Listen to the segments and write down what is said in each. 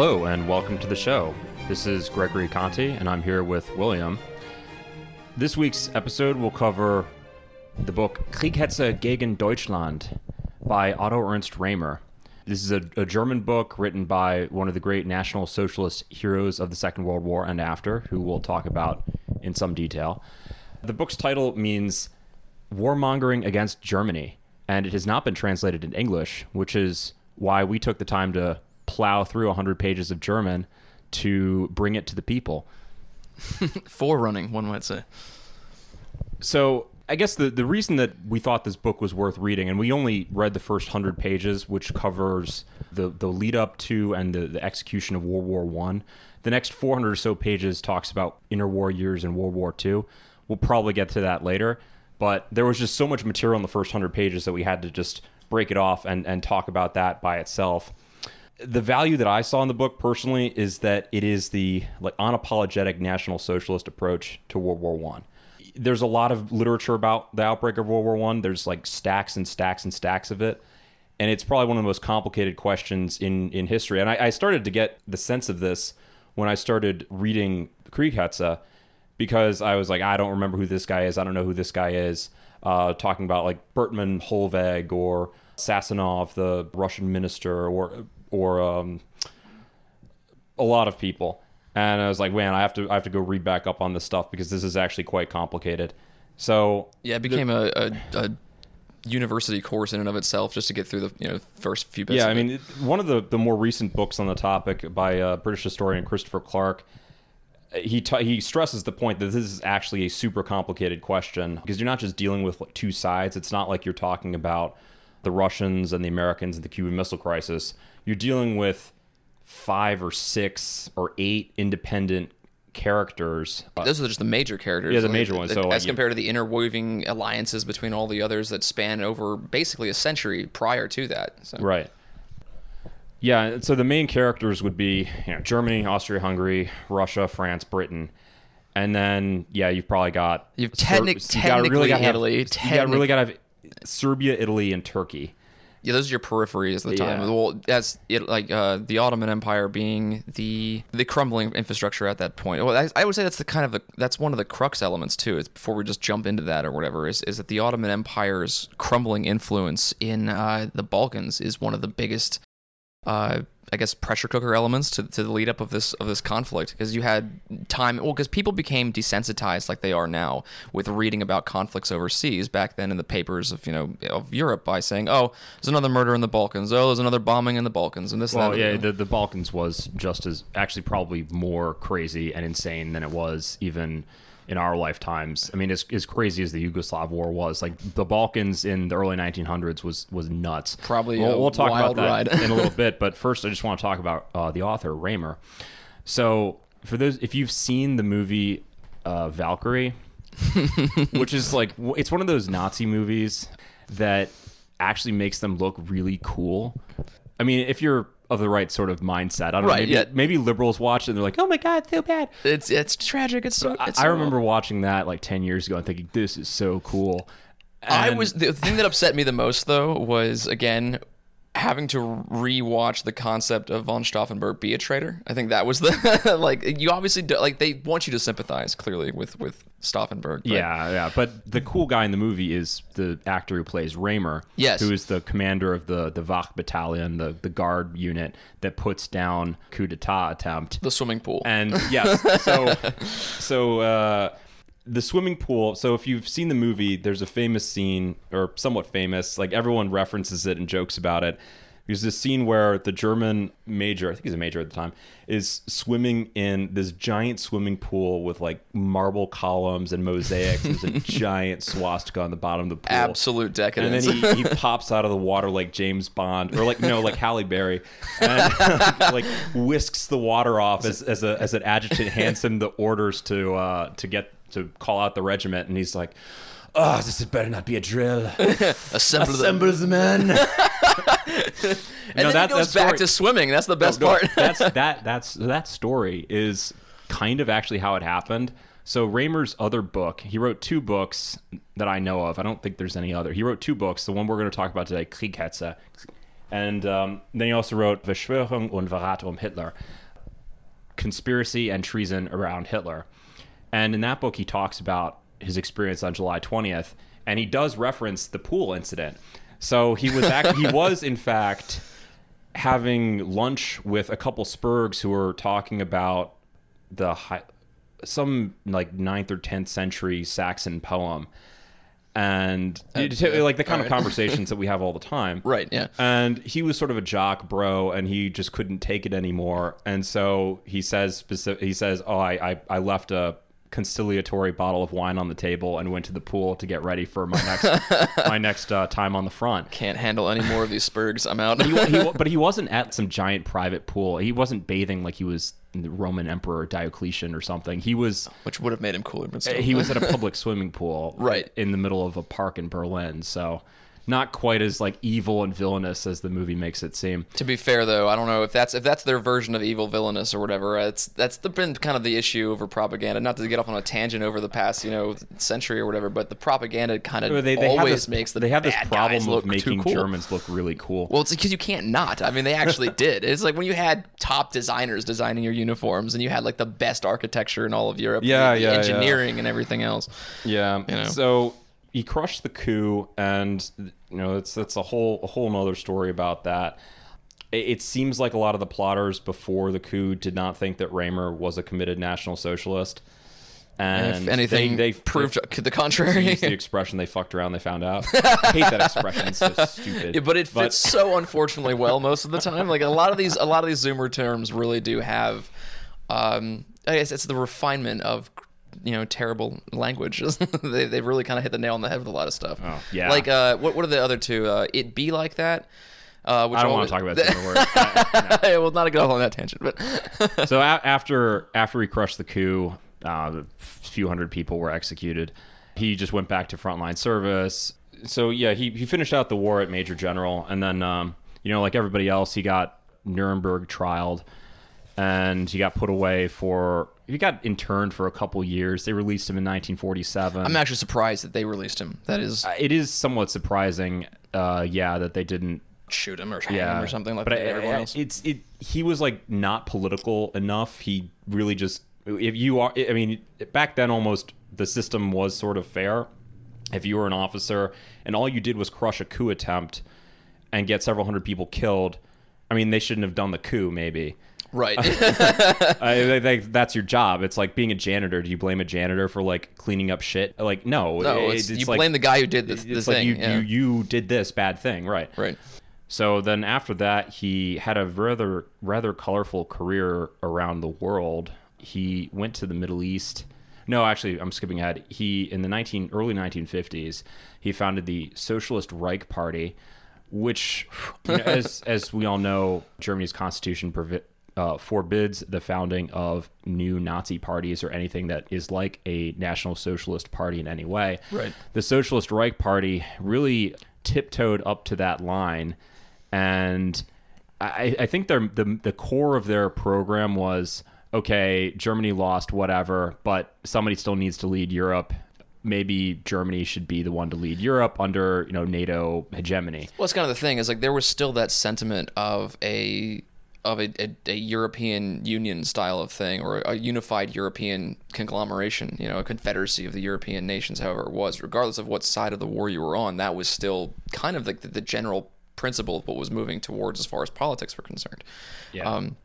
Hello, and welcome to the show. This is Gregory Conti, and I'm here with William. This week's episode will cover the book Kriegshetze gegen Deutschland by Otto Ernst Remer. This is a, a German book written by one of the great National Socialist heroes of the Second World War and after, who we'll talk about in some detail. The book's title means Warmongering Against Germany, and it has not been translated in English, which is why we took the time to plow through 100 pages of German to bring it to the people. Forerunning, one might say. So I guess the, the reason that we thought this book was worth reading, and we only read the first hundred pages, which covers the, the lead up to and the, the execution of World War One. The next 400 or so pages talks about interwar years and World War Two. We'll probably get to that later, but there was just so much material in the first hundred pages that we had to just break it off and, and talk about that by itself. The value that I saw in the book personally is that it is the like unapologetic National Socialist approach to World War One there's a lot of literature about the outbreak of World War One. There's like stacks and stacks and stacks of it, and it's probably one of the most complicated questions in in history. And I, I started to get the sense of this when I started reading Kriegshetze, because I was like, I don't remember who this guy is. I don't know who this guy is. Uh, talking about like Bethmann Hollweg or Sazonov, the Russian minister, or or um, a lot of people and I was like, man, I have to I have to go read back up on this stuff because this is actually quite complicated. So yeah, it became the, a, a, a, university course in and of itself just to get through the you know first few bits. Yeah, I mean, one of the the more recent books on the topic by uh, British historian Christopher Clark. He t- he stresses the point that this is actually a super complicated question because you're not just dealing with like two sides. It's not like you're talking about the Russians and the Americans and the Cuban Missile Crisis. You're dealing with five or six or eight independent characters. Uh, Those are just the major characters. Yeah, the major ones. So uh, as compared to the interweaving alliances between all the others that span over basically a century prior to that. So. Right. Yeah, so the main characters would be you know, Germany, Austria, Hungary, Russia, France, Britain. And then, yeah, you've probably got you've technic- Ser- technically you really got Italy. Have, you got really got to have Serbia, Italy, and Turkey. Yeah, those are your peripheries at the time. Yeah. Well, that's it. Like uh, the Ottoman Empire being the the crumbling infrastructure at that point. Well, I, I would say that's the kind of a, that's one of the crux elements too. Is before we just jump into that or whatever is is that the Ottoman Empire's crumbling influence in uh, the Balkans is one of the biggest uh, I guess pressure cooker elements to, to the lead up of this of this conflict because you had time well because people became desensitized like they are now with reading about conflicts overseas back then in the papers of you know of Europe by saying oh there's another murder in the Balkans. Oh there's another bombing in the Balkans and this well and yeah the, the Balkans was just as actually probably more crazy and insane than it was even in our lifetimes. I mean, as, as crazy as the Yugoslav war was, like the Balkans in the early 1900s was was nuts. Probably we'll, we'll talk about that in a little bit, but first I just want to talk about uh, the author Remer. So for those, if you've seen the movie uh, Valkyrie, which is like it's one of those Nazi movies that actually makes them look really cool. I mean, if you're of the right sort of mindset. I don't right, know. Maybe, yeah. maybe liberals watch it and they're like, "Oh my god, so bad." It's it's tragic. It's so. It's I, so I remember watching that like ten years ago and thinking, "This is so cool." And I was the thing that upset me the most though was again having to rewatch the concept of von Stauffenberg be a traitor. I think that was the like you obviously do, like they want you to sympathize clearly with with Stauffenberg. But. Yeah, yeah. But the cool guy in the movie is the actor who plays Remer. Yes, who is the commander of the the Wach battalion, the the guard unit that puts down coup d'état attempt. The swimming pool. And yes, so so. uh the swimming pool. So if you've seen the movie, there's a famous scene, or somewhat famous, like everyone references it and jokes about it. There's this scene where the German major, I think he's a major at the time, is swimming in this giant swimming pool with like marble columns and mosaics. There's a giant swastika on the bottom of the pool. Absolute decadence. And then he, he pops out of the water like James Bond, or like no, like Halle Berry, and like whisks the water off as, as a as an adjutant hands him the orders to uh, to get to call out the regiment, and he's like, "Oh, this better not be a drill. Assemble, Assemble the men." and no, then that, he goes back to swimming. That's the best no, no, part. that's that. That's that story is kind of actually how it happened. So Remer's other book, he wrote two books that I know of. I don't think there's any other. He wrote two books. The one we're going to talk about today, Kriegshetze, And um, then he also wrote Verschwörung und Verrat um Hitler, conspiracy and treason around Hitler. And in that book, he talks about his experience on July 20th, and he does reference the pool incident. So he was act- he was in fact having lunch with a couple Spurgs who were talking about the high, some like ninth or tenth century Saxon poem, and uh, it- yeah. like the kind of conversations that we have all the time. Right, yeah. And he was sort of a jock bro, and he just couldn't take it anymore. And so he says specific. He says, "Oh, I I, I left a." conciliatory bottle of wine on the table and went to the pool to get ready for my next my next uh, time on the front Can't handle any more of these spurgs. I'm out. he, he, but he wasn't at some giant private pool. He wasn't bathing like he was the Roman Emperor Diocletian or something. He was Which would have made him cooler, but still. he was at a public swimming pool, Right. in the middle of a park in Berlin. So not quite as like evil and villainous as the movie makes it seem. To be fair, though, I don't know if that's if that's their version of evil villainous or whatever. It's that's the, been kind of the issue over propaganda. Not to get off on a tangent over the past you know century or whatever, but the propaganda kind of They, they always this, makes the they have this bad problem of look too making cool. Germans look really cool. Well, it's because you can't not. I mean, they actually did. It's like when you had top designers designing your uniforms, and you had like the best architecture in all of Europe. Yeah, the yeah, yeah. engineering and everything else. Yeah. know? So he crushed the coup, and you know it's that's a whole a whole nother story about that. It, it seems like a lot of the plotters before the coup did not think that Remer was a committed National Socialist. And if anything they, they proved they, the contrary. the expression they fucked around, they found out. I hate that expression. It's so stupid. Yeah, but it fits so unfortunately well most of the time. Like a lot of these, a lot of these Zoomer terms really do have. Um, I guess it's the refinement of, you know, terrible language. they they really kind of hit the nail on the head with a lot of stuff. Oh, yeah. Like uh, what what are the other two? Uh, it be like that. Uh, which I don't want to talk about Zoomer words. well, not to off on that tangent, but so a- after after he crushed the coup, uh, a few hundred people were executed. He just went back to frontline service. So yeah, he, he finished out the war at Major General, and then um, you know, like everybody else, he got Nuremberg trialed, and he got put away for he got interned for a couple years. They released him in 1947. I'm actually surprised that they released him. That is, it is somewhat surprising, uh, yeah, that they didn't shoot him or hang yeah him or something like but that. I- everyone I- else. it's it he was like not political enough he really just if you are i mean back then almost the system was sort of fair if you were an officer and all you did was crush a coup attempt and get several hundred people killed i mean they shouldn't have done the coup maybe right. I, they, that's your job. It's like being a janitor. Do you blame a janitor for like cleaning up shit? Like no, no, it- it's, you like- blame the guy who did the, the It's thing. like you, yeah. you you did this bad thing, right? right. So then after that, he had a rather rather colorful career around the world. He went to the Middle East. No, actually, I'm skipping ahead. He in the 19 early 1950s, he founded the Socialist Reich Party, which, you know, as as we all know, Germany's constitution provi- uh, forbids the founding of new Nazi parties or anything that is like a National Socialist Party in any way. Right. The Socialist Reich Party really tiptoed up to that line, and I, I think their the the core of their program was okay. Germany lost, whatever, but somebody still needs to lead Europe. Maybe Germany should be the one to lead Europe under you know NATO hegemony. Well, it's kind of the thing is like there was still that sentiment of a of a, a, a European Union style of thing or a unified European conglomeration, you know, a confederacy of the European nations, however it was, regardless of what side of the war you were on, that was still kind of like the, the general principle of what was moving towards as far as politics were concerned. Yeah. Um,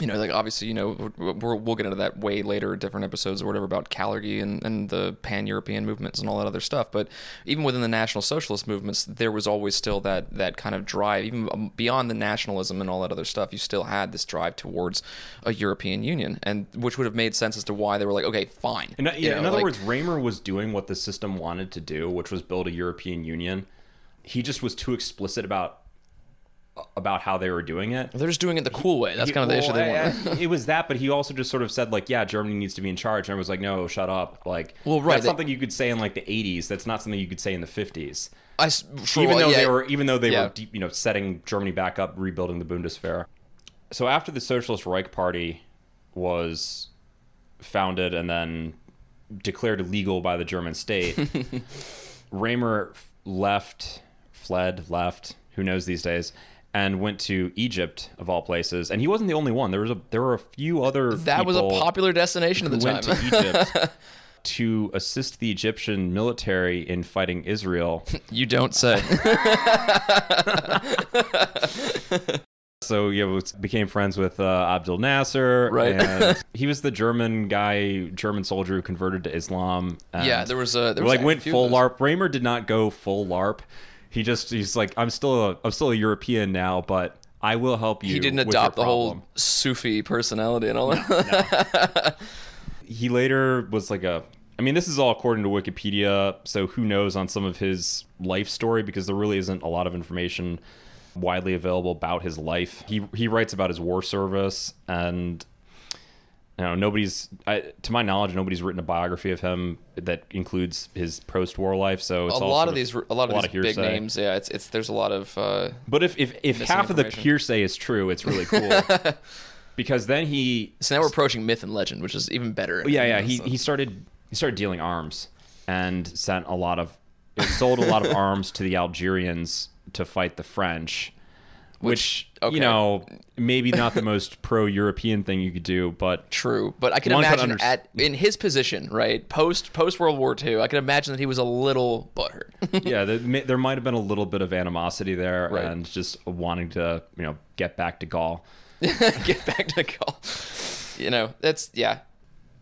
you know, like obviously, you know, we're, we'll get into that way later, different episodes or whatever about Kalergi and, and the pan European movements and all that other stuff. But even within the National Socialist movements, there was always still that that kind of drive, even um, beyond the nationalism and all that other stuff. You still had this drive towards a European Union, and which would have made sense as to why they were like, okay, fine. In, You in other like- words, Remer was doing what the system wanted to do, which was build a European Union. He just was too explicit about about how they were doing it. they're just doing it the cool way. That's He- kind of the issue they well, want. I- it was that, but he also just sort of said like, "Yeah, Germany needs to be in charge," and I was like, "No, shut up!" Like, Well, right, that's they- something you could say in like the '80s. That's not something you could say in the '50s. I sure, even though yeah, they were, even though they yeah. were, deep, you know, setting Germany back up, rebuilding the Bundeswehr. So after the Socialist Reich Party was founded and then declared illegal by the German state, Remer left, fled, left, who knows these days, and went to Egypt of all places. And he wasn't the only one. There was a there were a few other that was a popular destination at the time. went to Egypt to assist the Egyptian military in fighting Israel. you don't say. So yeah, we became friends with uh, Abdul Nasser. Right. And he was the German guy, German soldier who converted to Islam. yeah, there was a there was like a went full. LARP. Remer did not go full LARP. He just he's like I'm still a I'm still a European now, but I will help you. He didn't adopt the whole. Sufi personality and all that. He later was like a. I mean, this is all according to Wikipedia, so who knows on some of his life story because there really isn't a lot of information widely available about his life. He he writes about his war service and you know nobody's I, to my knowledge nobody's written a biography of him that includes his post-war life. So it's a lot of these a lot of these big hearsay. names. Yeah, it's it's there's a lot of uh, But if if, if half of the hearsay is true, it's really cool. because then he so now we're approaching myth and legend, which is even better. yeah yeah he, So- he started he started dealing arms and sent a lot of sold a lot of arms to the Algerians to fight the French. Which, okay. you know, maybe not the most pro-European thing you could do, but True, but I can imagine underst- at in his position, right, post post World War II, I can imagine that he was a little butthurt. yeah, there, there might have been a little bit of animosity there Right. and just wanting to, you know, get back to Gaul. Get back to Gaul. You know, that's yeah.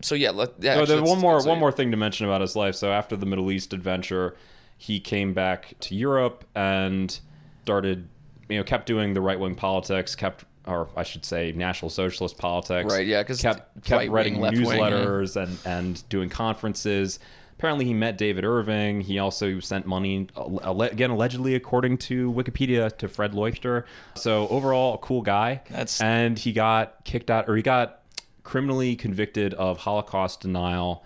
So yeah, let, yeah. Oh, so there's one more one more thing to mention about his life. So after the Middle East adventure, he came back to Europe and started, you know, kept doing the right wing politics, kept or I should say National Socialist politics. Right, Yeah. Because kept kept writing yeah. newsletters and and doing conferences. Apparently, he met David Irving. He also sent money, uh, again, allegedly, according to Wikipedia, to Fred Leuchter. So overall, a cool guy. That's- and he got kicked out, or he got criminally convicted of Holocaust denial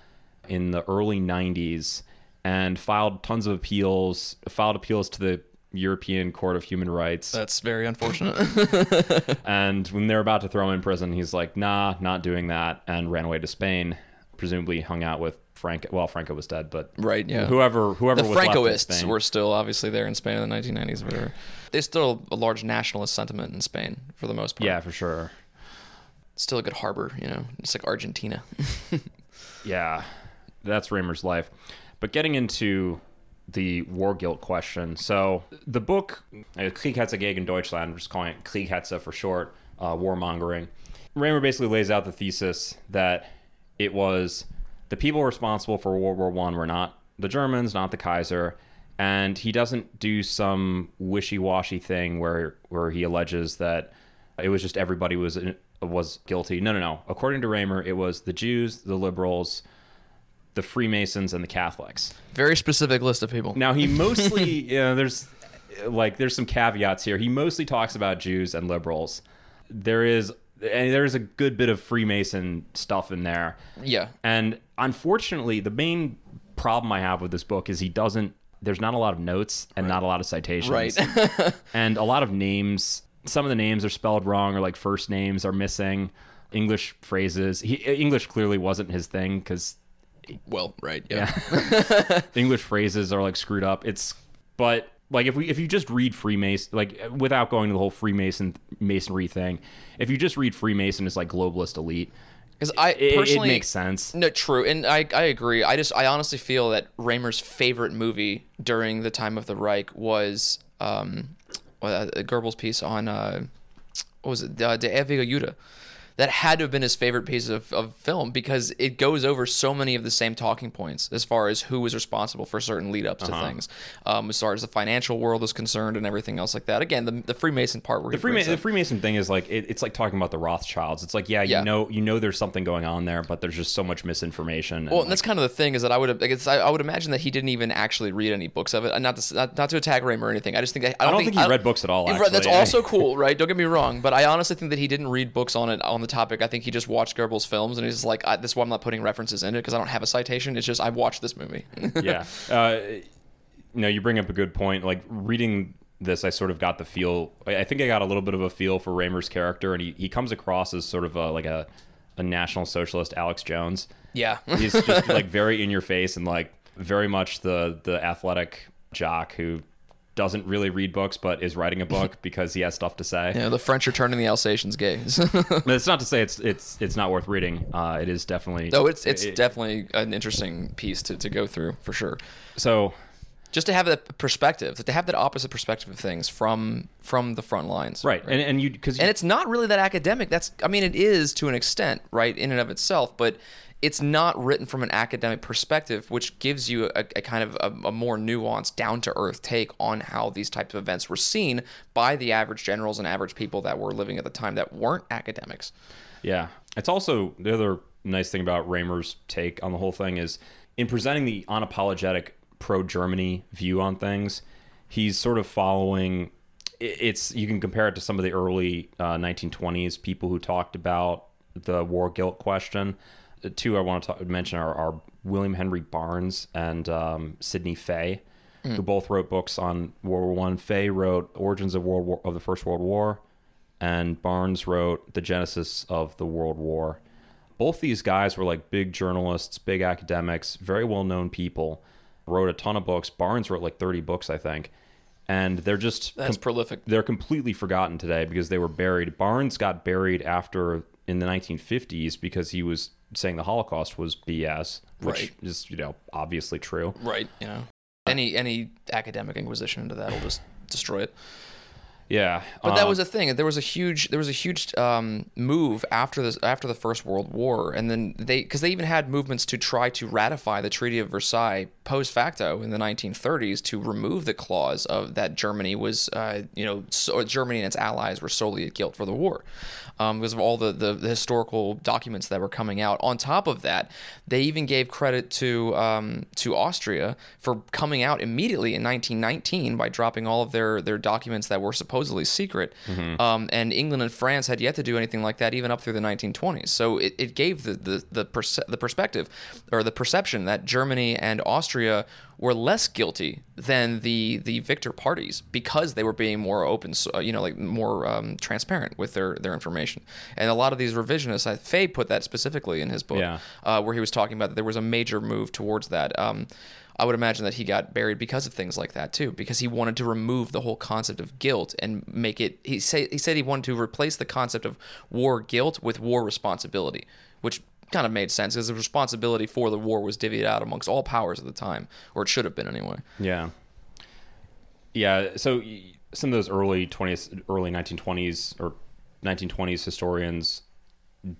in the early 90s and filed tons of appeals, filed appeals to the European Court of Human Rights. That's very unfortunate. and when they're about to throw him in prison, he's like, nah, not doing that, and ran away to Spain. Presumably hung out with Franco. Well, Franco was dead, but right? Yeah. whoever whoever the was Francoists were still obviously there in Spain in the 1990s, or whatever. There's still a large nationalist sentiment in Spain for the most part. yeah, for sure. still a good harbor, you know, it's like Argentina. Yeah, that's Remer's life. But getting into the war guilt question. So the book, uh, Kriegshetze gegen Deutschland, we're just calling it Kriegshetze for short, uh, warmongering. Remer basically lays out the thesis that it was the people responsible for World War One were not the Germans, not the Kaiser, and he doesn't do some wishy-washy thing where where he alleges that it was just everybody was was guilty. No, no, no. According to Remer, it was the Jews, the liberals, the Freemasons, and the Catholics. Very specific list of people. Now he mostly, you know, there's like there's some caveats here. He mostly talks about Jews and liberals. There is and there's a good bit of Freemason stuff in there. Yeah. And unfortunately, the main problem I have with this book is he doesn't there's not a lot of notes and not a lot of citations. Right. and a lot of names, some of the names are spelled wrong or like first names are missing. English phrases. He, English clearly wasn't his thing because well, right. Yeah. English phrases are like screwed up. It's but like if we if you just read Freemason like without going to the whole Freemason masonry thing, if you just read Freemason as like globalist elite, Because I it, it personally makes sense. No, true, and I I agree. I just I honestly feel that Remer's favorite movie during the time of the Reich was um, well, uh, Goebbels' piece on uh, what was it, uh, Der ewige Jude. That had to have been his favorite piece of, of film because it goes over so many of the same talking points as far as who was responsible for certain lead ups Uh-huh. to things, um, as far as the financial world is concerned and everything else like that. Again, the, the Freemason part where The Freemason, the Freemason thing is like it, it's like talking about the Rothschilds. It's like yeah, you Yeah. know you know there's something going on there, but there's just so much misinformation. and, Well, and like, that's kind of the thing is that I would like it's, I, I would imagine that he didn't even actually read any books of it. Not to not, not to attack Remer or anything. I just think that, I I don't, don't think he I read books at all. Right, that's also cool, right? Don't get me wrong, but I honestly think that he didn't read books on it on the topic. I think he just watched Goebbels' films, and he's just like, I, "This is why I'm not putting references in it because I don't have a citation. It's just I watched this movie." yeah. Uh, you you bring up a good point. Like reading this, I sort of got the feel. I I think I got a little bit of a feel for Remer's character, and he, he comes across as sort of a, like a a national socialist, Alex Jones. yeah, He's just like very in your face and like very much the the athletic jock who doesn't really read books but is writing a book because he has stuff to say. Yeah, the French are turning the Alsatians but it's not to say it's it's it's not worth reading. Uh, it is definitely. No, it's it's it, definitely an interesting piece to, to go through for sure. So, just to have that perspective, to have that opposite perspective of things from from the front lines, right? right? And and you because and it's not really that academic. That's I mean, it is to an extent, right, in and of itself, but it's not written from an academic perspective, which gives you a, a kind of a, a more nuanced, down to earth take on how these types of events were seen by the average generals and average people that were living at the time that weren't academics. Yeah. It's also the other nice thing about Remer's take on the whole thing is in presenting the unapologetic pro Germany view on things, he's sort of following it's you can compare it to some of the early uh, 1920s people who talked about the war guilt question the two I want to talk, mention are, are, William Henry Barnes and um, Sidney Fay, mm. who both wrote books on World War One. Fay wrote Origins of World War of the First World War, and Barnes wrote The Genesis of the World War. Both these guys were like big journalists, big academics, very well known people. Wrote a ton of books. Barnes wrote like thirty books, I think and they're just that's com- prolific. They're completely forgotten today because they were buried. Barnes got buried after in the 1950s because he was saying the Holocaust was BS, which right. is you know obviously true. Right. You know, any any academic inquisition into that will just destroy it. Yeah, but that was a thing. There was a huge there was a huge um, move after this after the First World War, and then they because they even had movements to try to ratify the Treaty of Versailles post facto in the 1930s to remove the clause of that Germany was uh, you know so Germany and its allies were solely at guilt for the war um, because of all the, the, the historical documents that were coming out. On top of that, they even gave credit to um, to Austria for coming out immediately in 1919 by dropping all of their their documents that were supposedly secret. Mm-hmm. Um, and England and France had yet to do anything like that even up through the 1920s. So it, it gave the the the, perce- the perspective or the perception that Germany and Austria were less guilty than the the victor parties because they were being more open, you know, like more um, transparent with their their information. And a lot of these revisionists, I, Fay put that specifically in his book, yeah. uh, where he was talking about that there was a major move towards that. Um, I would imagine that he got buried because of things like that too, because he wanted to remove the whole concept of guilt and make it. He say he said he wanted to replace the concept of war guilt with war responsibility, which kind of made sense because the responsibility for the war was divvied out amongst all powers at the time, or it should have been anyway. Yeah. Yeah. So some of those early 20th, early 1920s or 1920s historians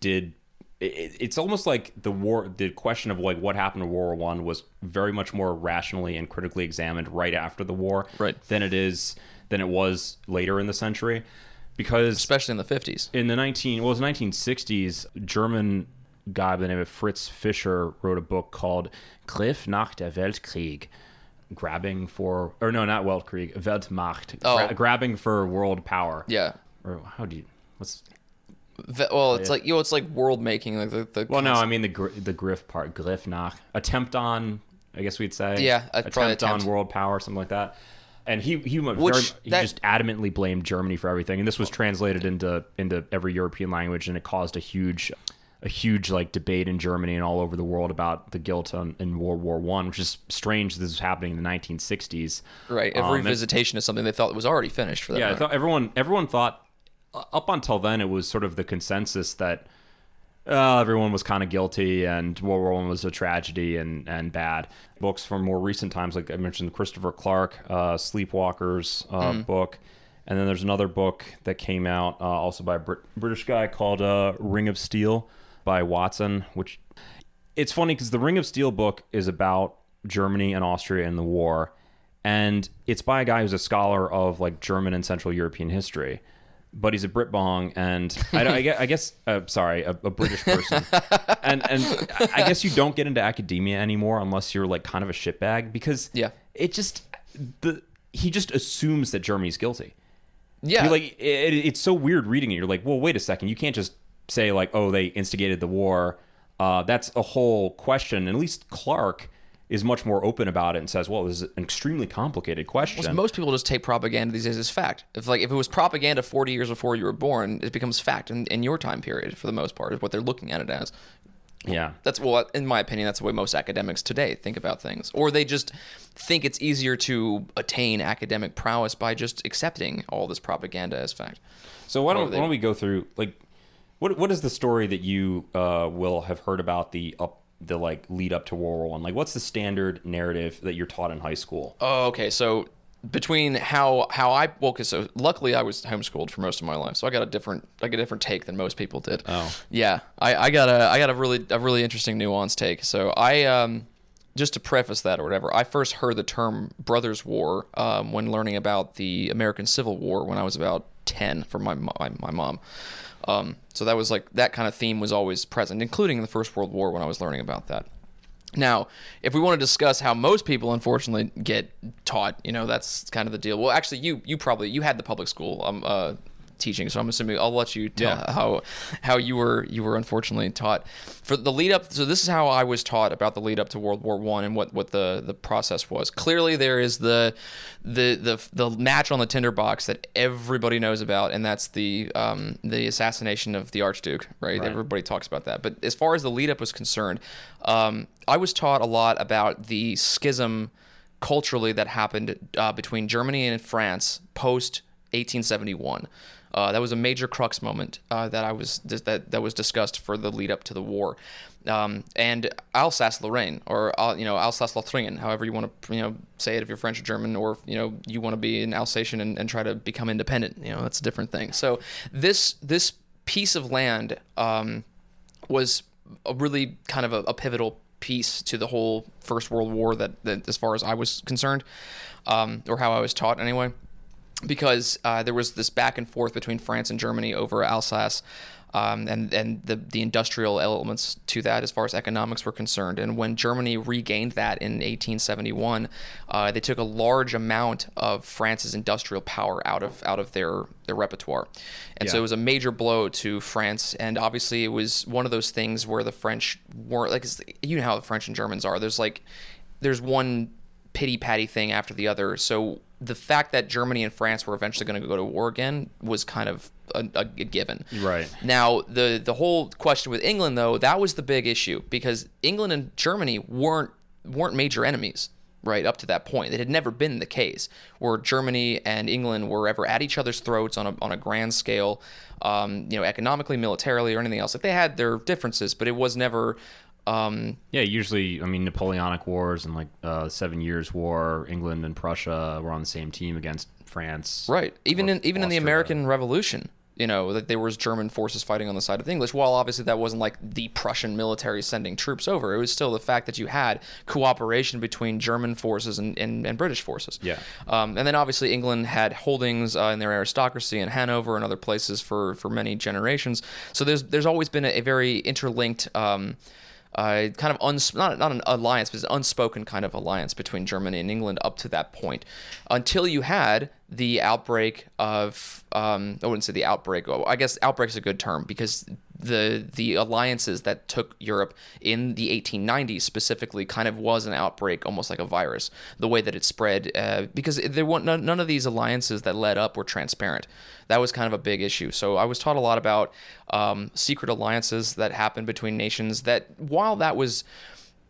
did. It, it's almost like the war, the question of like what happened to World War One was very much more rationally and critically examined right after the war, right. than it is than it was later in the century because especially in the 50s in the 19 well it was 1960s german guy by the name of Fritz Fischer wrote a book called Griff nach der Weltkrieg. Grabbing for, or no, not Weltkrieg, Weltmacht. Oh. Gra- grabbing for world power. Yeah. Or how do you, what's, well, it's like you know, it's like world making, like the. the well, no, I mean the gr- the griff part, griff nach, attempt on, I guess we'd say. Yeah, attempt, attempt on world power, something like that. And he he went Which, very, he that, just adamantly blamed Germany for everything, and this was translated into into every European language, and it caused a huge a huge like debate in Germany and all over the world about the guilt on, in World War One, which is strange. This was happening in the 1960s. Right, Every um, revisitation and, of something they thought was already finished for them. Yeah, I thought everyone everyone thought up until then it was sort of the consensus that uh, everyone was kind of guilty and World War One was a tragedy and and bad. Books from more recent times, like I mentioned, Christopher Clark, uh, Sleepwalkers uh, mm. book. And then there's another book that came out uh, also by a Brit- British guy called uh, Ring of Steel, by Watson, which it's funny because the Ring of Steel book is about Germany and Austria in the war, and it's by a guy who's a scholar of like German and Central European history. But he's a Brit bong, and I, I guess, I guess uh, sorry, a, a, British person, and and I guess you don't get into academia anymore unless you're like kind of a shitbag because yeah, it just the he just assumes that Germany's guilty. Yeah, you're like it, it's so weird reading it. You're like, well, wait a second, you can't just say like, oh, they instigated the war. Uh, that's a whole question. And at least Clark is much more open about it and says, "Well, this is an extremely complicated question." Well, most people just take propaganda these days as fact. If like if it was propaganda 40 years before you were born, it becomes fact in, in your time period for the most part. Is what they're looking at it as. Yeah. That's well, in my opinion, that's the way most academics today think about things, or they just think it's easier to attain academic prowess by just accepting all this propaganda as fact. So why don't, they- why don't we go through like what what is the story that you uh, will have heard about the up the like lead up to World War One? Like what's the standard narrative that you're taught in high school? Oh, okay. So between how how I well, 'cause so luckily I was homeschooled for most of my life, so I got a different like a different take than most people did. Oh. yeah. I, I got a I got a really a really interesting nuanced take. So I um just to preface that or whatever, I first heard the term Brothers War um, when learning about the American Civil War when I was about ten from my my, my mom. Um, so that was like that kind of theme was always present, including in the First World War when I was learning about that. Now, if we want to discuss how most people unfortunately get taught, you know, that's kind of the deal. Well, actually, you you probably you had the public school um uh teaching, so I'm assuming I'll let you tell Yeah. how how you were you were unfortunately taught for the lead up. So this is how I was taught about the lead up to World War One and what what the the process was. Clearly, there is the the the the match on the tinderbox that everybody knows about, and that's the um the assassination of the Archduke. Right, Right. everybody talks about that. But as far as the lead up was concerned, um, I was taught a lot about the schism culturally that happened uh, between Germany and France post 1871. Uh, that was a major crux moment uh, that I was that that was discussed for the lead up to the war, um, and Alsace-Lorraine or uh, you know Alsace-Lothringen, however you want to you know say it if you're French or German, or you know you want to be an Alsatian and, and try to become independent. You know that's a different thing. So this this piece of land um, was a really kind of a, a pivotal piece to the whole First World War that, that as far as I was concerned, um, or how I was taught anyway, because uh, there was this back and forth between France and Germany over Alsace. Um, and and the the industrial elements to that as far as economics were concerned. And when Germany regained that in 1871, uh, they took a large amount of France's industrial power out of out of their their repertoire, and so it was a major blow to France. And obviously, it was one of those things where the French weren't like you know how the French and Germans are. There's like there's one pity patty thing after the other. So the fact that Germany and France were eventually going to go to war again was kind of a, a, a given. Right. Now the the whole question with England though that was the big issue because England and Germany weren't weren't major enemies right up to that point. It had never been the case where Germany and England were ever at each other's throats on a on a grand scale, um, you know, economically, militarily, or anything else. Like they had their differences, but it was never. Um, Yeah, usually, I mean, Napoleonic Wars and like uh, Seven Years War, England and Prussia were on the same team against France. Right. Even in even in the American Revolution, you know, that there was German forces fighting on the side of the English. While obviously that wasn't like the Prussian military sending troops over, it was still the fact that you had cooperation between German forces and, and, and British forces. Yeah. Um, and then obviously England had holdings uh, in their aristocracy in Hanover and other places for for many generations. So there's there's always been a, a very interlinked. Um, uh, kind of uns- not not an alliance, but an unspoken kind of alliance between Germany and England up to that point, until you had the outbreak of um, I wouldn't say the outbreak. I guess outbreak is a good term because the the alliances that took Europe in the 1890s specifically kind of was an outbreak, almost like a virus. The way that it spread, uh, because there weren't none, none of these alliances that led up were transparent. That was kind of a big issue. So I was taught a lot about um, secret alliances that happened between nations. That while that was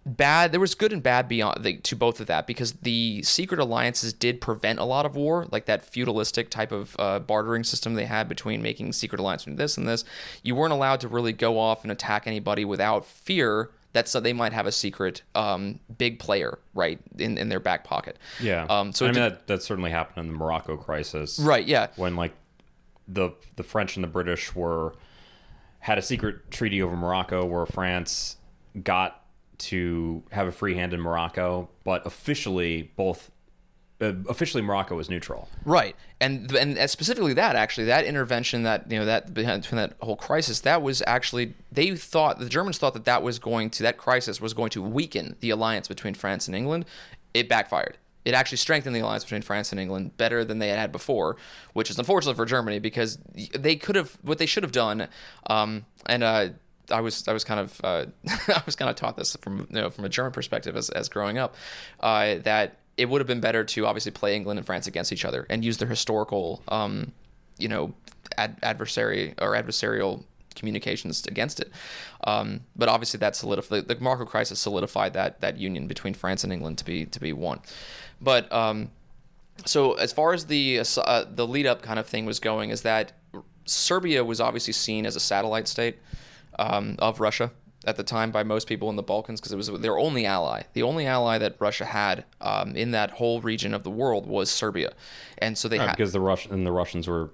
bad there was good and bad beyond the, to both of that because the secret alliances did prevent a lot of war like that feudalistic type of uh, bartering system they had between making secret alliance between this and this you weren't allowed to really go off and attack anybody without fear that so they might have a secret um, big player right in, in their back pocket Yeah. um, so I mean, did- that, that certainly happened in the Morocco crisis. right yeah When like the the French and the British were had a secret treaty over Morocco where France got to have a free hand in Morocco, but officially both uh, officially Morocco was neutral. Right, and and specifically that actually that intervention that you know that between that whole crisis that was actually they thought the Germans thought that that was going to that crisis was going to weaken the alliance between France and England. It backfired. It actually strengthened the alliance between France and England better than they had had before, which is unfortunate for Germany because they could have what they should have done. Um, and uh, I was I was kind of uh, I was kind of taught this from you know from a German perspective as, as growing up uh, that it would have been better to obviously play England and France against each other and use their historical um, you know ad- adversary or adversarial communications against it. Um, but obviously, that solidified the Morocco crisis solidified that that union between France and England to be to be one. But um, so as far as the uh, the lead up kind of thing was going, is that Serbia was obviously seen as a satellite state um, of Russia at the time by most people in the Balkans because it was their only ally. The only ally that Russia had um, in that whole region of the world was Serbia, and so they Right, had because the Russian and the Russians were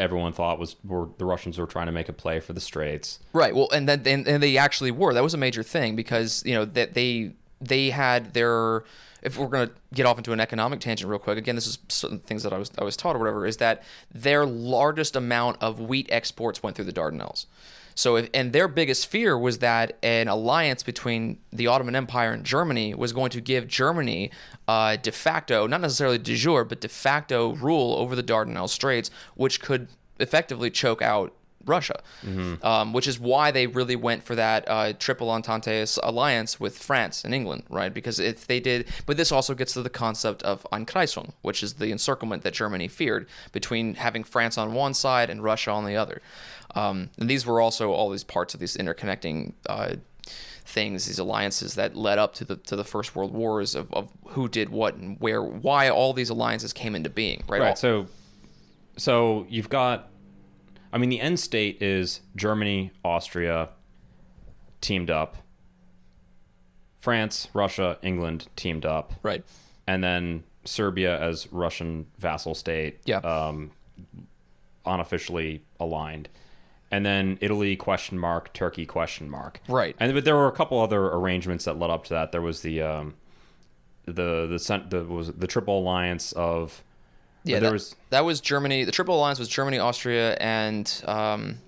everyone thought was were the Russians were trying to make a play for the Straits. Right. Well, and then and, and they actually were. That was a major thing because you know that they they had their. If we're going to get off into an economic tangent real quick, again, this is certain things that I was I was taught or whatever, is that their largest amount of wheat exports went through the Dardanelles. So, if, and their biggest fear was that an alliance between the Ottoman Empire and Germany was going to give Germany uh, de facto, not necessarily de jure, but de facto rule over the Dardanelles Straits, which could effectively choke out Russia, um, which is why they really went for that uh, triple entente alliance with France and England, right? Because if they did, but this also gets to the concept of Einkreisung, which is the encirclement that Germany feared between having France on one side and Russia on the other. Um, and these were also all these parts of these interconnecting uh, things, these alliances that led up to the to the First World Wars of, of who did what and where, why all these alliances came into being, right? All- Right. So, so you've got, I mean, the end state is Germany, Austria, teamed up. France, Russia, England teamed up, right. and then Serbia as Russian vassal state. Yeah. Um, unofficially aligned, and then Italy question mark, Turkey question mark. Right. And but there were a couple other arrangements that led up to that. There was the um, the the cent- the was the triple alliance of Yeah, there that, was that was Germany. The Triple Alliance was Germany, Austria, and um,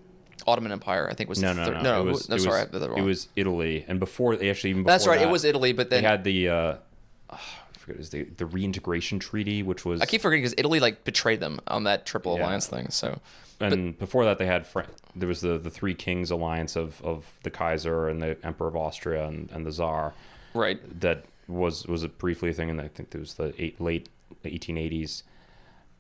Ottoman Empire. I think was no the no third- no, no, it was, no it sorry, was, it was Italy, and before they actually even before That's right. that, It was Italy, but They had the uh, I forget it was the the reintegration treaty, which was I keep forgetting because Italy like betrayed them on that Triple Yeah. Alliance thing. So and before that they had Fran- there was the the three kings alliance of of the Kaiser and the Emperor of Austria and, and the Tsar right, that was was a briefly a thing, and I think it was the eight, late 1880s.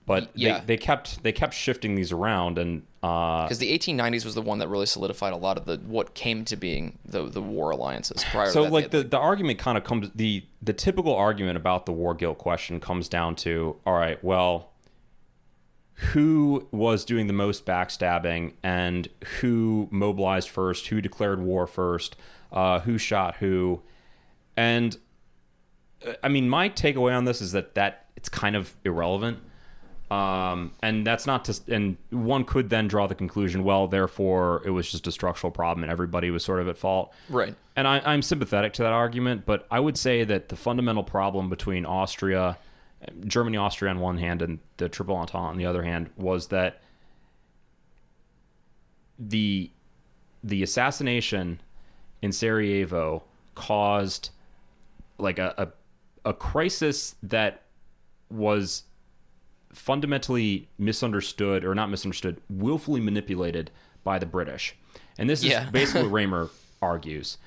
But yeah. they, they kept they kept shifting these around, and uh, because the 1890s was the one that really solidified a lot of the what came to being the the war alliances. Prior so like the, the argument kind of comes the the typical argument about the war guilt question comes down to all right well who was doing the most backstabbing and who mobilized first who declared war first uh, who shot who. And uh, i mean my takeaway on this is that that it's kind of irrelevant. Um, and that's not to and one could then draw the conclusion well therefore it was just a structural problem and everybody was sort of at fault. Right. and I, I'm sympathetic to that argument, but I would say that the fundamental problem between Austria, Germany, Austria on one hand, and the Triple Entente on the other hand was that the the assassination in Sarajevo caused like a, a, a crisis that was fundamentally misunderstood or not misunderstood, willfully manipulated by the British. And this Yeah. is basically what Remer argues.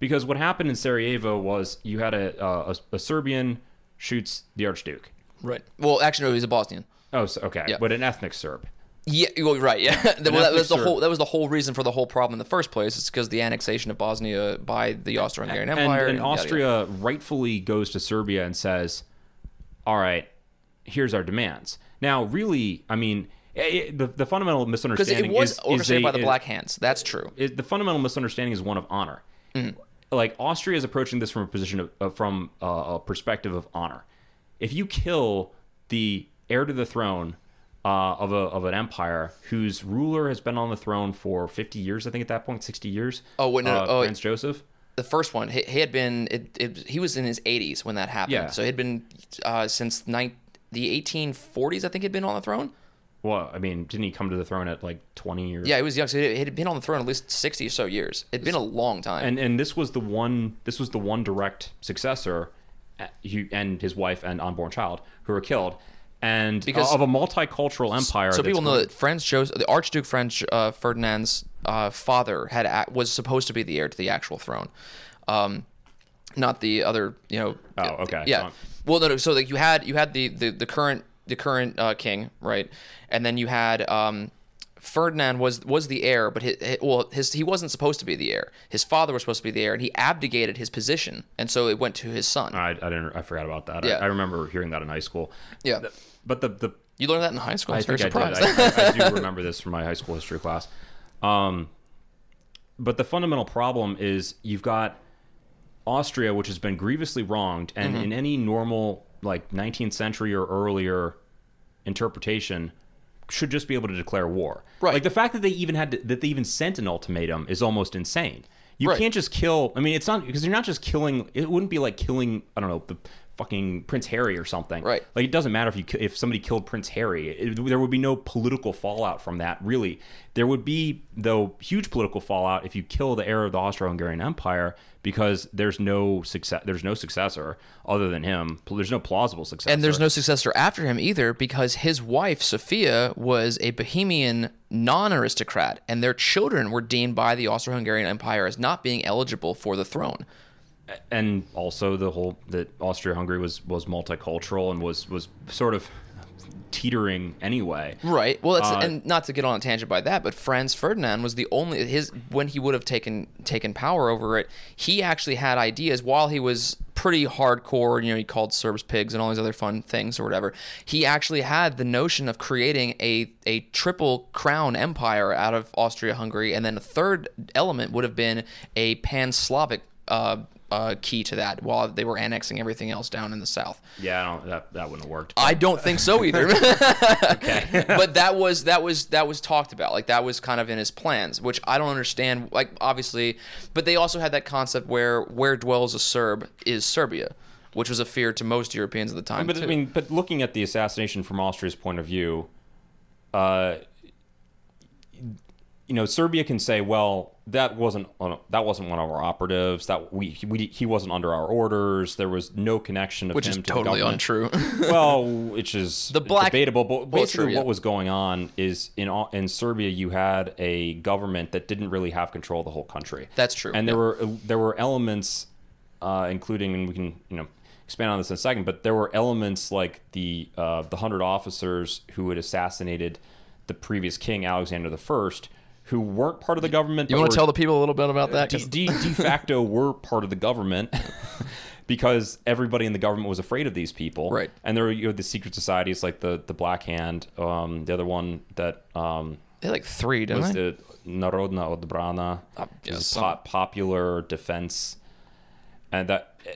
Because what happened in Sarajevo was you had a, a, a Serbian shoots the Archduke. Right. Well, actually, no, he was a Bosnian. Oh, so, okay. Yeah. But an ethnic Serb. Yeah, well, right. Yeah, well, that ethnic was the Serb. whole. That was the whole reason for the whole problem in the first place. It's because the annexation of Bosnia by the Austro-Hungarian And, Empire and yada, yada. Austria rightfully goes to Serbia and says, all right, here's our demands. Now, really, I mean, eh, the, the fundamental because misunderstanding it was is, is orchestrated a- by the is- Black Hands. That's true. is the fundamental misunderstanding is one of honor. Mm-hmm. Like Austria is approaching this from a position of, uh, from uh, a perspective of honor. If you kill the heir to the throne uh, of a of an empire whose ruler has been on the throne for fifty years, I think at that point, sixty years. Oh, wait, no, uh, oh, Franz Joseph. The first one, he, he had been. It, it, he was in his 80s when that happened. Yeah. So he'd been uh, since nine, the 1840s. I think he'd been on the throne. Well, I mean, didn't he come to the throne at like twenty years? Yeah, he was young. So he had been on the throne at least 60 or so years. It'd been a long time. and and this was the one this was the one direct successor he, and his wife and unborn child who were killed and Because- of a multicultural empire so people know that Franz Joseph, the Archduke Franz uh, Ferdinand's uh, father, had was supposed to be the heir to the actual throne, um, not the other. You know. Oh, okay. Yeah. Well, no, no. So like you had you had the the, the current the current uh, king, right, and then you had um, Ferdinand was was the heir, but his, well, his he wasn't supposed to be the heir. His father was supposed to be the heir, and he abdicated his position, and so it went to his son. I, I didn't. I forgot about that. Yeah. I, I remember hearing that in high school. Yeah. But the the You learned that in high school. I I think I did. I, I, I do remember this from my high school history class. Um, but the fundamental problem is you've got Austria, which has been grievously wronged, and Mm-hmm. in any normal like 19th century or earlier interpretation, should just be able to declare war. Right. Like the fact that they even had to, that they even sent an ultimatum is almost insane. You Right. can't just kill. I mean, it's not because you're not just killing. It wouldn't be like killing. I don't know the fucking Prince Harry or something. Right. Like it doesn't matter if you if somebody killed Prince Harry, it, there would be no political fallout from that. Really, there would be though huge political fallout if you kill the heir of the Austro-Hungarian Empire because there's no success. There's no successor other than him. There's no plausible successor. and there's no successor after him either because his wife Sophia was a Bohemian non-aristocrat, and their children were deemed by the Austro-Hungarian Empire as not being eligible for the throne. And also the whole that Austria-Hungary was was multicultural and was was sort of teetering anyway. Right. Well, Uh, and not to get on a tangent by that, but Franz Ferdinand was the only his when he would have taken taken power over it. He actually had ideas while he was pretty hardcore. You know, he called Serbs pigs and all these other fun things or whatever. He actually had the notion of creating a a triple crown empire out of Austria-Hungary, and then a third element would have been a pan-Slavic. Uh, uh, key to that while they were annexing everything else down in the south. Yeah, I don't, that that wouldn't have worked. I don't think so either. okay. but that was that was that was talked about. Like that was kind of in his plans, which I don't understand. Like obviously, but they also had that concept where where dwells a Serb is Serbia, which was a fear to most Europeans at the time. But too. I mean, but looking at the assassination from Austria's point of view, uh, you know, Serbia can say, "Well, that wasn't that wasn't one of our operatives. That we, we he wasn't under our orders. There was no connection of which him is to totally the government." untrue. well, which is The black- debatable. But basically, yeah. what was going on is in in Serbia, you had a government that didn't really have control of the whole country. That's true, And there yeah. were there were elements, uh, including, and we can you know expand on this in a second. But there were elements like the uh, the hundred officers who had assassinated the previous king Alexander the First, who weren't part of the government. you want to tell the people a little bit about that? de, de, de facto were part of the government because everybody in the government was afraid of these people. Right. And there were you know, the secret societies like the the Black Hand, um, the other one that um, they had like three, didn't was they? the Narodna Odbrana, Uh, was po- popular defense, and that eh,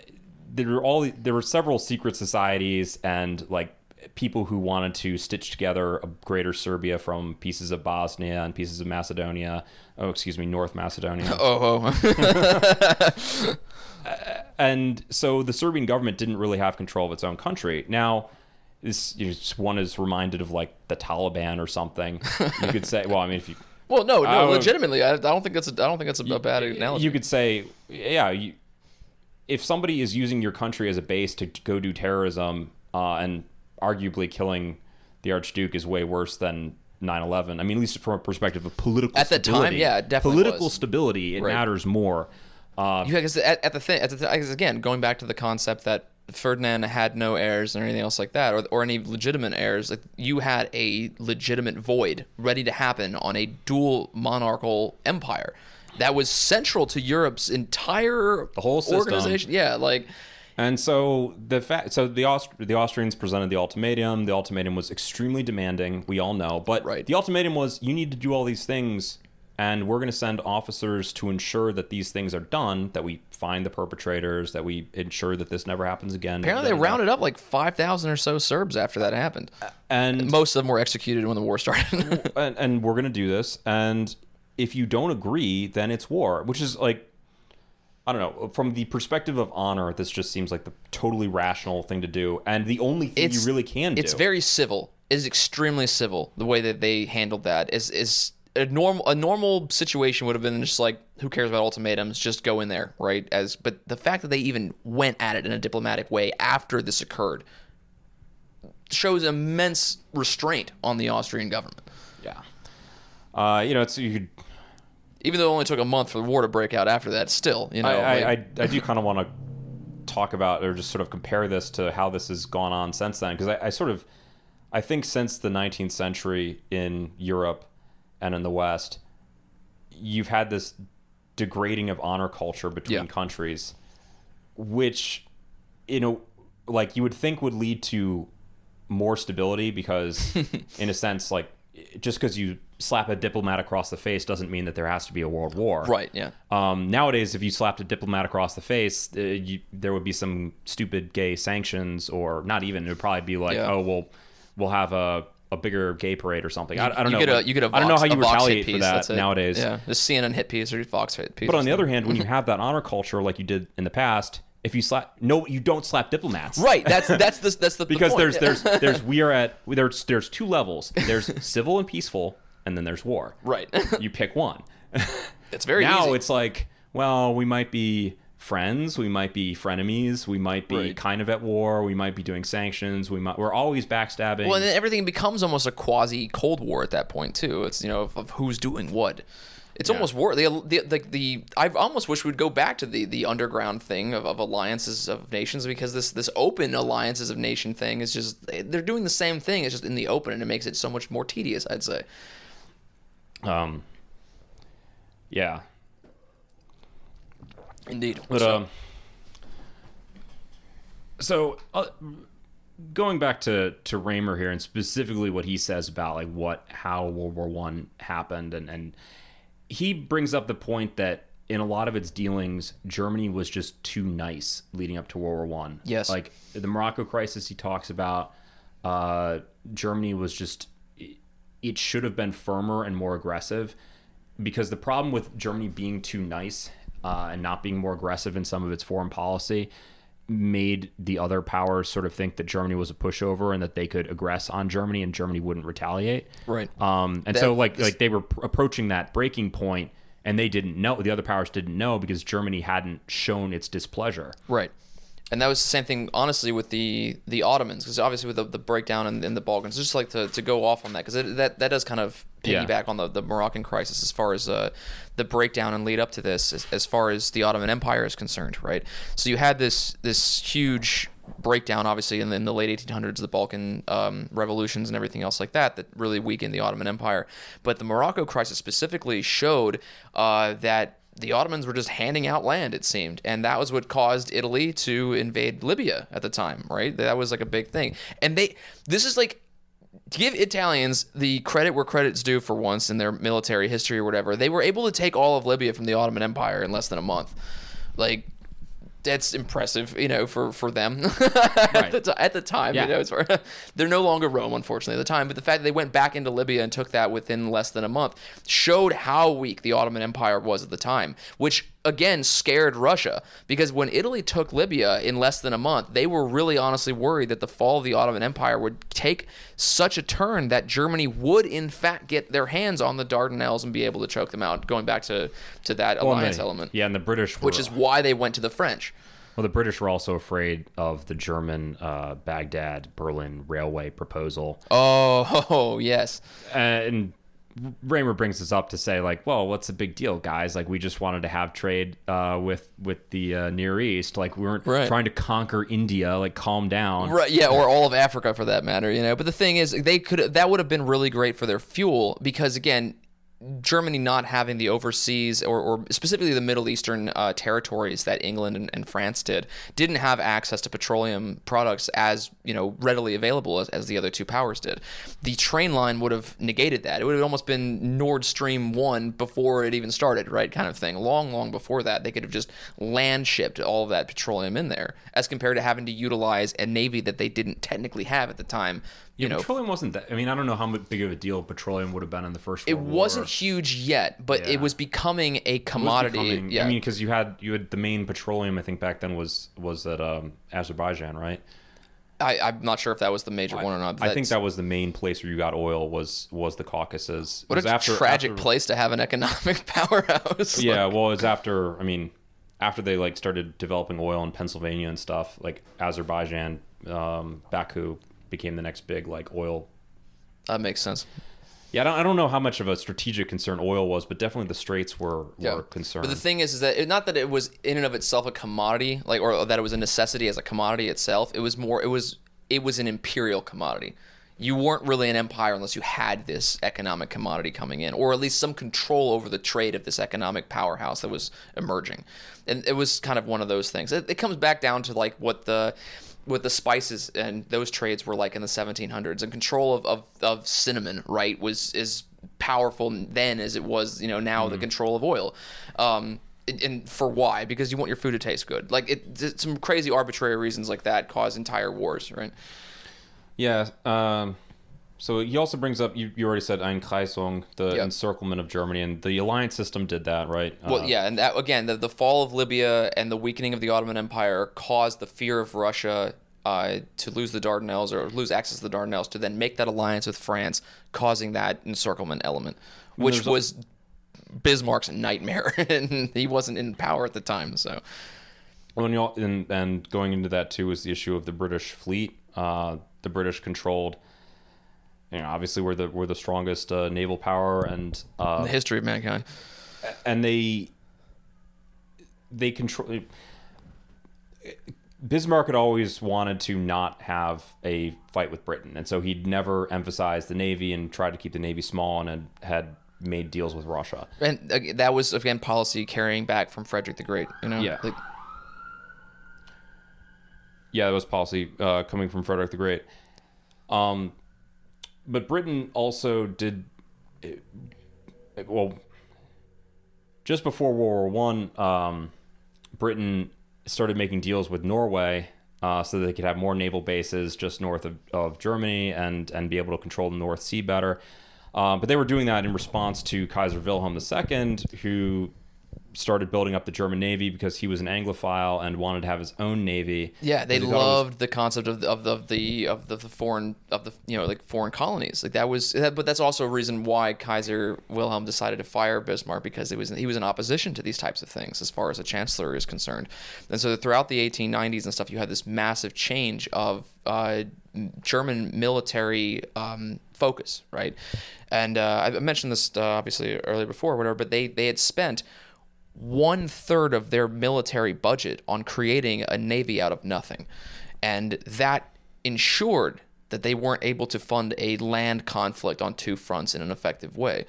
there were all there were several secret societies and like people who wanted to stitch together a greater Serbia from pieces of Bosnia and pieces of Macedonia. Oh, excuse me, North Macedonia. Oh, oh. and so the Serbian government didn't really have control of its own country. Now, this you know, one is reminded of like the Taliban or something. You could say, well, I mean, if you well, no, no. would- legitimately, I, I don't think that's a, I don't think that's a, a bad analogy. you could say, yeah, you, if somebody is using your country as a base to, to go do terrorism uh, and arguably killing the Archduke is way worse than 9/11. I mean, at least from a perspective of political At the time, yeah, definitely political was. stability it Right. matters more. Uh, You guys at, at the thing, at the th- again, going back to the concept that Ferdinand had no heirs or anything else like that, or, or any legitimate heirs. Like you had a legitimate void ready to happen on a dual monarchical empire that was central to Europe's entire The whole system. organization. Yeah, like And so the fact, so the Aust- the Austrians presented the ultimatum. The ultimatum was extremely demanding. We all know, but Right. the ultimatum was you need to do all these things, and we're going to send officers to ensure that these things are done. That we find the perpetrators. That we ensure that this never happens again. apparently they rounded up like five thousand or so Serbs after that happened. and Most of them were executed when the war started. and, and we're going to do this. And if you don't agree, then it's war, which is like, I don't know, from the perspective of honor, this just seems like the totally rational thing to do, and the only thing you really can do. It's very civil. It is extremely civil. The way that they handled that is is a normal a normal situation would have been just like who cares about ultimatums? Just go in there, right? As but the fact that they even went at it in a diplomatic way after this occurred shows immense restraint on the Austrian government. yeah. Uh, you know, it's you could. Even though it only took a month for the war to break out after that, still, you know, I, I, like- I, I do kind of want to talk about or just sort of compare this to how this has gone on since then because I, I sort of I think since the 19th century in Europe and in the West, you've had this degrading of honor culture between Yeah. countries, which, you know, like you would think would lead to more stability because, in a sense, like just because you slap a diplomat across the face doesn't mean that there has to be a world war. Right. Yeah. Um, nowadays, if you slapped a diplomat across the face, uh, you, there would be some stupid gay sanctions, or not even. It would probably be like, Yeah. oh, well, we'll have a, a bigger gay parade or something. I, I don't you know. Get a, you get a Vox, I don't know how you retaliate piece, for that nowadays. Yeah, the CNN hit piece or Fox hit piece. But on the other hand, when you have that honor culture like you did in the past, if you slap, no, you don't slap diplomats. right, that's that's the that's the the Because point. there's there's there's we are at there's there's two levels. There's civil and peaceful, and then there's war. right. You pick one. it's very now easy. it's like, well, we might be friends, we might be frenemies, we might be Right. kind of at war, we might be doing sanctions, we might we're always backstabbing. Well, and then everything becomes almost a quasi Cold War at that point too. It's you know of, of who's doing what. It's Yeah. almost war. The, the the the I almost wish we'd go back to the the underground thing of, of alliances of nations because this this open alliances of nation thing is just they're doing the same thing. It's just in the open and it makes it so much more tedious. I'd say. Um yeah. Indeed. But So- um so uh, going back to to Remer here and specifically what he says about like what how World War 1 happened and and he brings up the point that in a lot of its dealings Germany was just too nice leading up to World War 1. Yes. Like the Morocco crisis he talks about uh Germany was just it should have been firmer and more aggressive because the problem with Germany being too nice uh, and not being more aggressive in some of its foreign policy made the other powers sort of think that Germany was a pushover and that they could aggress on Germany and Germany wouldn't retaliate. Right. Um, and That- so like like they were pr- approaching that breaking point and they didn't know the other powers didn't know because Germany hadn't shown its displeasure. Right. And that was the same thing, honestly, with the the Ottomans, because obviously with the, the breakdown in, in the Balkans, just like to, to go off on that, because that that does kind of Yeah. piggyback on the, the Moroccan crisis as far as uh, the breakdown and lead up to this, as, as far as the Ottoman Empire is concerned, right? So you had this this huge breakdown, obviously, in the, in the late 1800s, the Balkan um, revolutions and everything else like that, that really weakened the Ottoman Empire. But the Morocco crisis specifically showed uh, that the Ottomans were just handing out land, it seemed. And that was what caused Italy to invade Libya at the time, right? That was like a big thing. And they, this is like, to give Italians the credit where credit's due for once in their military history or whatever, they were able to take all of Libya from the Ottoman Empire in less than a month. Like, that's impressive, you know, for for them at, the ti- at the time. Yeah. You know, it's for, they're no longer Rome, unfortunately, at the time. But the fact that they went back into Libya and took that within less than a month showed how weak the Ottoman Empire was at the time, which again scared Russia because when Italy took Libya in less than a month, they were really honestly worried that the fall of the Ottoman Empire would take such a turn that Germany would in fact get their hands on the Dardanelles and be able to choke them out. Going back to to that Well, alliance they- element, Yeah, and the British were, which is why they went to the French. Well, the British were also afraid of the German uh, Baghdad Berlin railway proposal. Oh, yes. and Remer brings this up to say like, well, what's the big deal, guys? Like, we just wanted to have trade uh, with with the uh, Near East. Like, we weren't Right. trying to conquer India. Like, calm down. Right, yeah, or all of Africa for that matter, you know. But the thing is, they could that would have been really great for their fuel because again, Germany not having the overseas or, or specifically the Middle Eastern uh, territories that England and, and France did didn't have access to petroleum products as you know readily available as, as the other two powers did. The train line would have negated that. It would have almost been Nord Stream one before it even started, right? Kind of thing. Long, long before that, they could have just land shipped all of that petroleum in there, as compared to having to utilize a navy that they didn't technically have at the time. You Yeah, know, petroleum wasn't that. I mean, I don't know how big of a deal petroleum would have been in the first. it World War. wasn't huge yet, but Yeah. it was becoming a commodity. becoming- yeah, I mean, because you had you had the main petroleum. I think back then was was at um, Azerbaijan, right? I, I'm not sure if that was the major one or not. I think that was the main place where you got oil was was the Caucasus. It what was a tragic after- place to have an economic powerhouse. Yeah, well, it's after. I mean, after they like started developing oil in Pennsylvania and stuff, like Azerbaijan, um, Baku became the next big like oil. that makes sense. Yeah, I don't, I don't know how much of a strategic concern oil was, but definitely the Straits were were concerned. But the thing is, is that it, not that it was in and of itself a commodity, like or that it was a necessity as a commodity itself. It was more. It was it was an imperial commodity. you weren't really an empire unless you had this economic commodity coming in, or at least some control over the trade of this economic powerhouse that was emerging. And it was kind of one of those things. It, it comes back down to like what the what the spices and those trades were like in the 1700s, and control of, of, of cinnamon, right, was is powerful then as it was, you know, now mm-hmm. the control of oil. Um, and for why? Because you want your food to taste good. Like it, some crazy arbitrary reasons like that cause entire wars, right? Yeah. Um, so he also brings up you, you already said Einkreisung, the yep. encirclement of Germany, and the alliance system did that, right? Well, uh, yeah, and that again, the, the fall of Libya and the weakening of the Ottoman Empire caused the fear of Russia uh, to lose the Dardanelles or lose access to the Dardanelles to then make that alliance with France, causing that encirclement element, which was Bismarck's nightmare, and he wasn't in power at the time. So, when you and and going into that too was the issue of the British fleet. Uh, the British controlled. You know, obviously we're the we're the strongest uh, naval power and uh, the history of mankind, and they they control. Bismarck had always wanted to not have a fight with Britain, and so he'd never emphasized the navy and tried to keep the navy small, and had, had made deals with Russia. And uh, that was again policy carrying back from Frederick the Great. You know, yeah. Like, yeah, that was policy uh, coming from Frederick the Great. Um, but Britain also did well. Just before World War One, um, Britain started making deals with Norway uh, so that they could have more naval bases just north of, of Germany and and be able to control the North Sea better. Uh, but they were doing that in response to Kaiser Wilhelm II, who started building up the German Navy because he was an Anglophile and wanted to have his own navy. Yeah, they loved was... the concept of the, of the of the of the, foreign of the you know like foreign colonies. Like that was, but that's also a reason why Kaiser Wilhelm decided to fire Bismarck because it was he was in opposition to these types of things as far as a chancellor is concerned. And so throughout the 1890s and stuff, you had this massive change of uh, German military um, focus, right? And uh, I mentioned this uh, obviously earlier before, whatever. But they they had spent one third of their military budget on creating a navy out of nothing. And that ensured that they weren't able to fund a land conflict on two fronts in an effective way.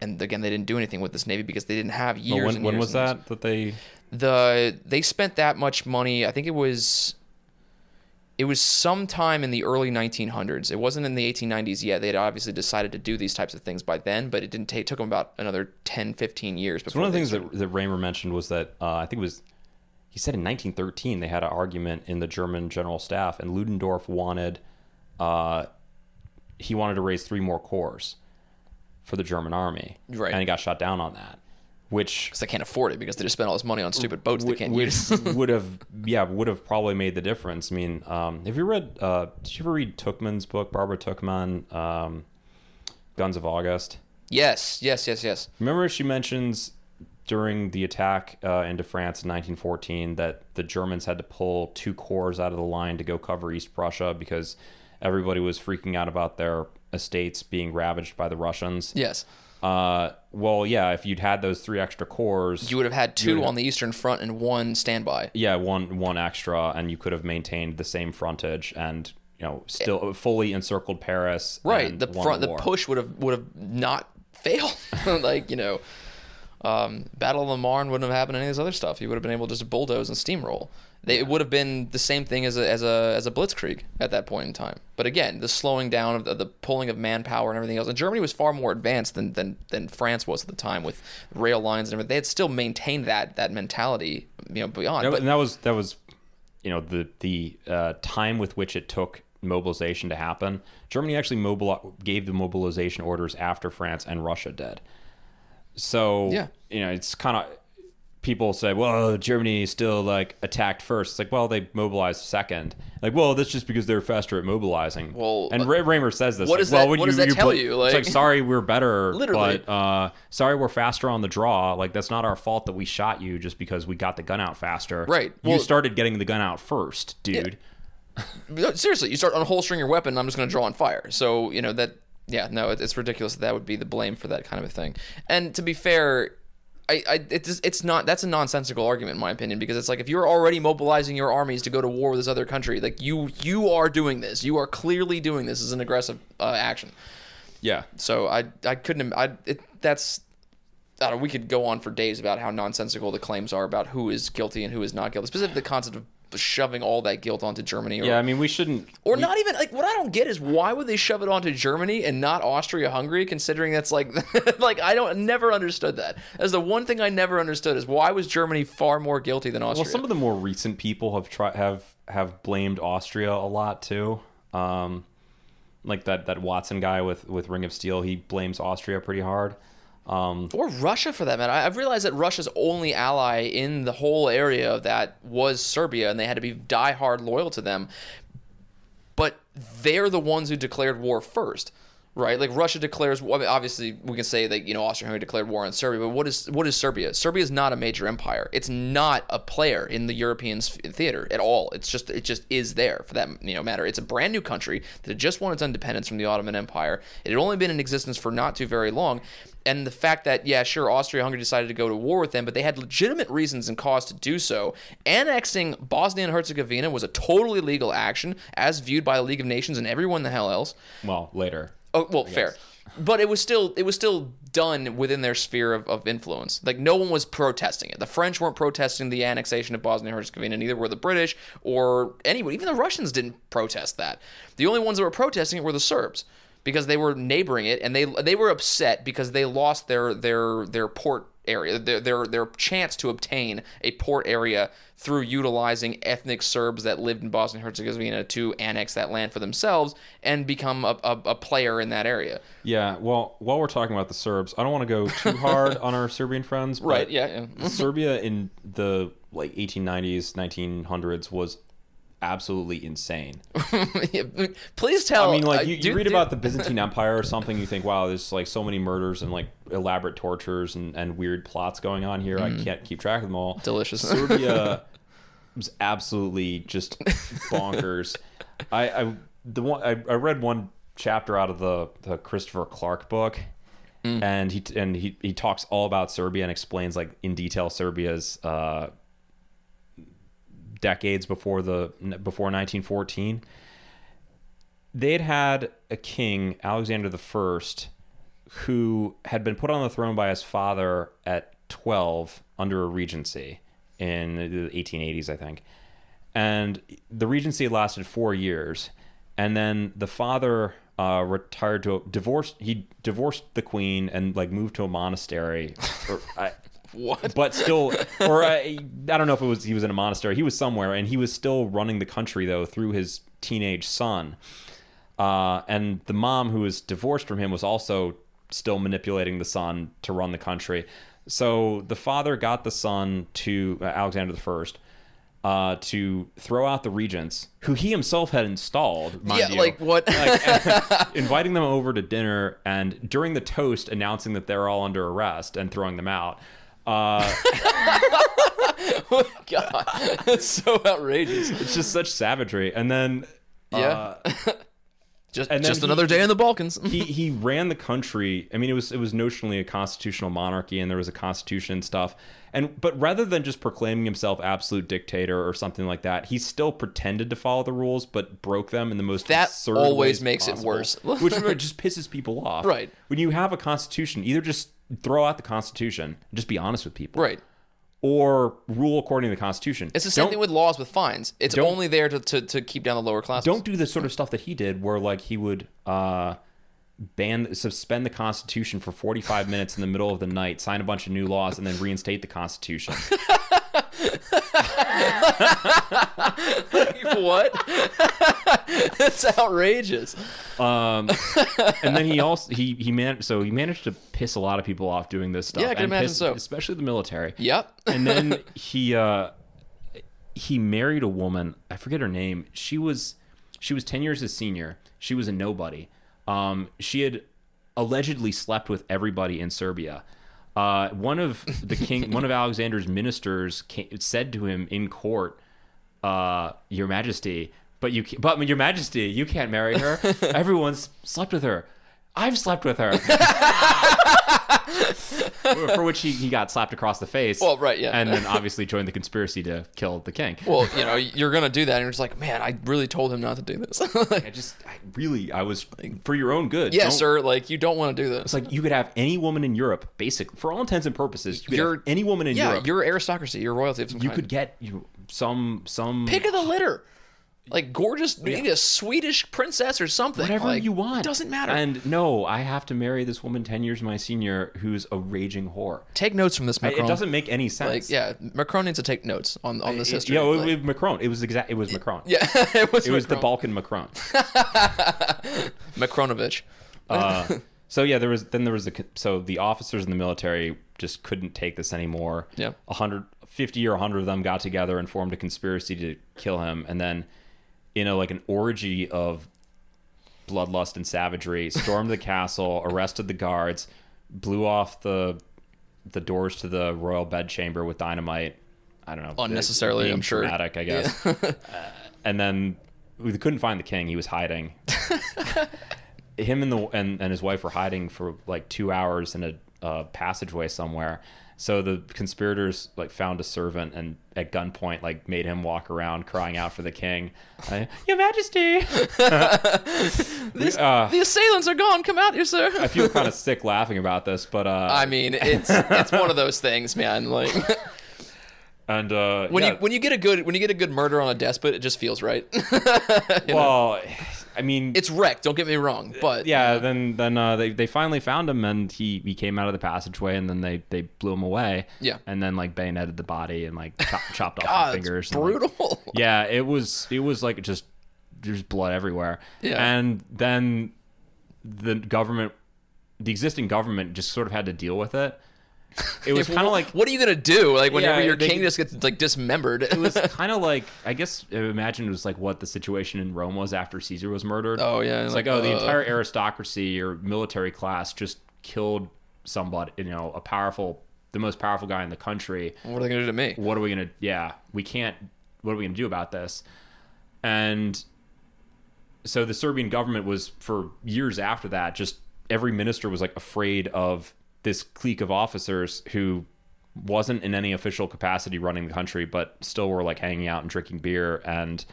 And again, they didn't do anything with this navy because they didn't have years. Well, when, and when was that that they? The they spent that much money. I think it was it was sometime in the early 1900s. It wasn't in the 1890s yet. They had obviously decided to do these types of things by then, but it didn't take took them about another 10, 15 years. So one of the things that, that Remer mentioned was that uh, I think it was he said in 1913 they had an argument in the German general staff, and Ludendorff wanted uh, he wanted to raise three more corps for the German army, right? And he got shot down on that which because they can't afford it because they just spent all this money on stupid boats w- they can't which use. would have yeah would have probably made the difference. I mean, um, have you read? Uh, did you ever read Tuchman's book, Barbara Tuchman, um, Guns of August? Yes, yes, yes, yes. Remember, she mentions during the attack uh, into France in 1914 that the Germans had to pull two corps out of the line to go cover East Prussia because everybody was freaking out about their estates being ravaged by the Russians. Yes. Uh, well, yeah, if you'd had those three extra corps, you would have had two on the eastern front and one standby. Yeah, one one extra, and you could have maintained the same frontage and you know still fully encircled Paris. Right, the front, the, the push would have would have not failed. like you know, um, Battle of the Marne wouldn't have happened. Any of this other stuff, you would have been able to just bulldoze and steamroll. They, it would have been the same thing as a, as a as a blitzkrieg at that point in time. But again, the slowing down of the, the pulling of manpower and everything else. And Germany was far more advanced than, than than France was at the time with rail lines and everything. They had still maintained that that mentality, you know, beyond. That, but, and that was that was, you know, the the uh, time with which it took mobilization to happen. Germany actually mobili- gave the mobilization orders after France and Russia did. So yeah. you know, it's kind of people say, well, Germany still like attacked first. It's like, well, they mobilized second. Like, well, that's just because they're faster at mobilizing. Well, and Ray Remer says this. What like, does well, that, what you, does that you tell put, you? Like, it's like, sorry, we're better, literally. but uh, sorry, we're faster on the draw. Like, that's not our fault that we shot you just because we got the gun out faster. Right. You well, started getting the gun out first, dude. Yeah. Seriously, you start unholstering your weapon. I'm just going to draw on fire. So you know that. Yeah, no, it's ridiculous that that would be the blame for that kind of a thing. And to be fair, I, I it's it's not that's a nonsensical argument in my opinion because it's like if you're already mobilizing your armies to go to war with this other country, like you you are doing this, you are clearly doing this as an aggressive uh, action. Yeah. So I I couldn't I it, that's I don't we could go on for days about how nonsensical the claims are about who is guilty and who is not guilty. Specifically, the concept of shoving all that guilt onto Germany. Or, Yeah, I mean, we shouldn't. or not even like what I don't get is why would they shove it onto Germany and not Austria Hungary considering that's like like I don't never understood that. As the one thing I never understood is why was Germany far more guilty than Austria? Well, some of the more recent people have tried have have blamed Austria a lot too. Um, like that that Watson guy with with Ring of Steel, he blames Austria pretty hard. Um, or Russia for that matter. I've realized that Russia's only ally in the whole area of that was Serbia, and they had to be diehard loyal to them. But they're the ones who declared war first, right? Like Russia declares. I mean, obviously, we can say that you know Austria-Hungary declared war on Serbia, but what is what is Serbia? Serbia is not a major empire. It's not a player in the European theater at all. It's just it just is there for that you know matter. It's a brand new country that had just won its independence from the Ottoman Empire. It had only been in existence for not too very long, and the fact that yeah sure austria-hungary decided to go to war with them but they had legitimate reasons and cause to do so. Annexing bosnia and herzegovina was a totally legal action as viewed by the league of nations and everyone the hell else. Well, later. oh well fair. but it was still it was still done within their sphere of, of influence. Like no one was protesting it. The french weren't protesting the annexation of bosnia and herzegovina neither were the british or anyone. Even the russians didn't protest that. The only ones that were protesting it were the serbs because they were neighboring it and they they were upset because they lost their their their port area their their their chance to obtain a port area through utilizing ethnic Serbs that lived in Bosnia Herzegovina to annex that land for themselves and become a, a, a player in that area. Yeah. Well, while we're talking about the Serbs, I don't want to go too hard on our Serbian friends. But Right, yeah, yeah. Serbia in the like 1890s, 1900s was absolutely insane. Please tell. I mean, like uh, you, you read about the Byzantine Empire or something, you think, wow, there's like so many murders and like elaborate tortures and, and weird plots going on here. I can't keep track of them all. Mm. Delicious. Serbia was absolutely just bonkers. I, I the one I, I read one chapter out of the the Christopher Clark book. Mm. And he and he, he talks all about Serbia and explains like in detail Serbia's uh, decades before the before 1914 they'd had a king alexander the first who had been put on the throne by his father at 12 under a regency in the 1880s i think. And the regency lasted four years and then the father uh, retired to a divorced he divorced the queen and like moved to a monastery or, I, What? but still or I, I don't know if it was he was in a monastery he was somewhere and he was still running the country though through his teenage son uh, and the mom who was divorced from him was also still manipulating the son to run the country so the father got the son to uh, alexander the first uh, to throw out the regents who he himself had installed mind yeah, you like what? like inviting them over to dinner and during the toast announcing that they're all under arrest and throwing them out uh, God, it's so outrageous. it's just such savagery and then Yeah. uh, Just And just he- another day in the Balkans. he he ran the country. I mean, it was it was notionally a constitutional monarchy, and there was a constitution and stuff. And but rather than just proclaiming himself absolute dictator or something like that, he still pretended to follow the rules, but broke them in the most That always ways makes it worse. which just pisses people off. Right. when you have a constitution, either just throw out the constitution, and just be honest with people, right. or rule according to the constitution. It's the same Don't- thing with laws with fines. It's only there to, to, to keep down the lower classes. don't do the sort of stuff that he did where like he would uh ban suspend the constitution for 45 minutes in the middle of the night sign a bunch of new laws and then reinstate the constitution what? That's outrageous. um and then he also he he man so he managed to piss a lot of people off doing this stuff Yeah, I can and imagine piss- so. especially the military Yep. and then he uh he married a woman i forget her name she was she was 10 years his senior she was a nobody um she had allegedly slept with everybody in serbia uh one of the king one of alexander's ministers came, said to him in court uh your majesty but you but your majesty you can't marry her. Everyone's slept with her I've slept with her. For which he, he got slapped across the face. Well, right, yeah. And then obviously joined the conspiracy to kill the king. Well, you know, you're gonna do that, and you're just like, man, I really told him not to do this. I just, I really, I was for your own good. yeah, sir. Like, you don't want to do this. It's like you could have any woman in Europe, basic for all intents and purposes. You have any woman in yeah, Europe. you're aristocracy. You're royalty of some you kind. could get you some some pick of the litter. Like gorgeous, maybe a Swedish princess or something. whatever Like, you want. It doesn't matter. And no, I have to marry this woman ten years my senior who's a raging whore. Take notes from this, I- Macron. It doesn't make any sense. Like, yeah, Macron needs to take notes on on this history. Yeah, it, Like- it, Macron. It was exact. It was Macron. yeah, it was. It was the Balkan Macron. Macronovich. Uh, so yeah, there was then there was a so the officers in the military just couldn't take this anymore. Yeah. a hundred fifty or hundred of them got together and formed a conspiracy to kill him, and then in a like an orgy of bloodlust and savagery, stormed the castle, arrested the guards, blew off the the doors to the royal bedchamber with dynamite. I don't know, Unnecessarily, I'm sure. Dramatic, I guess. uh, and then we couldn't find the king. He was hiding. Him and the and, and his wife were hiding for like two hours in a uh, passageway somewhere. So the conspirators like found a servant and at gunpoint like made him walk around crying out for the king, Uh, Your Majesty. These- uh, the assailants are gone. Come out here, sir. I feel kind of sick laughing about this, but uh, I mean, it's it's one of those things, man. Like and uh, when yeah, you when you get a good when you get a good murder on a despot, it just feels right. well, I mean, it's wrecked. Don't get me wrong, but yeah. Then then uh, they they finally found him, and he he came out of the passageway, and then they they blew him away. Yeah. and then like bayoneted the body and like chop, chopped off God, the it's fingers. and, like, brutal. yeah, it was it was like just there's blood everywhere. Yeah. and then the government, the existing government, just sort of had to deal with it. It was kind of like what are you gonna do? Like whenever Yeah, your they- king just gets like dismembered. it was kind of like I guess I imagine it was like what the situation in Rome was after Caesar was murdered. Oh, yeah, it's like, like, oh the uh. entire aristocracy or military class just killed somebody, you know, a powerful, the most powerful guy in the country. what are they gonna do to me? What are we gonna? Yeah, we can't. What are we gonna do about this? And so the Serbian government was for years after that just every minister was like afraid of this clique of officers who wasn't in any official capacity running the country but still were like hanging out and drinking beer and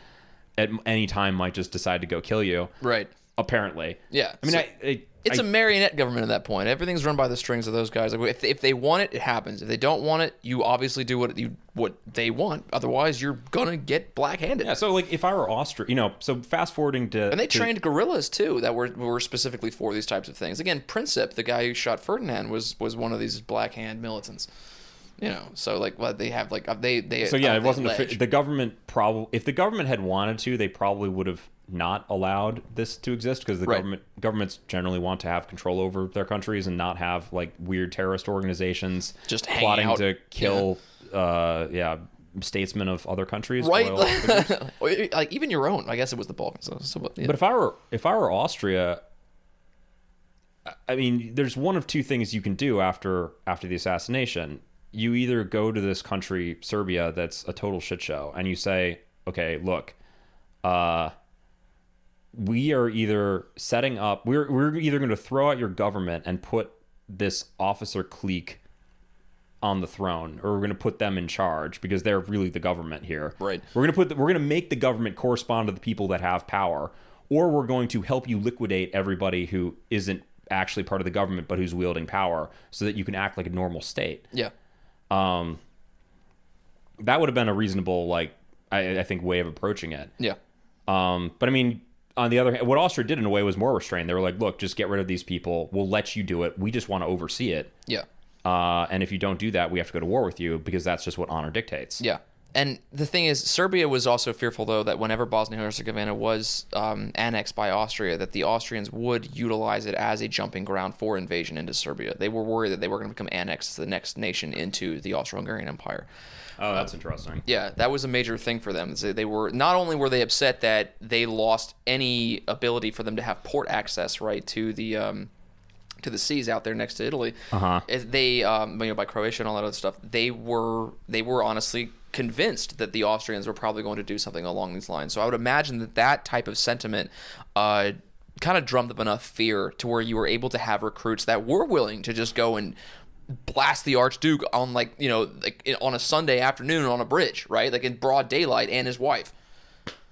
at any time might just decide to go kill you Right. apparently Yeah. i mean So- I, I It's I- a marionette government at that point. Everything's run by the strings of those guys. Like if, if they want it, it happens. If they don't want it, you obviously do what you what they want. Otherwise, you're gonna get black-handed. yeah so like if i were austria you know so fast forwarding to And they to- trained guerrillas too that were were specifically for these types of things. Again, Princip, the guy who shot Ferdinand, was was one of these black hand militants. You know, so like what they have like they they So yeah, uh, it wasn't offi- the government. Probably if the government had wanted to, they probably would have not allowed this to exist because the Right. government governments generally want to have control over their countries and not have like weird terrorist organizations Just plotting out. to kill. Uh, yeah, statesmen of other countries. right, royal figures. Or, like even your own. I guess it was the Balkans. So, so yeah. But if I were if I were Austria, I- I mean, there's one of two things you can do after after the assassination. You either go to this country, Serbia, that's a total shit show, and you say, "Okay, look, uh, we are either setting up. We're we're either going to throw out your government and put this officer clique." on the throne or we're going to put them in charge because they're really the government here Right. we're going to put the, we're going to make the government correspond to the people that have power or we're going to help you liquidate everybody who isn't actually part of the government but who's wielding power so that you can act like a normal state yeah, Um that would have been a reasonable like i, I think way of approaching it yeah, um, but i mean on the other hand what austria did in a way was more restrained they were like look just get rid of these people we'll let you do it we just want to oversee it yeah. uh, and if you don't do that we have to go to war with you because that's just what honor dictates Yeah. And the thing is, Serbia was also fearful, though, that whenever Bosnia and Herzegovina was um, annexed by Austria, that the Austrians would utilize it as a jumping ground for invasion into Serbia. They were worried that they were going to become annexed as the next nation into the Austro-Hungarian Empire. Oh that's interesting Yeah, that was a major thing for them. They they were not only were they upset that they lost any ability for them to have port access right to the um, to the seas out there next to Italy. Uh-huh. They um, you know by Croatia and all that other stuff. They were they were honestly convinced that the Austrians were probably going to do something along these lines. So I would imagine that that type of sentiment uh, kind of drummed up enough fear to where you were able to have recruits that were willing to just go and blast the archduke on like you know like on a sunday afternoon on a bridge right like in broad daylight and his wife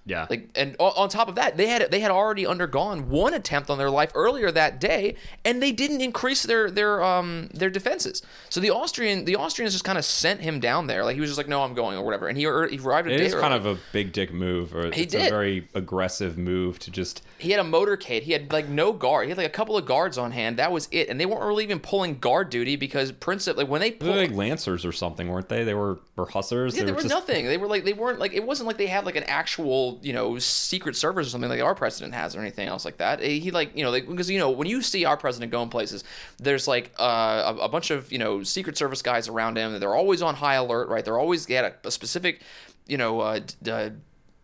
Yeah. like, and on top of that, they had they had already undergone one attempt on their life earlier that day, and they didn't increase their their um their defenses. So the Austrian the Austrians just kind of sent him down there, like he was just like, no, I'm going or whatever, and he, er, he arrived a it day is early. kind of a big dick move, or He it's did. a very aggressive move to just. He had a motorcade. He had like no guard. He had like a couple of guards on hand. That was it, and they weren't really even pulling guard duty because Princip like when they They were pulled. like lancers or something, weren't they? They were or hussars. Yeah, they were were just, nothing. They were like they weren't like it wasn't like they had like an actual you know secret service or something like our president has or anything else like that. He like you know like, because you know when you see our president going places, there's like uh, a, a bunch of you know secret service guys around him. They're always on high alert, right? They're always they had a, a specific you know. Uh, d- uh,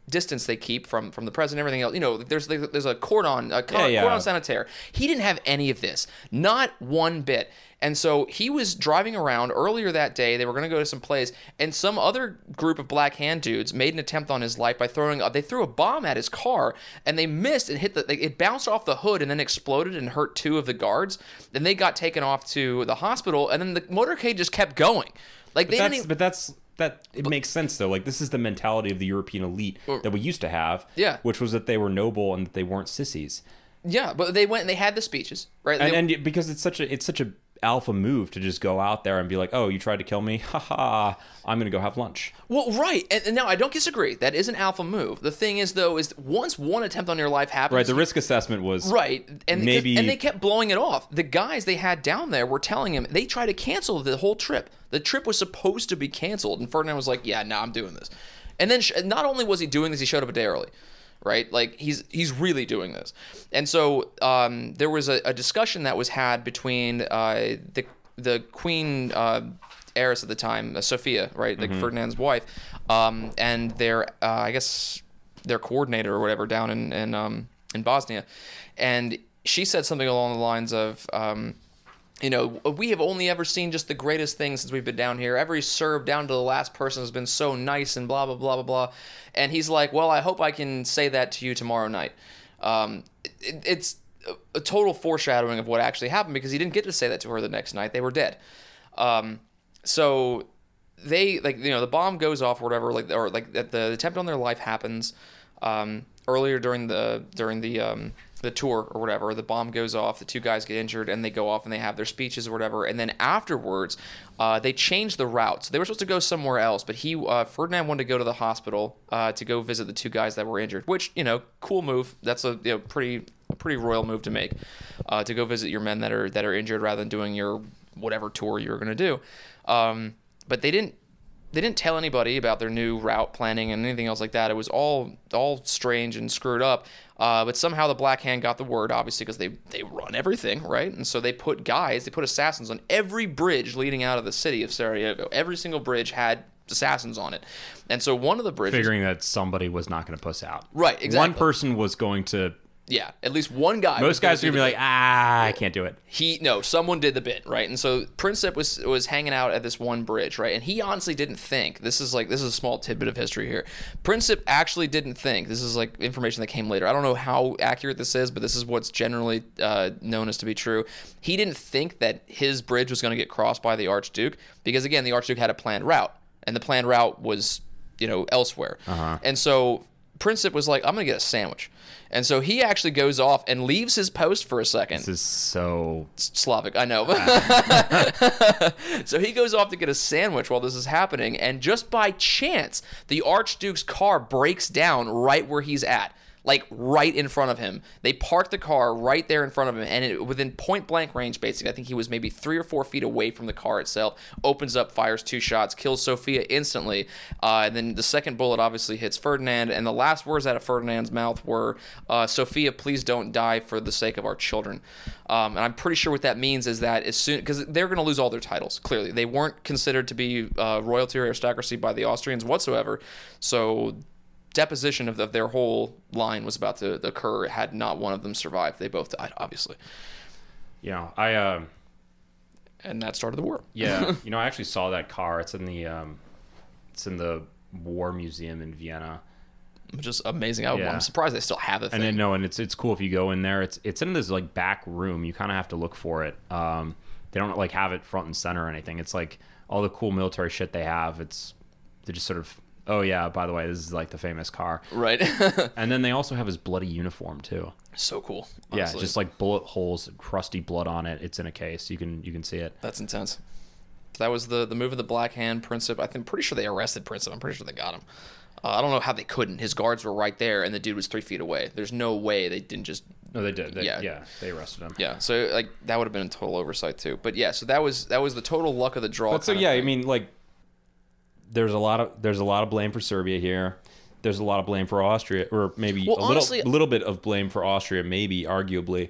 distance they keep from from the president everything else. You know there's there's a cordon a cordon, yeah. cordon sanitaire he didn't have any of this not one bit. And so he was driving around earlier that day. They were going to go to some place and some other group of black hand dudes made an attempt on his life by throwing they threw a bomb at his car and they missed and hit the it bounced off the hood and then exploded and hurt two of the guards. Then they got taken off to the hospital and then the motorcade just kept going. Like they didn't even, but that's that it makes sense though. Like this is the mentality of the European elite that we used to have. Yeah. Which was that they were noble and that they weren't sissies. yeah but they went and they had the speeches right And, They- and because it's such a it's such a alpha move to just go out there and be like, oh, you tried to kill me, haha, I'm gonna go have lunch. Well, right, and, and now I don't disagree. That is an alpha move. The thing is, though, is once one attempt on your life happens, Right. The risk assessment was right, and maybe- and they kept blowing it off. The guys they had down there were telling him they tried to cancel the whole trip. The trip was supposed to be canceled, and Ferdinand was like, "Yeah, no, I'm doing this." And then sh- not only was he doing this, he showed up a day early. Right, like he's he's really doing this, and so um, there was a, a discussion that was had between uh, the the queen uh, heiress at the time, uh, Sophia, right, like Ferdinand's wife, um, and their uh, I guess their coordinator or whatever down in in um, in Bosnia, and she said something along the lines of. Um, you know, we have only ever seen just the greatest things since we've been down here. Every Serb down to the last person has been so nice and blah blah blah blah blah. And he's like, "Well, I hope I can say that to you tomorrow night." Um, it, it's a, total foreshadowing of what actually happened because he didn't get to say that to her the next night. They were dead. Um, so they like you know the bomb goes off or whatever like or like the, the attempt on their life happens um, earlier during the during the um, the tour or whatever the bomb goes off the two guys get injured and they go off and they have their speeches or whatever. And then afterwards uh, they change the route. So they were supposed to go somewhere else but he uh, Ferdinand wanted to go to the hospital uh, to go visit the two guys that were injured which you know cool move. That's a you know pretty a pretty royal move to make uh, to go visit your men that are that are injured rather than doing your whatever tour you were going to do. Um, but they didn't they didn't tell anybody about their new route planning and anything else like that. It was all all strange and screwed up. Uh, but somehow the Black Hand got the word, obviously, because they they run everything, right? And so they put guys, they put assassins on every bridge leading out of the city of Sarajevo. Every single bridge had assassins on it. And so one of the bridges, figuring that somebody was not gonna puss out. right? Exactly. One person was going to. Yeah, at least one guy. Most guys are gonna be like, ah, I can't do it. he no someone did the bit right? And so princip was was hanging out at this one bridge right? And he honestly didn't think this is like this is a small tidbit of history here. Princip actually didn't think this is like information that came later. I don't know how accurate this is but this is what's generally uh, known as to be true. He didn't think that his bridge was going to get crossed by the archduke because again the archduke had a planned route and the planned route was you know elsewhere. And so princip was like i'm going to get a sandwich and so he actually goes off and leaves his post for a second This is so. Slavic, I know. so he goes off to get a sandwich while this is happening, and just by chance, the Archduke's car breaks down right where he's at. Like right in front of him. They park the car right there in front of him, and it, within point blank range, basically, I think he was maybe three or four feet away from the car itself. Opens up, fires two shots, kills Sophia instantly. Uh, and then the second bullet obviously hits Ferdinand, and the last words out of Ferdinand's mouth were, uh, "Sophia, please don't die for the sake of our children." Um, and I'm pretty sure what that means is that as soon because they're going to lose all their titles. Clearly, they weren't considered to be uh, royalty or aristocracy by the Austrians whatsoever. So deposition of, of their whole line was about to occur had not one of them survived. They both died, obviously, Yeah, I. Uh, and that started the war. yeah, you know, I actually saw that car. It's in the. Um, it's in the War Museum in Vienna. which is amazing. I, Yeah. I'm surprised they still have it. And then no, and it's it's cool if you go in there. It's it's in this like back room. You kind of have to look for it. Um, they don't like have it front and center or anything. It's like all the cool military shit they have. It's they just sort of oh yeah. By the way, this is like the famous car. right. And then they also have his bloody uniform too. so cool. Yeah, just like bullet holes, crusty blood on it. It's in a case. You can you can see it. That's intense. That was the the move of the Black Hand. Princip. I think pretty sure they arrested Princip. I'm pretty sure they got him. Uh, I don't know how they couldn't. His guards were right there, and the dude was three feet away. There's no way they didn't just. No, they did. They, Yeah. yeah. they arrested him. Yeah, so like that would have been a total oversight too. But yeah, so that was that was the total luck of the draw. But so yeah, I mean, like, there's a lot of there's a lot of blame for Serbia here. There's a lot of blame for Austria, or maybe Well, a honestly- little little bit of blame for Austria, maybe arguably.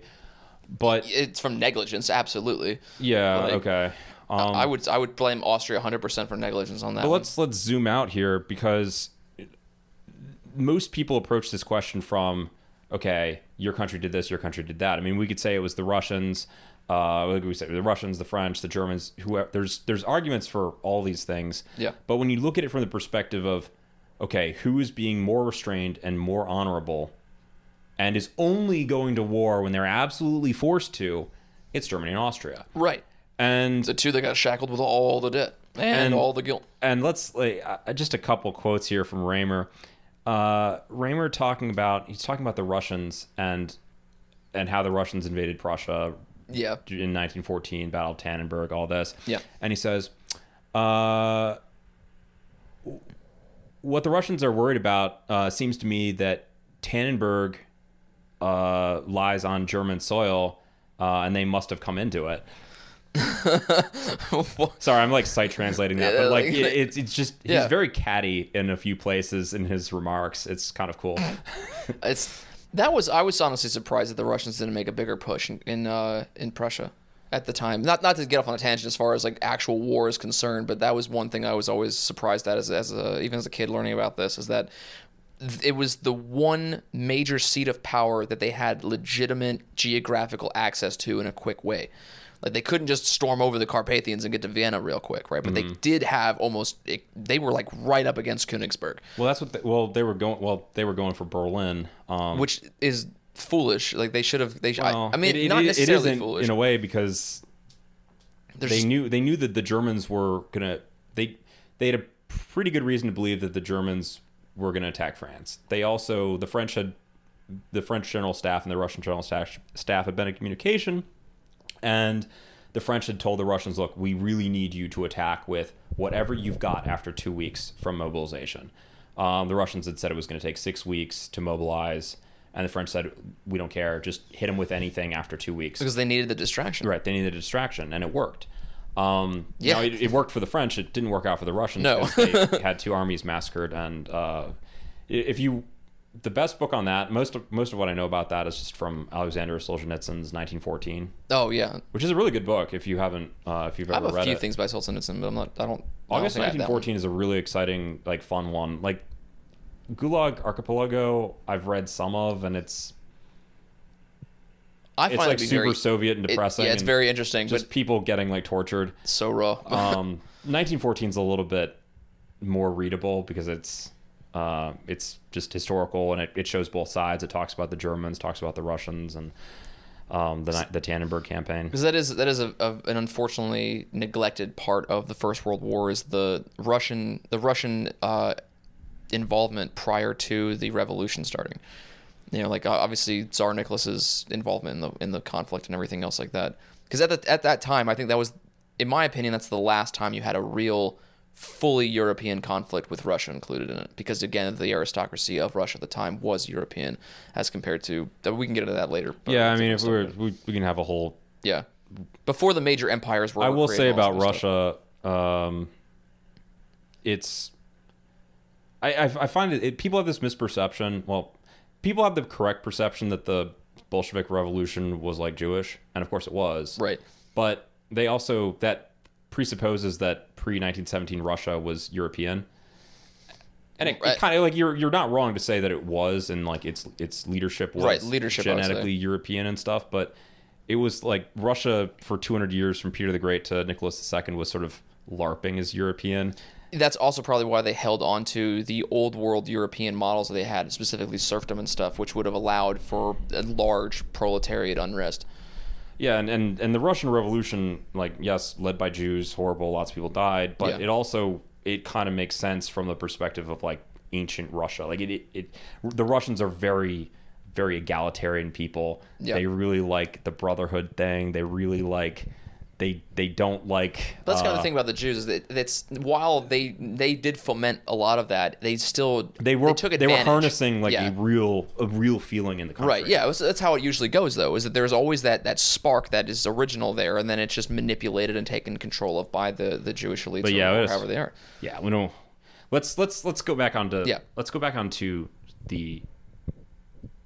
But it's from negligence, absolutely. yeah, like, okay. Um, I would I would blame Austria 100 percent for negligence on that. but one. let's let's zoom out here because most people approach this question from okay, your country did this, your country did that. I mean, we could say it was the Russians. Uh, like we say the Russians, the French, the Germans. Whoever there's there's arguments for all these things. Yeah. But when you look at it from the perspective of okay, who is being more restrained and more honorable, and is only going to war when they're absolutely forced to, it's Germany and Austria. right. And The two that got shackled with all the debt and, And- all the guilt. and let's like uh, just a couple quotes here from Remer. Uh, Remer talking about he's talking about the Russians and and how the Russians invaded Prussia Yeah. in 1914, Battle of Tannenberg, all this. Yeah. And he says, uh, what the Russians are worried about uh, seems to me that Tannenberg uh, lies on German soil, uh, and they must have come into it. Sorry, I'm like sight translating that, Yeah, but like like- it, it's it's just he's very catty in a few places in his remarks. It's kind of cool. It's that was I was honestly surprised that the Russians didn't make a bigger push in in, uh, in Prussia at the time. Not not to get off on a tangent as far as like actual war is concerned, but that was one thing I was always surprised at as as a, even as a kid learning about this is that it was the one major seat of power that they had legitimate geographical access to in a quick way. Like they couldn't just storm over the Carpathians and get to Vienna real quick, right? But they did have almost it, they were like right up against Königsberg. well, that's what. They, well, they were going. Well, they were going for Berlin. Um, which is foolish. Like they should have. They. Sh- well, I, I mean, it- it- not it necessarily isn't foolish. in a way because There's they knew they knew that the Germans were gonna they they had a pretty good reason to believe that the Germans were gonna attack France. They also the French had the French general staff and the Russian general staff staff had been in communication, and the French had told the Russians, "Look, we really need you to attack with whatever you've got after two weeks from mobilization." Um, the Russians had said it was going to take six weeks to mobilize, and the French said, "We don't care. Just hit them with anything after two weeks." because they needed the distraction. Right, they needed a distraction, and it worked. Um, Yeah. it, it worked for the French. It didn't work out for the Russians. No. they had two armies massacred, and uh, if you, the best book on that, most of most of what I know about that is just from Alexander Solzhenitsyn's 1914, Oh yeah, which is a really good book if you haven't uh, if you've ever read I have a few it. things by Solzhenitsyn, but I'm not. I don't. Don't August I one. 1914 is a really exciting, like fun one. Like Gulag Archipelago, I've read some of, and it's I find it's like it super very, Soviet and it- depressing. yeah, it's very interesting, just people getting like tortured. so raw. um, 1914 is a little bit more readable because it's uh, it's just historical and it, it shows both sides. It talks about the Germans, talks about the Russians, and um, the the Tannenberg campaign. because that is that is a, a, an unfortunately neglected part of the First World War is the Russian the Russian uh, involvement prior to the revolution starting. You know, like obviously Tsar Nicholas's involvement in the in the conflict and everything else like that. Because at at that time, I think that was, in my opinion, that's the last time you had a real, fully European conflict with Russia included in it. Because again, the aristocracy of Russia at the time was European, as compared to. We can get into that later. Yeah, I mean, if we were, we, we can have a whole. Yeah. Before the major empires were. I will say created and all about. Russia, um, it's. I, I, I find it, it. People have this misperception. Well, people have the correct perception that the Bolshevik Revolution was like Jewish, and of course it was. Right. but they also that presupposes that pre 1917 Russia was European. And it, Right. kind of like you're you're not wrong to say that it was and like its its leadership was Right, leadership, I would say. genetically European and stuff, but it was like Russia for 200 years from Peter the Great to Nicholas II was sort of larping as European. That's also probably why they held on to the old world European models that they had, specifically serfdom and stuff, which would have allowed for a large proletariat unrest. Yeah, and, and, and the Russian Revolution, like yes, led by Jews, horrible, lots of people died, but Yeah. it also it kind of makes sense from the perspective of like ancient Russia. Like it, it, it the Russians are very very egalitarian people. Yeah. They really like the brotherhood thing. They really like they they don't like That's kind of uh, the thing about the Jews is that that's while they they did foment a lot of that, they still they were took they were harnessing like yeah. a real a real feeling in the country. Right. Yeah. was- That's how it usually goes, though. Is that there's always that that spark that is original there, and then it's just manipulated and taken control of by the the Jewish elites But or, yeah, or however they are. Yeah, we don't. Let's let's let's go back onto Yeah. Let's go back onto the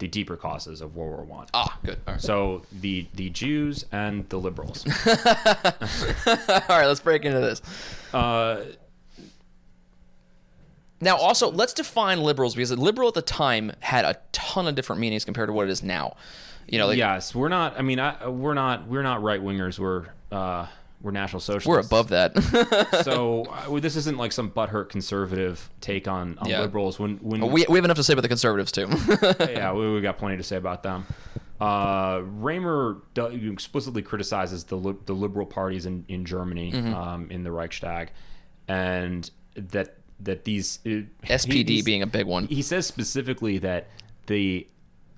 the deeper causes of World War One. Ah, good. All right. So the the Jews and the liberals. All right. Let's break into this. uh, Now, also, let's define liberals because liberal at the time had a ton of different meanings compared to what it is now. You know, like, yes, we're not. I mean, I, we're not. We're not right wingers. We're uh, we're national socialists. we're above that. so uh, this isn't like some butthurt conservative take on, on Yeah. liberals. When when we, we have enough to say about the conservatives too. yeah, we, we got plenty to say about them. Uh, Remer explicitly criticizes the li- the liberal parties in in Germany Mm-hmm. um, in the Reichstag, and that that these uh, SPD he's- being a big one. He says specifically that the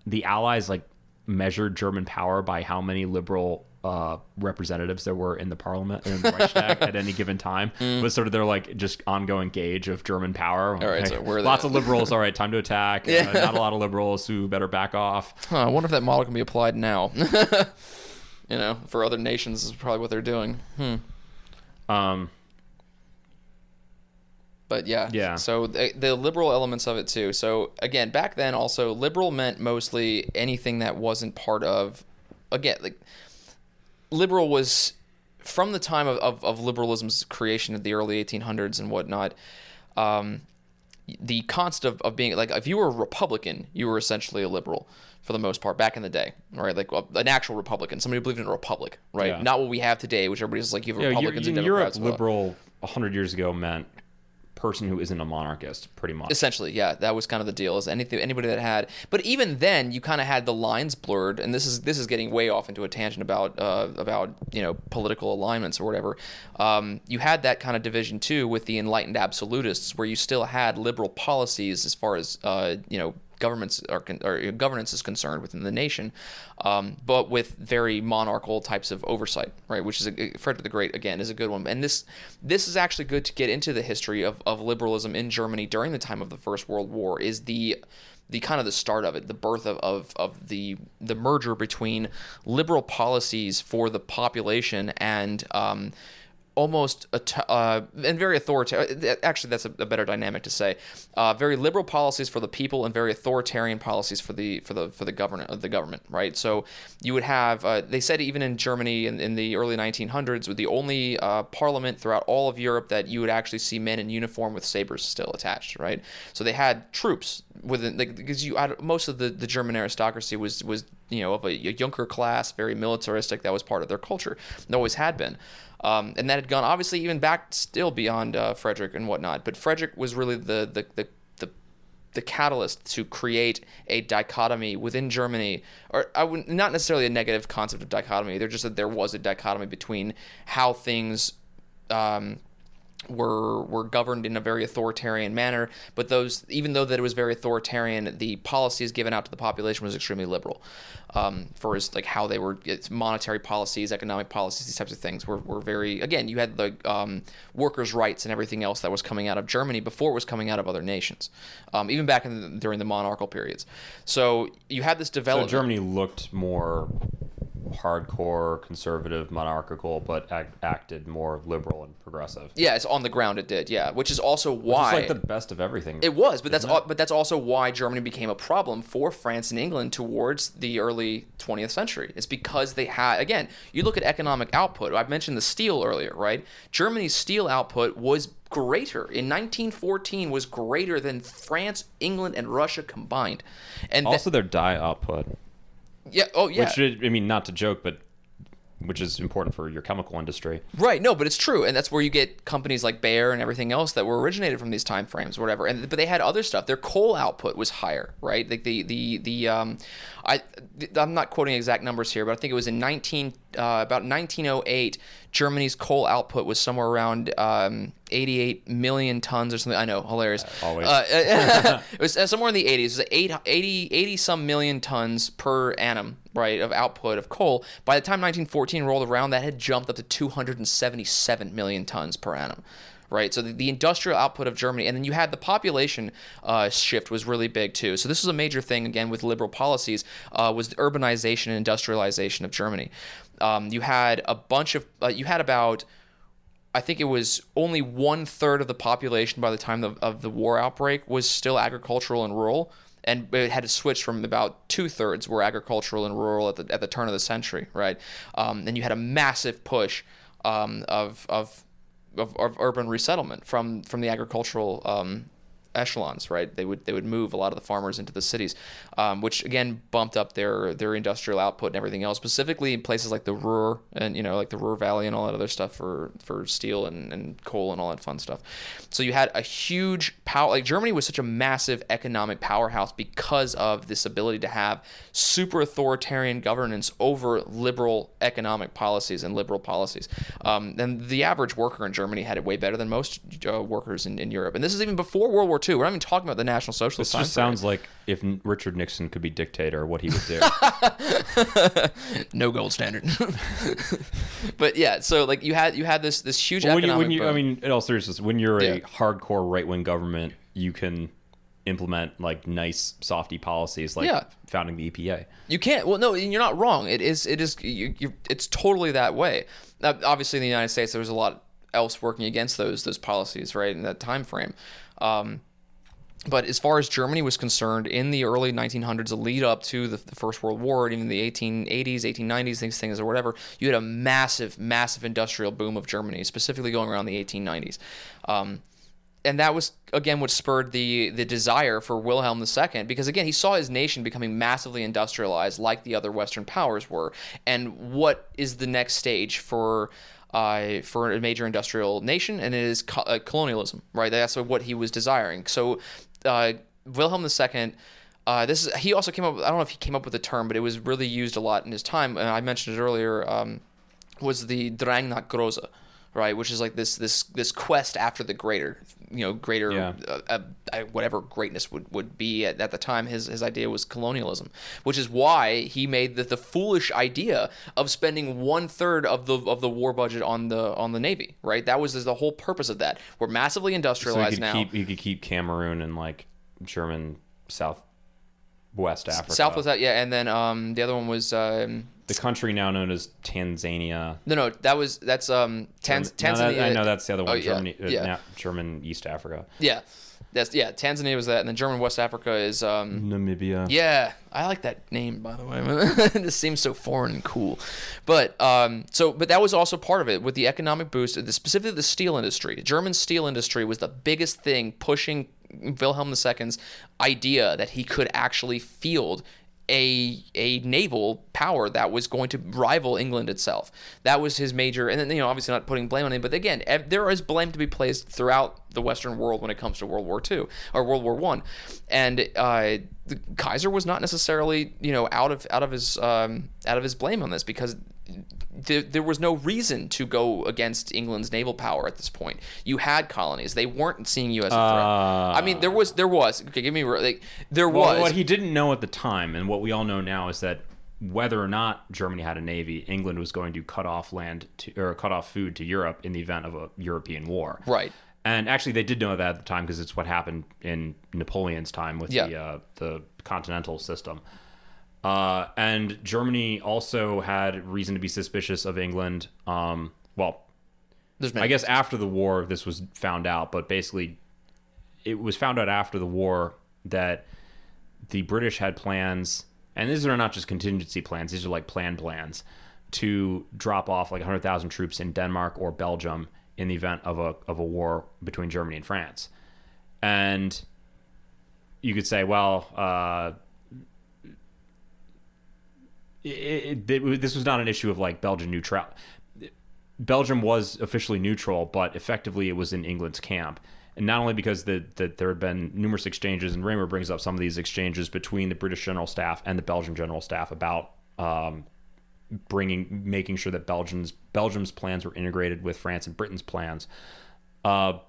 the Allies like measured German power by how many liberal uh, representatives there were in the parliament in the Reichstag at any given time. Was sort of their like just ongoing gauge of German power. Mm. All right, so we're lots the- of liberals. All right, time to attack. Yeah. Uh, not a lot of liberals who better back off. Huh, I wonder if that model can be applied now. you know, for other nations is probably what they're doing. Hmm. Um, But yeah, Yeah. So the, the liberal elements of it too. So again, back then, also liberal meant mostly anything that wasn't part of. Again, like liberal was from the time of, of, of liberalism's creation in the early 1800s and whatnot. Um, the concept of, of being like if you were a Republican, you were essentially a liberal for the most part back in the day, right? Like well, an actual Republican, somebody who believed in a republic, right? Yeah. Not what we have today, which everybody's like you have yeah, Republicans in and Europe, Democrats. well, liberal hundred years ago meant person who isn't a monarchist, pretty much. Essentially, yeah, that was kind of the deal. Is anything anybody that had, but even then, you kind of had the lines blurred, and this is this is getting way off into a tangent about uh, about you know political alignments or whatever. Um, you had that kind of division too with the enlightened absolutists, where you still had liberal policies as far as uh, you know governments are or governance is concerned within the nation, um, but with very monarchical types of oversight, right? Which is a, Frederick the Great again is a good one, and this this is actually good to get into the history of, of liberalism in Germany during the time of the First World War. Is the the kind of the start of it, the birth of, of, of the the merger between liberal policies for the population and um, almost uh, and very authoritarian. Actually, that's a, a better dynamic to say. Uh, very liberal policies for the people and very authoritarian policies for the for the for the government of the government. Right. So you would have. Uh, they said even in Germany in, in the early 1900s, with the only uh, parliament throughout all of Europe that you would actually see men in uniform with sabers still attached. Right. So they had troops within like, because you most of the, the German aristocracy was was you know of a, a Junker class, very militaristic. That was part of their culture. It always had been. Um, and that had gone obviously even back still beyond uh, Frederick and whatnot. But Frederick was really the the, the the catalyst to create a dichotomy within Germany, or I would not necessarily a negative concept of dichotomy. They're just that there was a dichotomy between how things um, were were governed in a very authoritarian manner. But those, even though that it was very authoritarian, the policies given out to the population was extremely liberal. Um, for as like how they were, it's monetary policies, economic policies, these types of things were, were very. Again, you had the um, workers' rights and everything else that was coming out of Germany before it was coming out of other nations, um, even back in the, during the monarchical periods. So you had this So development. Germany looked more hardcore, conservative, monarchical, but act, acted more liberal and progressive. yeah, it's on the ground. It did, yeah, which is also why It's like the best of everything. It was, but that's al- but that's also why Germany became a problem for France and England towards the early 20th century. It's because they had again, you look at economic output. I've mentioned the steel earlier, right? Germany's steel output was greater in 1914 was greater than France, England, and Russia combined. And also, their dye output. Yeah, oh yeah, Which I mean, not to joke, but which is important for your chemical industry. Right. No, but it's true, and that's where you get companies like Bayer and everything else that were originated from these time frames, whatever. And but they had other stuff. Their coal output was higher, right? Like the the the um, I I'm not quoting exact numbers here, but I think it was in 19 uh, about 1908. Germany's coal output was somewhere around um, 88 million tons or something. I know, hilarious. Uh, always. Uh, it was uh, somewhere in the 80s. It was 80, 80, 80 some million tons per annum, right, of output of coal. By the time 1914 rolled around, that had jumped up to 277 million tons per annum right? So the, the, industrial output of Germany, and then you had the population uh, shift was really big too. So this was a major thing again with liberal policies uh, was the urbanization and industrialization of Germany. Um, you had a bunch of uh, you had about I think it was only one third of the population by the time of, of the war outbreak was still agricultural and rural and it had to switch from about two thirds were agricultural and rural at the at the turn of the century, right? Um, and you had a massive push um, of, of of, of urban resettlement from from the agricultural um, echelons, right? They would they would move a lot of the farmers into the cities, um, which again bumped up their their industrial output and everything else. Specifically in places like the Ruhr and you know like the Ruhr Valley and all that other stuff for for steel and, and coal and all that fun stuff. So you had a huge power. Like Germany was such a massive economic powerhouse because of this ability to have super authoritarian governance over liberal economic policies and liberal policies. Um, and the average worker in Germany had it way better than most uh, workers in, in Europe. And this is even before World War II. We're not even talking about the National Socialist. This just sounds like if Richard Nixon could be dictator, what he would do. no gold standard. but yeah, so like you had you had this this huge well, when. You, when you, I mean, in all seriousness, when you're yeah. a hardcore right wing government, you can implement like nice softy policies like yeah. founding the EPA. You can't. Well, no, you're not wrong. It is. It is. You, you, it's totally that way. Now, obviously, in the United States, there was a lot else working against those those policies, right, in that time frame. Um, but as far as Germany was concerned, in the early 1900s, the lead up to the, the, First World War, even the 1880s, 1890s, these things or whatever, you had a massive, massive industrial boom of Germany, specifically going around the 1890s. Um, and that was again what spurred the the desire for Wilhelm II because again he saw his nation becoming massively industrialized like the other Western powers were, and what is the next stage for uh, for a major industrial nation, and it is co- uh, colonialism, right? That's what he was desiring. So, uh, Wilhelm II. Uh, this is he also came up. I don't know if he came up with the term, but it was really used a lot in his time. And I mentioned it earlier. Um, was the Drang nach Große, right? Which is like this this this quest after the greater, you know, greater yeah. uh, uh, whatever greatness would, would be at, at the time. His his idea was colonialism, which is why he made the, the foolish idea of spending one third of the of the war budget on the on the navy. Right, that was the whole purpose of that. We're massively industrialized so now. Keep, you could keep Cameroon and like German South West Africa. South Southwest, yeah, and then um, the other one was um, the country now known as Tanzania. No, no, that was that's um Tanz- Tanzania. No, that, I know that's the other one. Oh, Germany, yeah, uh. German East Africa. Yeah, that's yeah. Tanzania was that, and then German West Africa is um Namibia. Yeah, I like that name by the way. this seems so foreign and cool, but um so but that was also part of it with the economic boost, specifically the steel industry. German steel industry was the biggest thing pushing Wilhelm II's idea that he could actually field a a naval power that was going to rival England itself. That was his major, and then you know obviously not putting blame on him, but again there is blame to be placed throughout the Western world when it comes to World War II or World War One, and uh, the Kaiser was not necessarily you know out of out of his um, out of his blame on this because there, there was no reason to go against England's naval power at this point. You had colonies; they weren't seeing you as a threat. Uh, I mean, there was, there was. Okay, give me like there well, was. What he didn't know at the time, and what we all know now, is that whether or not Germany had a navy, England was going to cut off land to, or cut off food to Europe in the event of a European war. Right. And actually, they did know that at the time because it's what happened in Napoleon's time with yeah. the uh, the continental system. Uh, and Germany also had reason to be suspicious of England. Um, well, I guess after the war, this was found out, but basically, it was found out after the war that the British had plans, and these are not just contingency plans; these are like planned plans to drop off like 100,000 troops in Denmark or Belgium in the event of a of a war between Germany and France. And you could say, well, uh, it, it, this was not an issue of like Belgian neutral. Belgium was officially neutral, but effectively it was in England's camp. And not only because the, that there had been numerous exchanges, and Remer brings up some of these exchanges between the British general staff and the Belgian general staff about um, bringing, making sure that Belgium's Belgium's plans were integrated with France and Britain's plans. Uh,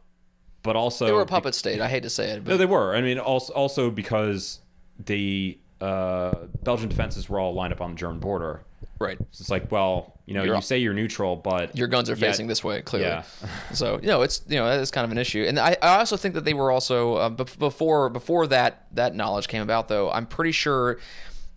but also they were a puppet state. I hate to say it. But. No, they were. I mean, also also because the uh, Belgian defenses were all lined up on the German border. Right. So it's like, well, you know, you're you say you're neutral, but your guns are facing this way clearly. Yeah. so you know, it's you know, it's kind of an issue, and I, I also think that they were also uh, before before that that knowledge came about, though. I'm pretty sure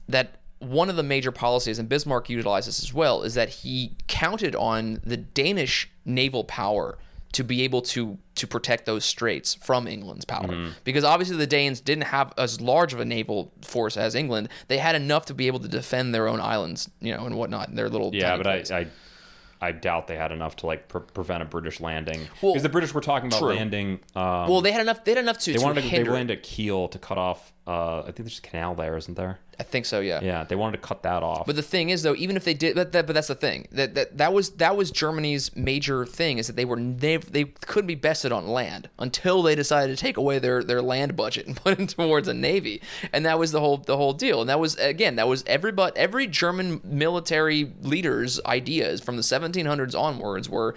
that one of the major policies, and Bismarck utilizes as well, is that he counted on the Danish naval power to be able to to protect those straits from England's power. Mm-hmm. Because obviously the Danes didn't have as large of a naval force as England. They had enough to be able to defend their own islands, you know, and whatnot, their little yeah. But I, I I doubt they had enough to like pre- prevent a British landing because well, the British were talking about true. landing. Um, well, they had enough. They had enough to. They to wanted to. They landed at Kiel to cut off. Uh, I think there's a canal there, isn't there? I think so. Yeah. Yeah, they wanted to cut that off. But the thing is, though, even if they did, but, that, but that's the thing that, that that was that was Germany's major thing is that they were they they couldn't be bested on land until they decided to take away their their land budget and put it towards a mm-hmm. navy, and that was the whole the whole deal. And that was again that was every but every German military leader's ideas from the 1700s onwards were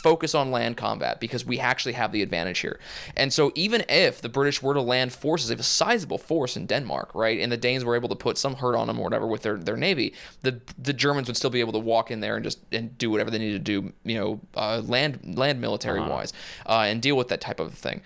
focus on land combat because we actually have the advantage here. And so even if the British were to land forces, a sizable force in Denmark, right, and the Danes were able to put some hurt on them or whatever with their, their navy, the the Germans would still be able to walk in there and just and do whatever they need to do, you know, uh, land land military uh-huh. wise, uh, and deal with that type of thing.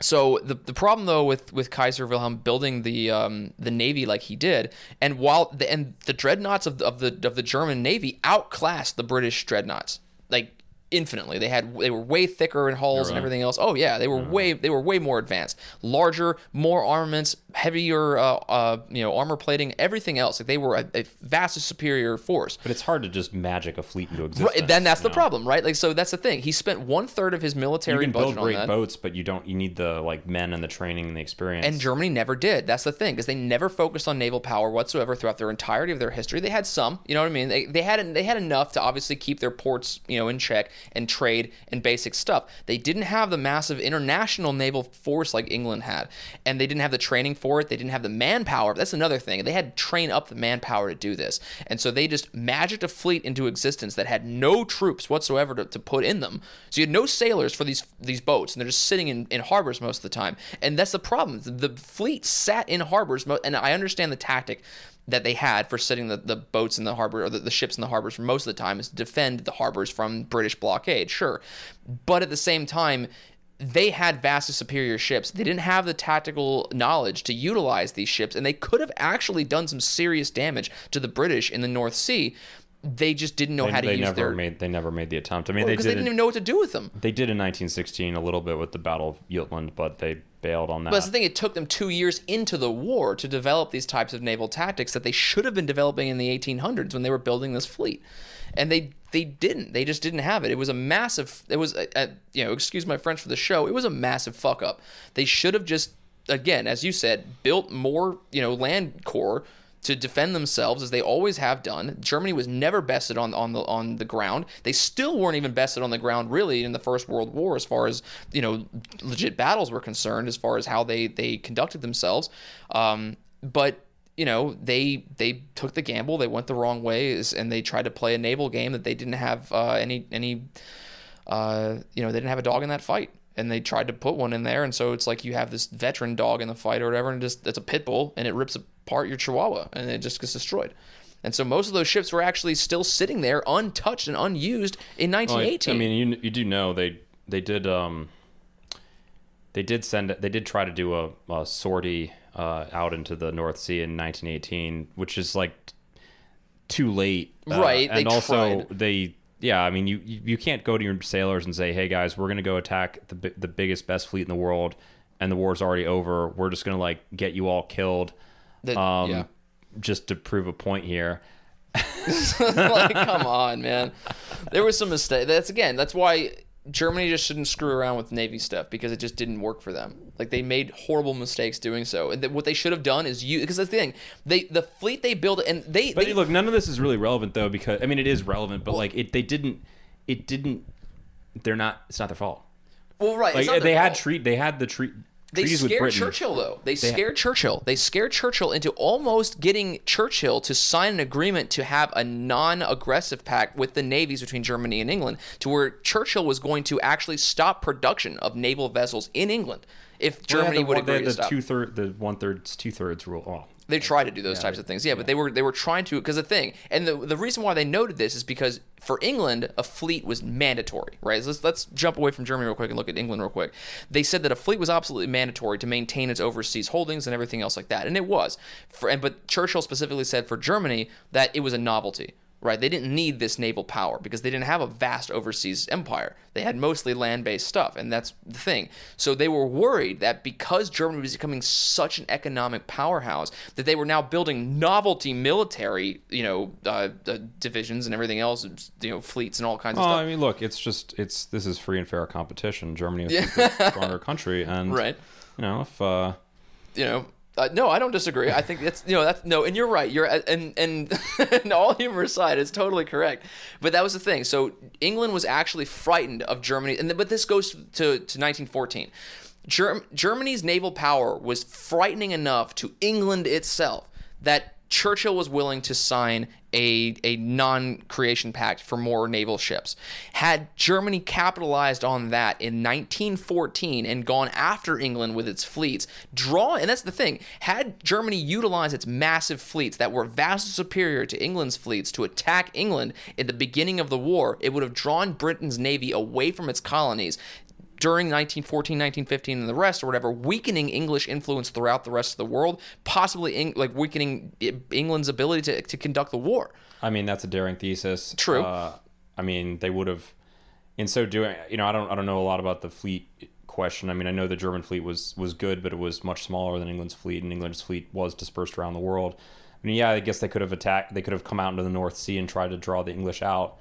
So the, the problem though with, with Kaiser Wilhelm building the um, the navy like he did, and while the, and the dreadnoughts of the, of the of the German navy outclassed the British dreadnoughts, like infinitely. They had they were way thicker in hulls and everything else. Oh yeah, they were way they were way more advanced, larger, more armaments, heavier uh, uh, you know armor plating, everything else. Like they were a, a, vastly superior force. But it's hard to just magic a fleet into existence. Right, then that's the know? problem, right? Like so that's the thing. He spent one third of his military you can budget build great on that. boats, but you don't you need the like men and the training and the experience. And Germany never did. That's the thing because they never focused on naval power whatsoever throughout their entirety of their history. They had some, you know what I mean? They they had they had enough to obviously keep their ports you know in check and trade and basic stuff. They didn't have the massive international naval force like England had, and they didn't have the training for it. They didn't have the manpower. That's another thing. They had to train up the manpower to do this, and so they just magicked a fleet into existence that had no troops whatsoever to, to put in them. So you had no sailors for these these boats, and they're just sitting in, in harbors most of the time. And that's the problem. The, the fleet sat in harbors, and I understand the tactic that they had for sitting the, the boats in the harbor or the, the ships in the harbors for most of the time is to defend the harbors from British blockade, sure. But at the same time, they had vastly superior ships. They didn't have the tactical knowledge to utilize these ships, and they could have actually done some serious damage to the British in the North Sea. They just didn't know they, how to they use never their. Made, they never made the attempt. I mean, well, they because did. They didn't even know what to do with them. They did in 1916 a little bit with the Battle of Jutland, but they bailed on that. But that's the thing; it took them two years into the war to develop these types of naval tactics that they should have been developing in the 1800s when they were building this fleet, and they they didn't. They just didn't have it. It was a massive. It was a, a, you know, excuse my French for the show. It was a massive fuck up. They should have just again, as you said, built more you know land corps to defend themselves as they always have done. Germany was never bested on on the on the ground. They still weren't even bested on the ground really in the First World War as far as you know legit battles were concerned, as far as how they they conducted themselves. Um, but you know they they took the gamble. They went the wrong ways and they tried to play a naval game that they didn't have uh, any any. Uh, you know they didn't have a dog in that fight and they tried to put one in there and so it's like you have this veteran dog in the fight or whatever and just it's a pit bull and it rips apart your chihuahua and it just gets destroyed and so most of those ships were actually still sitting there untouched and unused in 1918 well, I, I, mean you, you do know they they did um they did send they did try to do a, a sortie uh, out into the North Sea in 1918 which is like too late uh, right and also tried. they yeah, I mean, you you can't go to your sailors and say, "Hey guys, we're gonna go attack the the biggest, best fleet in the world, and the war's already over. We're just gonna like get you all killed, the, um, yeah. just to prove a point here." like, come on, man. There was some mistake. That's again. That's why Germany just shouldn't screw around with Navy stuff because it just didn't work for them. Like they made horrible mistakes doing so, and th- what they should have done is you because that's the thing. They the fleet they built and they. But they, look, none of this is really relevant though because I mean it is relevant, but like it they didn't it didn't they're not it's not their fault. well, right. Like they their had treat they had the treat They scared Churchill though. They, scared Churchill. They scared Churchill into almost getting Churchill to sign an agreement to have a non-aggressive pact with the navies between Germany and England, to where Churchill was going to actually stop production of naval vessels in England if Well, they had Germany the, would they agree the stop. two third the one third two thirds rule. Oh, They tried to do those types they- of things, yeah, but they were they were trying to because the thing, and the the reason why they noted this is because for England a fleet was mandatory, right? So let's let's jump away from Germany real quick and look at England real quick. They said that a fleet was absolutely mandatory to maintain its overseas holdings and everything else like that, and it was. For and but Churchill specifically said for Germany that it was a novelty. Right, they didn't need this naval power because they didn't have a vast overseas empire. They had mostly land-based stuff, and that's the thing. So they were worried that because Germany was becoming such an economic powerhouse, that they were now building novelty military, you know, uh, uh, divisions and everything else, you know, fleets and all kinds of Well, stuff. I mean, look, it's just it's this is free and fair competition. Germany is a stronger country, and Right. you know if uh, you know uh, no i don't disagree. I think that's you know that's no and you're right. You're and and, and all humor aside it's totally correct. But that was the thing. So england was actually frightened of germany and but this goes to, to 1914 Germ- germany's naval power was frightening enough to england itself that Churchill was willing to sign a, a non creation pact for more naval ships. Had Germany capitalized on that in 1914 and gone after England with its fleets, draw, and that's the thing, had Germany utilized its massive fleets that were vastly superior to England's fleets to attack England at the beginning of the war, it would have drawn Britain's navy away from its colonies during 1914, 1915, and the rest, or whatever, weakening English influence throughout the rest of the world, possibly Eng- like weakening England's ability to, to conduct the war. I mean that's a daring thesis. True. Uh, I mean they would have, in so doing, you know, I don't I don't know a lot about the fleet question. I mean I know the German fleet was was good, but it was much smaller than England's fleet, and England's fleet was dispersed around the world. I mean, yeah, I guess they could have attacked. They could have come out into the North Sea and tried to draw the English out.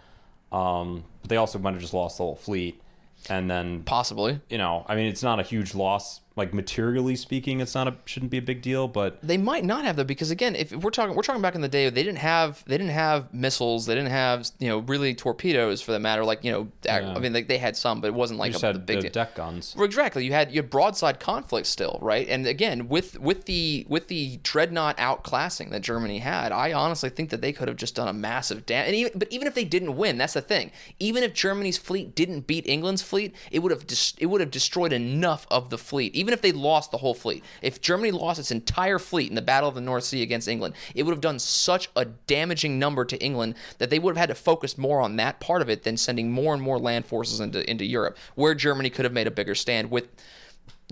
Um, but they also might have just lost the whole fleet, and then Possibly. you know, I mean, it's not a huge loss, like materially speaking, it's not a shouldn't be a big deal, but They might not have though, because again, if we're talking, we're talking back in the day, they didn't have, they didn't have missiles, they didn't have, you know, really torpedoes for the matter. Like, you know, Yeah. I mean, like they had some, but it wasn't like a, had the big the deal. deck guns. Exactly. You had you had broadside conflict still, right? And again, with with the with the dreadnought outclassing that Germany had, I honestly think that they could have just done a massive damage. Even, but even if they didn't win, that's the thing. Even if Germany's fleet didn't beat England's fleet, it would have dis- it would have destroyed enough of the fleet. Even if they lost the whole fleet, if Germany lost its entire fleet in the Battle of the North Sea against England, it would have done such a damaging number to England that they would have had to focus more on that part of it than sending more and more land forces into into Europe, where Germany could have made a bigger stand with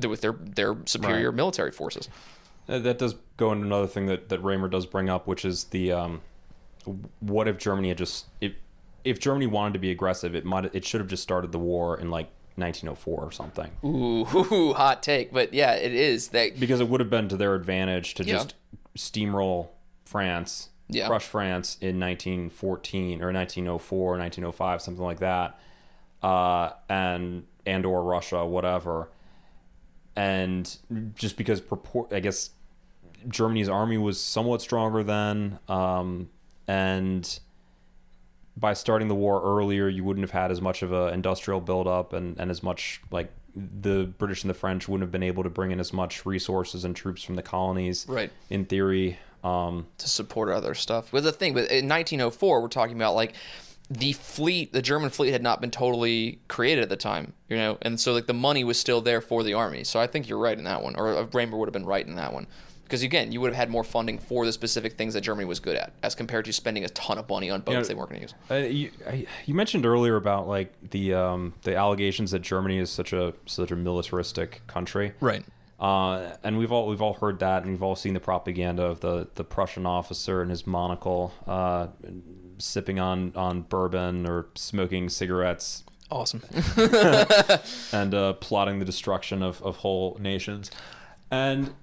with their their superior Right. military forces. Uh, That does go into another thing that, that Remer does bring up, which is the um, what if Germany had just if if Germany wanted to be aggressive, it might it should have just started the war in like 1904 or something, Ooh, hot take, but yeah, it is that because it would have been to their advantage to Yeah. just steamroll France, Yeah. crush France in 1914 or 1904, 1905, something like that, uh, and and or Russia, whatever, and just because purport, I guess Germany's army was somewhat stronger then, um, and by starting the war earlier, you wouldn't have had as much of a industrial buildup and, and as much like the British and the French wouldn't have been able to bring in as much resources and troops from the colonies. Right. In theory, um, to support other stuff. But the thing, but in 1904, we're talking about like the fleet, the German fleet had not been totally created at the time, you know, and so like the money was still there for the army. So I think you're right in that one, or uh, Remer would have been right in that one. Because again, you would have had more funding for the specific things that Germany was good at, as compared to spending a ton of money on boats know, they weren't going to use. Uh, you, I, you mentioned earlier about like the um, the allegations that Germany is such a such a militaristic country, Right. Uh, and we've all we've all heard that, and we've all seen the propaganda of the, the Prussian officer and his monocle, uh, sipping on, on bourbon or smoking cigarettes Awesome. and uh, plotting the destruction of, of whole nations. And it, it-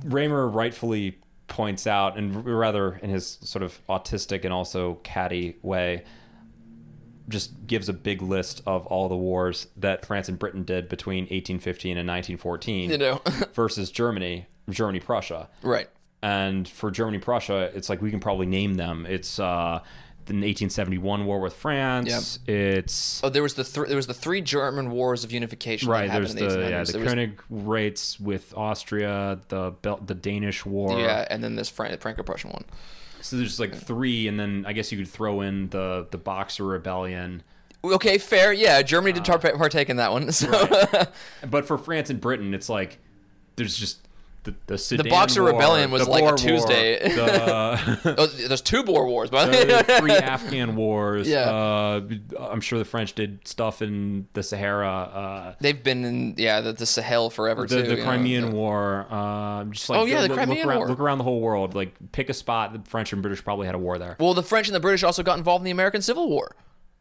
Remer rightfully points out, and rather in his sort of autistic and also catty way, just gives a big list of all the wars that France and Britain did between 1815 and 1914 You know. versus Germany, Germany Prussia. right. And for Germany Prussia, it's like we can probably name them. It's uh, the 1871 war with France. It's Oh, there was the th- there was the three German wars of unification. right. That There's happened in the yeah the There was- Königgrätz with Austria, the Bel- the Danish war. yeah, and then this Fran- Franco-Prussian one. So there's like three, and then I guess you could throw in the the Boxer Rebellion. Okay, fair. Yeah, Germany did Uh, tar- partake in that one. So But for France and Britain, it's like there's just the the, Sudan Boxer War, Rebellion was the like a Boer War, Tuesday. the, oh, there's two Boer wars, but the three Afghan wars. Yeah. Uh, I'm sure the French did stuff in the Sahara. Uh, they've been in yeah the, the Sahel forever the, too. the you know. Crimean War. Uh, just like Oh, yeah, the look, Crimean look around, War. Look around the whole world. Like pick a spot. The French and British probably had a war there. Well, the French and the British also got involved in the American Civil War.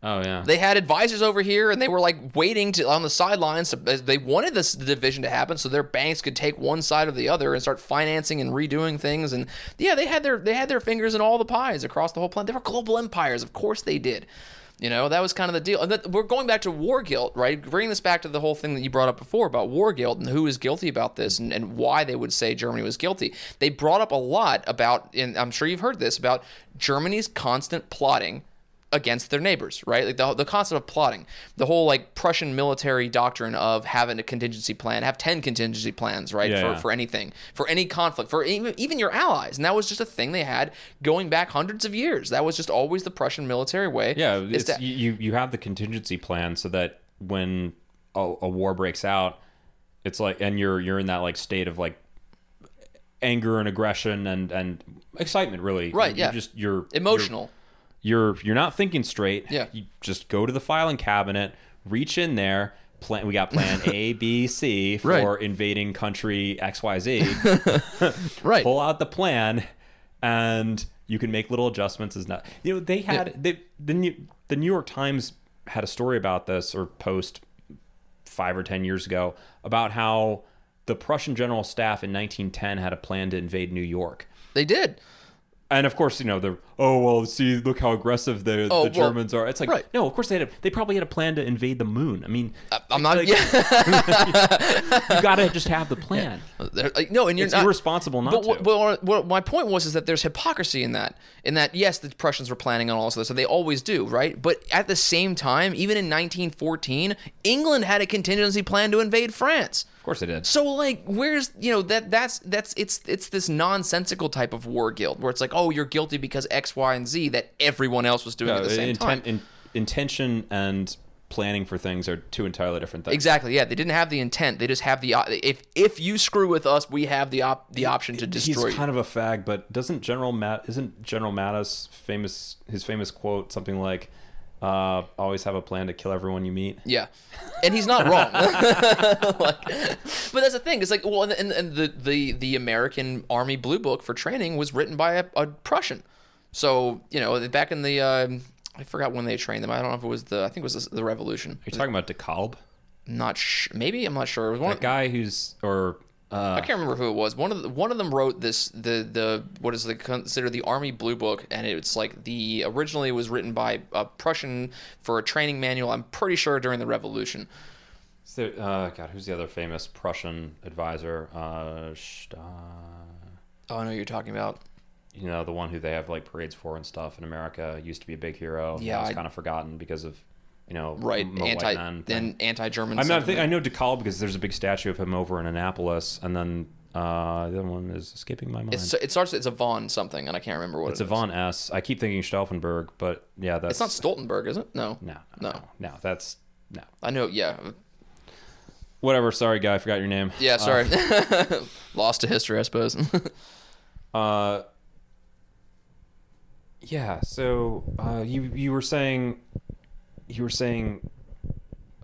Oh yeah. They had advisors over here, and they were like waiting to on the sidelines. They wanted this division to happen, so their banks could take one side or the other and start financing and redoing things. And yeah, they had their they had their fingers in all the pies across the whole planet. They were global empires, of course they did. You know that was kind of the deal. And that, we're going back to war guilt, right? Bringing this back to the whole thing that you brought up before about war guilt and who is guilty about this and, and why they would say Germany was guilty. They brought up a lot about, and I'm sure you've heard this about Germany's constant plotting against their neighbors, right? Like the, the concept of plotting, the whole like Prussian military doctrine of having a contingency plan, have 10 contingency plans, right? Yeah, for, yeah. for anything, for any conflict, for even, even your allies. And that was just a thing they had going back hundreds of years. That was just always the Prussian military way. Yeah, it's, to- you you have the contingency plan so that when a, a war breaks out, it's like, and you're you're in that like state of like anger and aggression and and excitement, really. Right, You yeah. just you're emotional. You're you're you're not thinking straight. Yeah. You just go to the filing cabinet, reach in there. Plan, we got plan A, B, C for Right. invading country X, Y, Z. right. pull out the plan and you can make little adjustments as not you know they had they, the new the new york times had a story about this or post five or ten years ago about how the prussian general staff in 1910 had a plan to invade new york They did. And of course you know the oh well see look how aggressive the, Oh, the well, germans are it's like right. no of course they had a, they probably had a plan to invade the moon i mean I'm not. like- yeah. you gotta just have the plan uh, They're like, no, and you're it's not. irresponsible not but to what, what my point was is that there's hypocrisy in that. In that, yes, the Prussians were planning on all this, so they always do, right? But at the same time, even in 1914, England had a contingency plan to invade France. Of course they did So like, where's you know that that's that's it's it's this nonsensical type of war guilt where it's like, oh, you're guilty because X, Y, and Z that everyone else was doing at the same intent, time. in, intention and planning for things are two entirely different things. Exactly. Yeah, they didn't have the intent. They just have the op- if if you screw with us, we have the op- the option to destroy He's you. kind of a fag, but doesn't General Matt isn't General Mattis famous his famous quote something like uh, always have a plan to kill everyone you meet. Yeah, and he's not wrong. Like, but that's the thing. It's like, well, and, and, and the, the the American Army Blue Book for training was written by a, a Prussian. So you know, back in the um I forgot when they trained them. I don't know if it was the I think it was the, the Revolution. Are you talking about DeKalb? Not sh- maybe I'm not sure. It was one. That Of, guy who's or uh, I can't remember who it was. One of the, one of them wrote this the the what is the considered the Army Blue Book, and it's like the originally it was written by a Prussian for a training manual. I'm pretty sure during the Revolution. there- uh, God, who's the other famous Prussian advisor? Uh, Oh, I know who you're talking about. you know, the one who they have like parades for and stuff in America used to be a big hero. Yeah, was I- kind of forgotten because of you know right anti then anti-german I mean, I think I know DeKalb because there's a big statue of him over in Annapolis, and then uh, the other one is escaping my mind. it's, It's, it starts it's a von something and i can't remember what it's a it is. Von S. I keep thinking Stauffenberg, but yeah, that's it's not stoltenberg is it no No, No. no, no, no. That's no. i know yeah Whatever. Sorry, guy. I forgot your name. yeah sorry lost to history i suppose Uh, yeah. So uh, you you were saying you were saying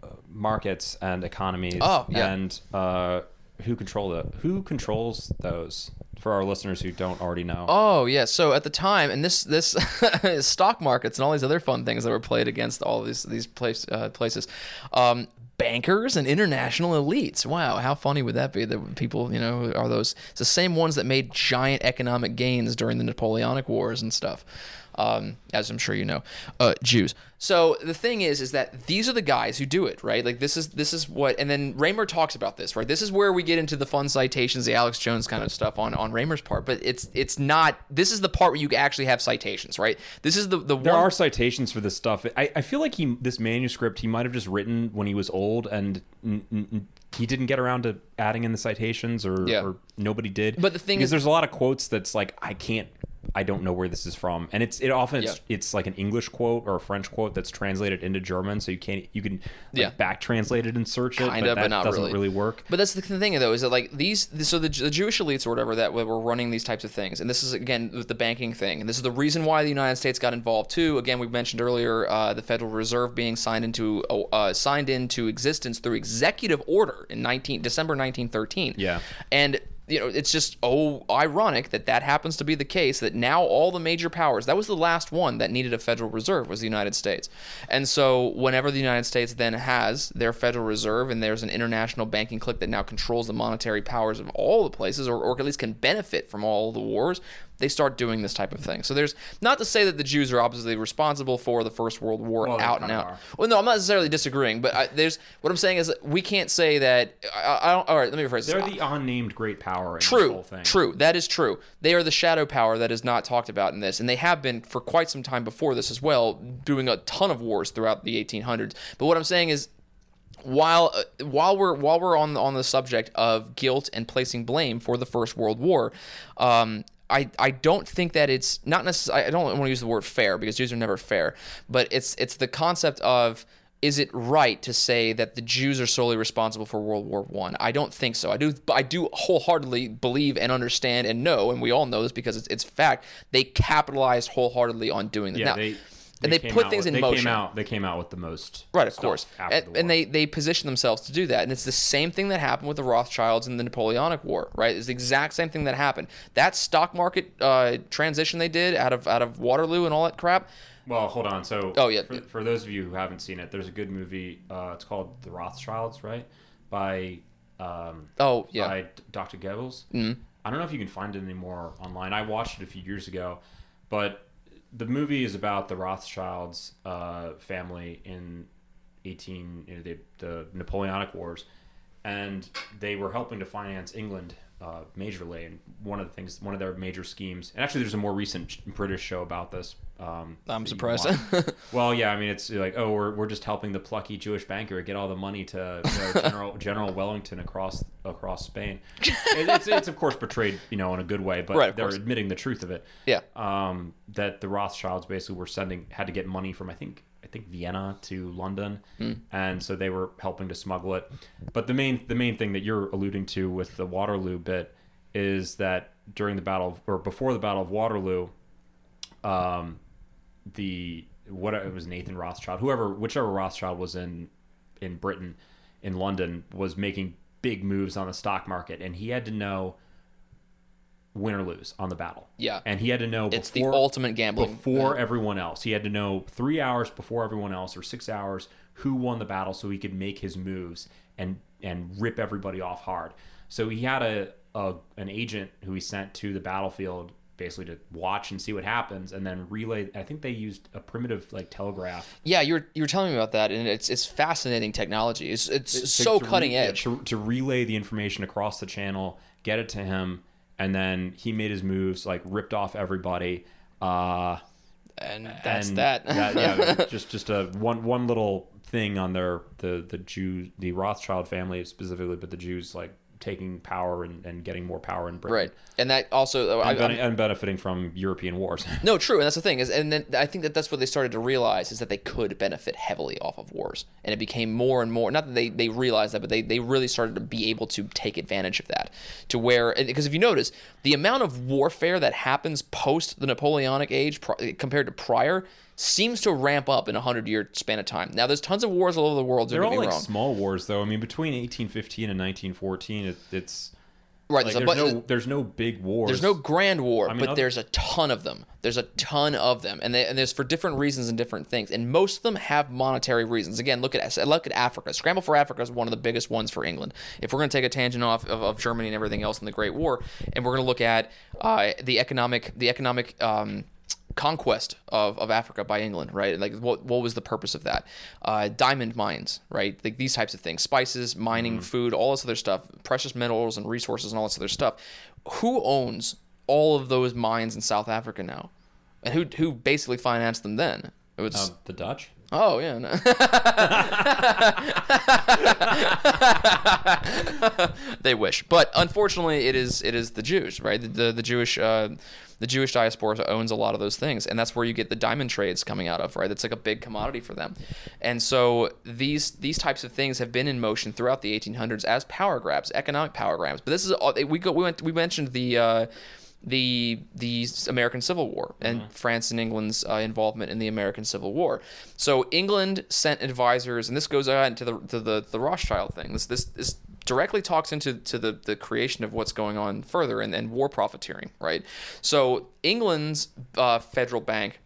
uh, markets and economies. Oh, yeah. And uh, who control the who controls those for our listeners who don't already know. oh yeah so at the time and this this stock markets and all these other fun things that were played against all these these place, uh, places um, bankers and international elites wow how funny would that be that people you know are those it's the same ones that made giant economic gains during the napoleonic wars and stuff um, as I'm sure you know, uh, Jews. So the thing is, is that these are the guys who do it, right? Like this is this is what, and then Remer talks about this, right? This is where we get into the fun citations, the Alex Jones kind of stuff on on Remer's part, but it's it's not. This is the part where you actually have citations, right? This is the the There one. are citations for this stuff. I, I feel like he this manuscript he might have just written when he was old and n- n- he didn't get around to adding in the citations or, Yeah. or nobody did. But the thing because is- there's a lot of quotes that's like I can't I don't know where this is from, and it's it often it's, Yeah. it's like an English quote or a French quote that's translated into German, so you can't you can like, Yeah. back translate it and search it, Kinda, but but that not doesn't really. really work. But that's the thing, though, is that like these, so the, the Jewish elites or whatever that were running these types of things, and this is again with the banking thing, and this is the reason why the United States got involved too. Again, we mentioned earlier uh, the Federal Reserve being signed into uh, signed into existence through executive order in 19 December 1913. Yeah. and you know, it's just oh ironic that that happens to be the case that now all the major powers that was the last one that needed a Federal Reserve was the United States, and so whenever the United States then has their Federal Reserve and there's an international banking clique that now controls the monetary powers of all the places, or, or at least can benefit from all the wars, they start doing this type of thing. So there's not to say that the Jews are obviously responsible for the First World War Well, out and out. are. Well, no, I'm not necessarily disagreeing, but I, there's what I'm saying is that we can't say that. I, I don't. All right, let me rephrase. this. They're the unnamed great power in this True, whole thing. true. That is true. They are the shadow power that is not talked about in this, and they have been for quite some time before this as well, doing a ton of wars throughout the 1800s. But what I'm saying is, while uh, while we're while we're on on the subject of guilt and placing blame for the First World War, um, I I don't think that it's not necessarily. I don't want to use the word fair because Jews are never fair, but it's it's the concept of is it right to say that the Jews are solely responsible for World War One? I? I don't think so. I do I do wholeheartedly believe and understand and know, and we all know this because it's, it's fact. They capitalized wholeheartedly on doing this. Yeah, Now, they, and they came put things with- in they motion. Came out, they came out with the most Right, of course. And, the and they, they position themselves to do that. And it's the same thing that happened with the Rothschilds in the Napoleonic War, right? It's the exact same thing that happened. That stock market uh, transition they did out of out of Waterloo and all that crap. Well, hold on. So, Oh, yeah. For, for those of you who haven't seen it, there's a good movie. Uh, it's called The Rothschilds, right? By um, Oh, yeah. by Dr. Goebbels. Mm-hmm. I don't know if you can find it anymore online. I watched it a few years ago, but the movie is about the Rothschilds uh, family in 18 you know, the, the Napoleonic Wars, and they were helping to finance England uh, majorly. And one of the things, one of their major schemes, and actually, there's a more recent British show about this. Um, I'm surprised. well, yeah, I mean, it's like, oh, we're, we're just helping the plucky Jewish banker get all the money to you know, General General Wellington across across Spain. It, it's, it's of course portrayed, you know, in a good way, but Right, they're course. admitting the truth of it. Yeah. Um, that the Rothschilds basically were sending had to get money from I think I think Vienna to London, Hmm. and so they were helping to smuggle it. But the main the main thing that you're alluding to with the Waterloo bit is that during the battle of, or before the Battle of Waterloo, um, the what it was Nathan Rothschild, whoever whichever Rothschild was in in Britain, in London, was making big moves on the stock market, and he had to know win or lose on the battle. Yeah. and he had to know It's before, the ultimate gambling. before everyone else. He had to know three hours before everyone else, or six hours, who won the battle, so he could make his moves and and rip everybody off hard. So he had a, a an agent who he sent to the battlefield basically to watch and see what happens, and then relay. I think they used a primitive like telegraph. Yeah, you're you're telling me about that, and it's it's fascinating technology. It's it's to- so to cutting yeah, edge. to, to relay the information across the channel, get it to him, and then he made his moves, like ripped off everybody. Uh, and that's and that. yeah, just just a one one little thing on their the the Jews the Rothschild family specifically, but the Jews like taking power and, and getting more power in Britain, right, and that also uh, I, And, I'm- and benefiting from European wars. No, true, and that's the thing is, and then I think that that's what they started to realize is that they could benefit heavily off of wars, and it became more and more. Not that they they realized that, but they they really started to be able to take advantage of that, to where because if you notice the amount of warfare that happens post the Napoleonic age pri- compared to prior seems to ramp up in a hundred year span of time. Now there's tons of wars all over the world. They're all like wrong. small wars, though. I mean, between 1815 and 1914, it, it's Right, like so- there's no there's no big wars. There's no grand war, mean, but other- there's a ton of them. There's a ton of them, and, they, and there's for different reasons and different things. And most of them have monetary reasons. Again, look at look at Africa. Scramble for Africa is one of the biggest ones for England. If we're going to take a tangent off of, of Germany and everything else in the Great War, and we're going to look at uh, the economic the economic um, conquest of, of Africa by England, right? Like what what was the purpose of that? Uh, diamond mines, right? Like these types of things, spices, mining, mm-hmm. food, all this other stuff, precious metals and resources and all this other stuff. Who owns all of those mines in South Africa now? And who who basically financed them then? It was uh, the Dutch. Oh yeah. No. they wish, but unfortunately, it is it is the Jews, right? The the, the Jewish uh, the Jewish diaspora owns a lot of those things, and that's where you get the diamond trades coming out of, right? It's like a big commodity for them, and so these these types of things have been in motion throughout the 1800s as power grabs, economic power grabs. But this is all we go. We went we mentioned the. Uh, the the American Civil War and mm-hmm. France and England's uh, involvement in the American Civil War. So England sent advisors, and this goes on to the to the, the Rothschild thing. This this this directly talks into to the, the creation of what's going on further and, and war profiteering, right? So England's uh, federal bank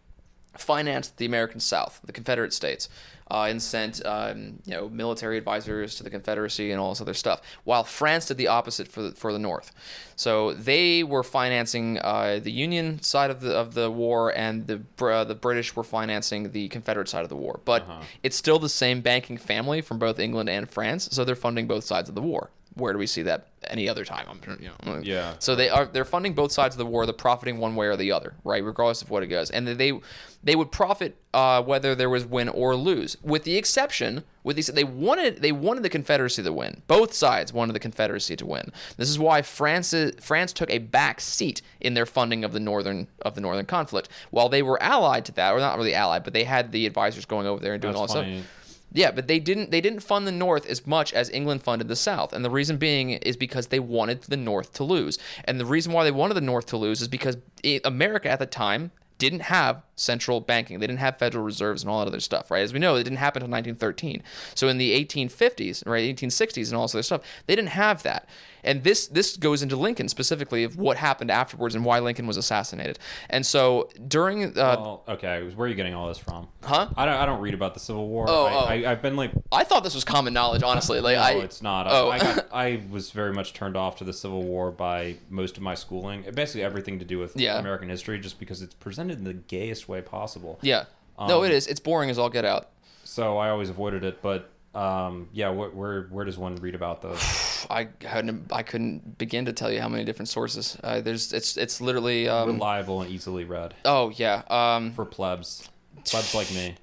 financed the American South, the Confederate States uh, and sent um, you know military advisors to the Confederacy and all this other stuff. While France did the opposite for the, for the North, so they were financing uh, the Union side of the of the war, and the uh, the British were financing the Confederate side of the war. But uh-huh. it's still the same banking family from both England and France, so they're funding both sides of the war where do we see that any other time? I'm, you know, yeah. So they are they're funding both sides of the war. They're profiting one way or the other, right? Regardless of what it goes, and they they would profit uh, whether there was win or lose, with the exception with these they wanted they wanted the Confederacy to win. Both sides wanted the Confederacy to win. This is why France France took a back seat in their funding of the northern of the northern conflict, while they were allied to that, or not really allied, but they had the advisors going over there and doing That's all this stuff yeah, but they didn't they didn't fund the North as much as England funded the South. And the reason being is because they wanted the North to lose. And the reason why they wanted the North to lose is because America at the time didn't have central banking. They didn't have Federal Reserves and all that other stuff, right? As we know, it didn't happen until 1913. So in the 1850s, right, 1860s and all this other stuff, they didn't have that. And this this goes into Lincoln specifically of what happened afterwards and why Lincoln was assassinated. And so during, uh, well, okay, where are you getting all this from? Huh? I don't, I don't read about the Civil War. Oh, I, oh. Have been like, I thought this was common knowledge, honestly. Like, no, I, it's not. Oh. I, got, I was very much turned off to the Civil War by most of my schooling. Basically, everything to do with yeah. American history, just because it's presented in the gayest way possible. Yeah. Um, no, it is. It's boring as all get out. So I always avoided it, but um, yeah, wh- where where does one read about those? I hadn't, I couldn't begin to tell you how many different sources. Uh, there's, it's, it's literally um, reliable and easily read. Oh yeah. Um, for plebs, plebs like me.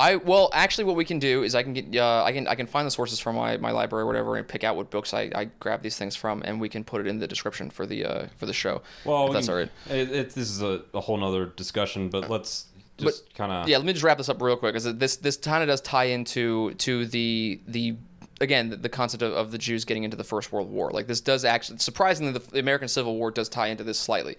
I well, actually, what we can do is I can get, uh, I can, I can find the sources from my, my library or whatever, and pick out what books I, I grab these things from, and we can put it in the description for the, uh, for the show. Well, that's all right. It, it, this is a, a whole nother discussion, but let's just kind of yeah. Let me just wrap this up real quick because this this kind of does tie into to the the again the, the concept of, of, the Jews getting into the First World War. Like this does actually surprisingly the, the American Civil War does tie into this slightly,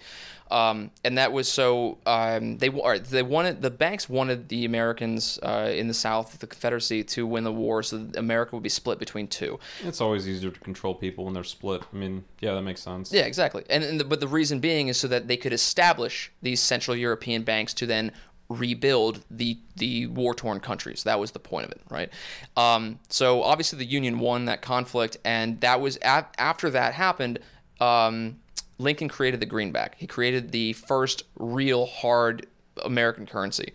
um, and that was so um, they or they wanted the banks wanted the Americans uh, in the South, the Confederacy, to win the war, so America would be split between two. It's always easier to control people when they're split. I mean, yeah, that makes sense. Yeah, exactly. And, and the, but the reason being is so that they could establish these Central European banks to then rebuild the the war torn countries. That was the point of it, right? Um, so obviously the Union won that conflict, and that was after that happened. Um, Lincoln created the greenback. He created the first real hard American currency,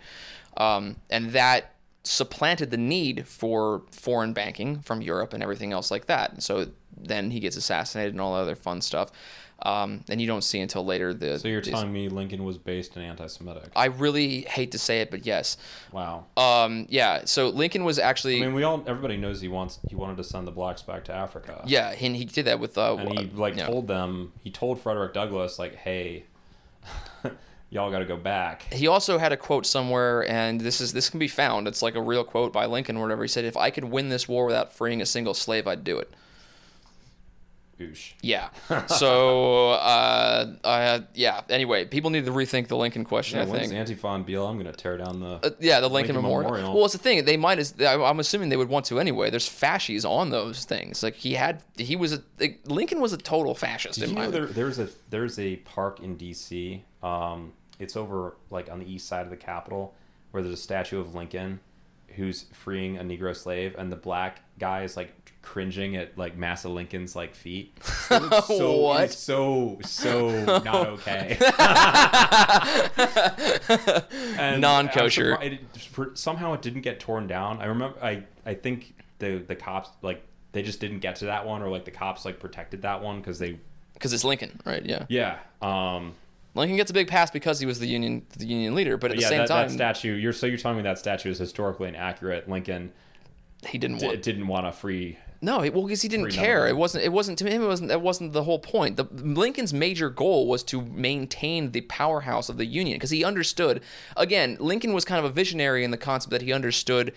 um, and that supplanted the need for foreign banking from Europe and everything else like that. And so then he gets assassinated and all the other fun stuff. Um, and you don't see until later the. So you're telling me Lincoln was based in anti-Semitic? I really hate to say it, but yes. Wow. Um, yeah. So Lincoln was actually. I mean, we all everybody knows he wants he wanted to send the blacks back to Africa. Yeah, and he did that with. Uh, and he like told them he told Frederick Douglass like, hey. y'all got to go back. He also had a quote somewhere, and this is this can be found. It's like a real quote by Lincoln, or whatever. He said, "If I could win this war without freeing a single slave, I'd do it." Oosh. Yeah. So, uh, uh, yeah. Anyway, people need to rethink the Lincoln question. Yeah, I think. Antifa and BLM going to tear down the? Uh, yeah, the Lincoln, Lincoln Memorial. Memorial. Well, it's the thing. They might. As, I'm assuming they would want to anyway. There's fasces on those things. Like he had. He was a. Like, Lincoln was a total fascist. Did in you know there, there's a there's a park in D.C. Um, it's over like on the east side of the Capitol, where there's a statue of Lincoln, who's freeing a Negro slave, and the black guy is like cringing at like Massa Lincoln's like feet. It's so What? so so not okay. Non-kosher. I'm surpri- it- for- somehow it didn't get torn down. I remember. I I think the the cops like they just didn't get to that one, or like the cops like protected that one because they because it's Lincoln, right? Yeah. yeah um Lincoln gets a big pass because he was the union the union leader, but at yeah the same that, time, that statue. You're so you're telling me that statue is historically inaccurate. Lincoln he didn't d- didn't want to free. No, it- well, because he didn't care. It wasn't. It wasn't to him. It wasn't. That wasn't the whole point. The Lincoln's major goal was to maintain the powerhouse of the Union because he understood. Again, Lincoln was kind of a visionary in the concept that he understood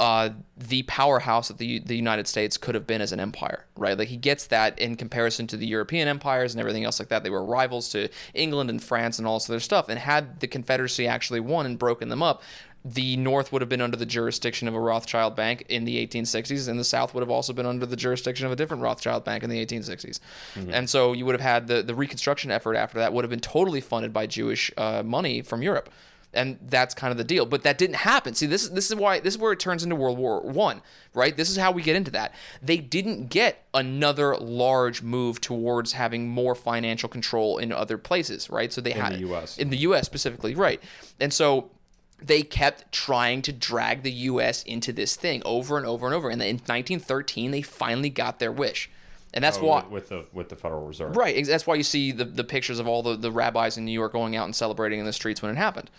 uh, the powerhouse that the the United States could have been as an empire, right? Like he gets that in comparison to the European empires and everything else like that. They were rivals to England and France and all this other stuff. And had the Confederacy actually won and broken them up, the North would have been under the jurisdiction of a Rothschild bank in the 1860s, and the South would have also been under the jurisdiction of a different Rothschild bank in the 1860s. And so you would have had the, the Reconstruction effort after that would have been totally funded by Jewish uh, money from Europe. And that's kind of the deal, but that didn't happen. See, this is this is why this is where it turns into World War One, right? This is how we get into that. They didn't get another large move towards having more financial control in other places, right? So they had the US. in the U.S. specifically, right? And so they kept trying to drag the U.S. into this thing over and over and over. And in 1913, they finally got their wish, and that's Oh, why. with, the with the Federal Reserve. Right, that's why you see the, the pictures of all the, the rabbis in New York going out and celebrating in the streets when it happened.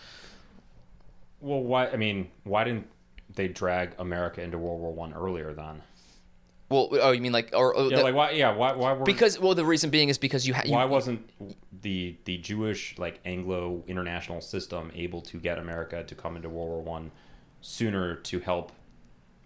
Well, why? I mean, why didn't they drag America into World War One earlier then? Well, oh, you mean like, or, or Yeah, the- like why? Yeah, why? Why were? because well, the reason being is because you, ha- you why wasn't the the Jewish like Anglo international system able to get America to come into World War One sooner to help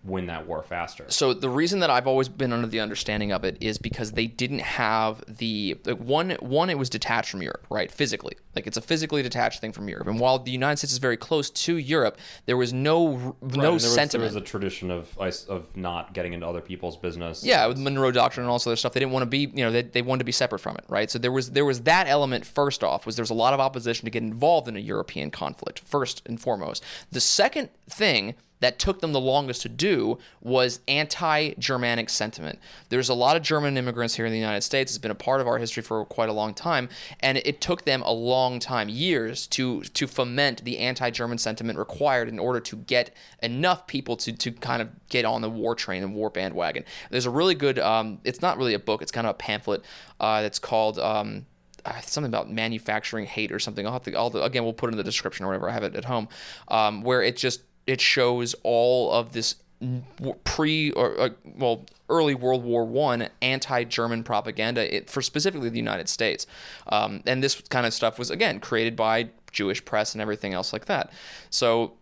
win that war faster? So the reason that I've always been under the understanding of it is because they didn't have the like one one it was detached from Europe, right? Physically. Like it's a physically detached thing from Europe. And while the United States is very close to Europe, there was no Right, no there was, sentiment. There was a tradition of of not getting into other people's business. yeah, with Monroe Doctrine and all this other stuff, they didn't want to be, you know, they, they wanted to be separate from it, right? So there was there was that element first off, was there was a lot of opposition to get involved in a European conflict, first and foremost. The second thing that took them the longest to do was anti-Germanic sentiment. There's a lot of German immigrants here in the United States. It's been a part of our history for quite a long time, and it took them a long time, years, to to foment the anti-German sentiment required in order to get enough people to to kind of get on the war train and war bandwagon. There's a really good. Um, it's not really a book. It's kind of a pamphlet uh, that's called. Um, uh, something about manufacturing hate or something. I'll have to. I'll, again, we'll put it in the description or whatever. I have it at home, um, where it just it shows all of this pre or uh, well early World War One anti-German propaganda it, for specifically the United States, um, and this kind of stuff was again created by Jewish press and everything else like that. So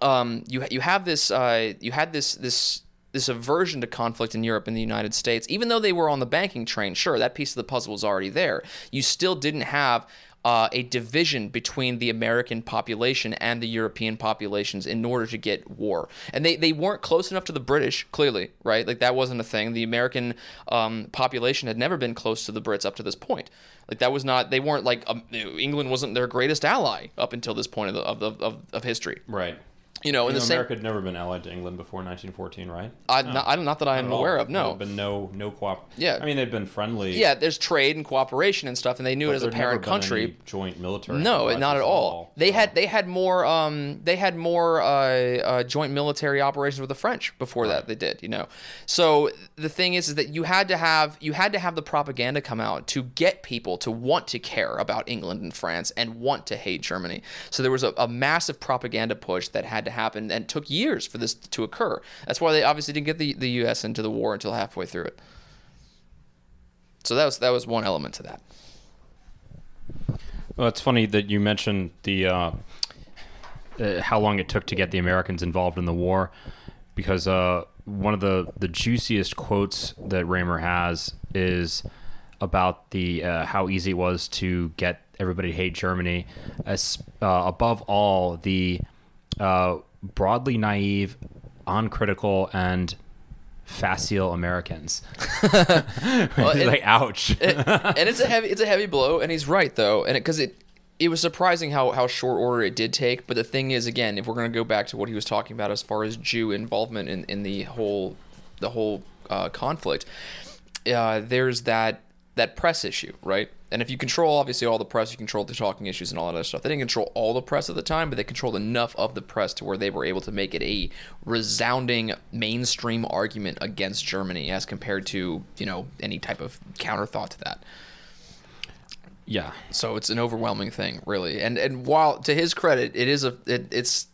um, you you have this uh, you had this this this aversion to conflict in Europe and the United States, even though they were on the banking train. Sure, that piece of the puzzle was already there. You still didn't have uh, a division between the American population and the European populations in order to get war, and they they weren't close enough to the British. Clearly, right? Like that wasn't a thing. The American um, population had never been close to the Brits up to this point. Like that was not. They weren't like um, England wasn't their greatest ally up until this point of the, of, the, of, of history. Right. You know, in You the know, same. America had never been allied to England before 1914, right? I, not, I don't- that I am aware all. of. No. There'd been no no coop. Yeah. I mean, they've been friendly. Yeah, there's trade and cooperation and stuff, and they knew it as a there'd never parent been country. any joint military. No, not at all. They so- had they had more um they had more uh, uh, joint military operations with the French before that they did, you know. So the thing is, is that you had to have you had to have the propaganda come out to get people to want to care about England and France and want to hate Germany. So there was a, a massive propaganda push that had to happen and took years for this to occur. That's why they obviously didn't get the, the U.S. into the war until halfway through it. So that was that was one element to that. Well, it's funny that you mentioned the uh, uh, how long it took to get the Americans involved in the war, because uh, one of the the juiciest quotes that Remer has is about the uh, how easy it was to get everybody to hate Germany. As uh, above all, the uh, broadly naive, uncritical, and facile Americans. it- like, ouch. and it's a heavy it's a heavy blow and he's right though and because it, it was surprising how, how short order it did take. But the thing is, again, if we're going to go back to what he was talking about as far as Jew involvement in, in the whole the whole uh, conflict, uh, there's that that press issue, right? And if you control obviously all the press, you control the talking issues and all that other stuff. They didn't control all the press at the time, but they controlled enough of the press to where they were able to make it a resounding mainstream argument against Germany as compared to, you know, any type of counter thought to that. Yeah. So it's an overwhelming thing, really. And and while to his credit, it is a it, it's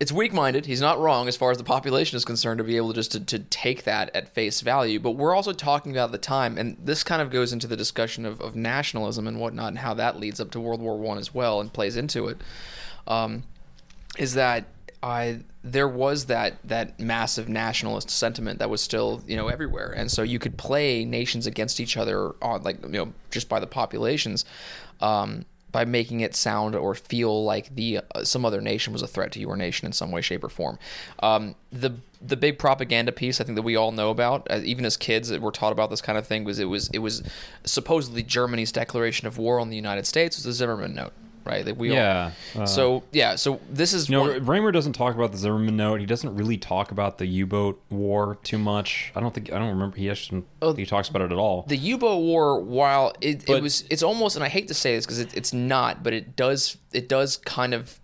it's weak-minded. He's not wrong as far as the population is concerned to be able just to, to take that at face value. But we're also talking about the time, and this kind of goes into the discussion of, of nationalism and whatnot, and how that leads up to World War One as well, and plays into it. Um, is that I there was that that massive nationalist sentiment that was still you know everywhere, and so you could play nations against each other on like you know just by the populations. Um, by making it sound or feel like the uh, some other nation was a threat to your nation in some way, shape, or form. Um, the the big propaganda piece I think that we all know about, uh, even as kids, we're taught about this kind of thing. Was it was it was supposedly Germany's declaration of war on the United States was the Zimmermann Note right? Like we yeah. All, uh, so yeah, so this is you know one, Remer doesn't talk about the Zimmermann note. He doesn't really talk about the U-boat war too much. I don't think I don't remember he actually uh, he talks about it at all. The U-boat war, while it, but, it was it's almost and I hate to say this because it, it's not, but it does it does kind of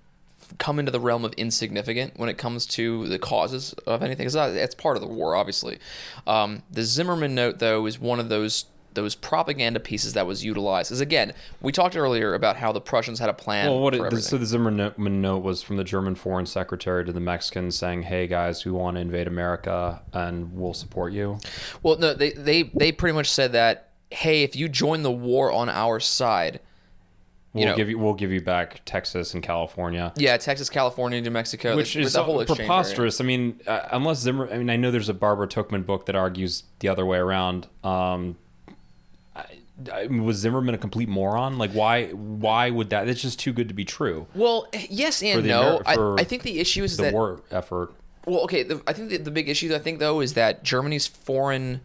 come into the realm of insignificant when it comes to the causes of anything. It's, not, it's part of the war, obviously. Um, the Zimmermann note, though, is one of those those propaganda pieces that was utilized. Is again, we talked earlier about how the Prussians had a plan. Well, what it, so the Zimmermann note was from the German foreign secretary to the Mexicans saying, "Hey guys, we want to invade America and we'll support you." Well, no, they they they pretty much said that, "Hey, if you join the war on our side." We'll know, give you we'll give you back Texas and California. Yeah, Texas, California, New Mexico, which is the whole preposterous. I mean, uh, unless Zimmer, I mean, I know there's a Barbara Tuchman book that argues the other way around. Um, was Zimmermann a complete moron? Like, why? Why would that? That's just too good to be true. Well, yes and no. I, I, think the issue is the that war effort. Well, okay. The, I think the, the big issue I think though is that Germany's foreign.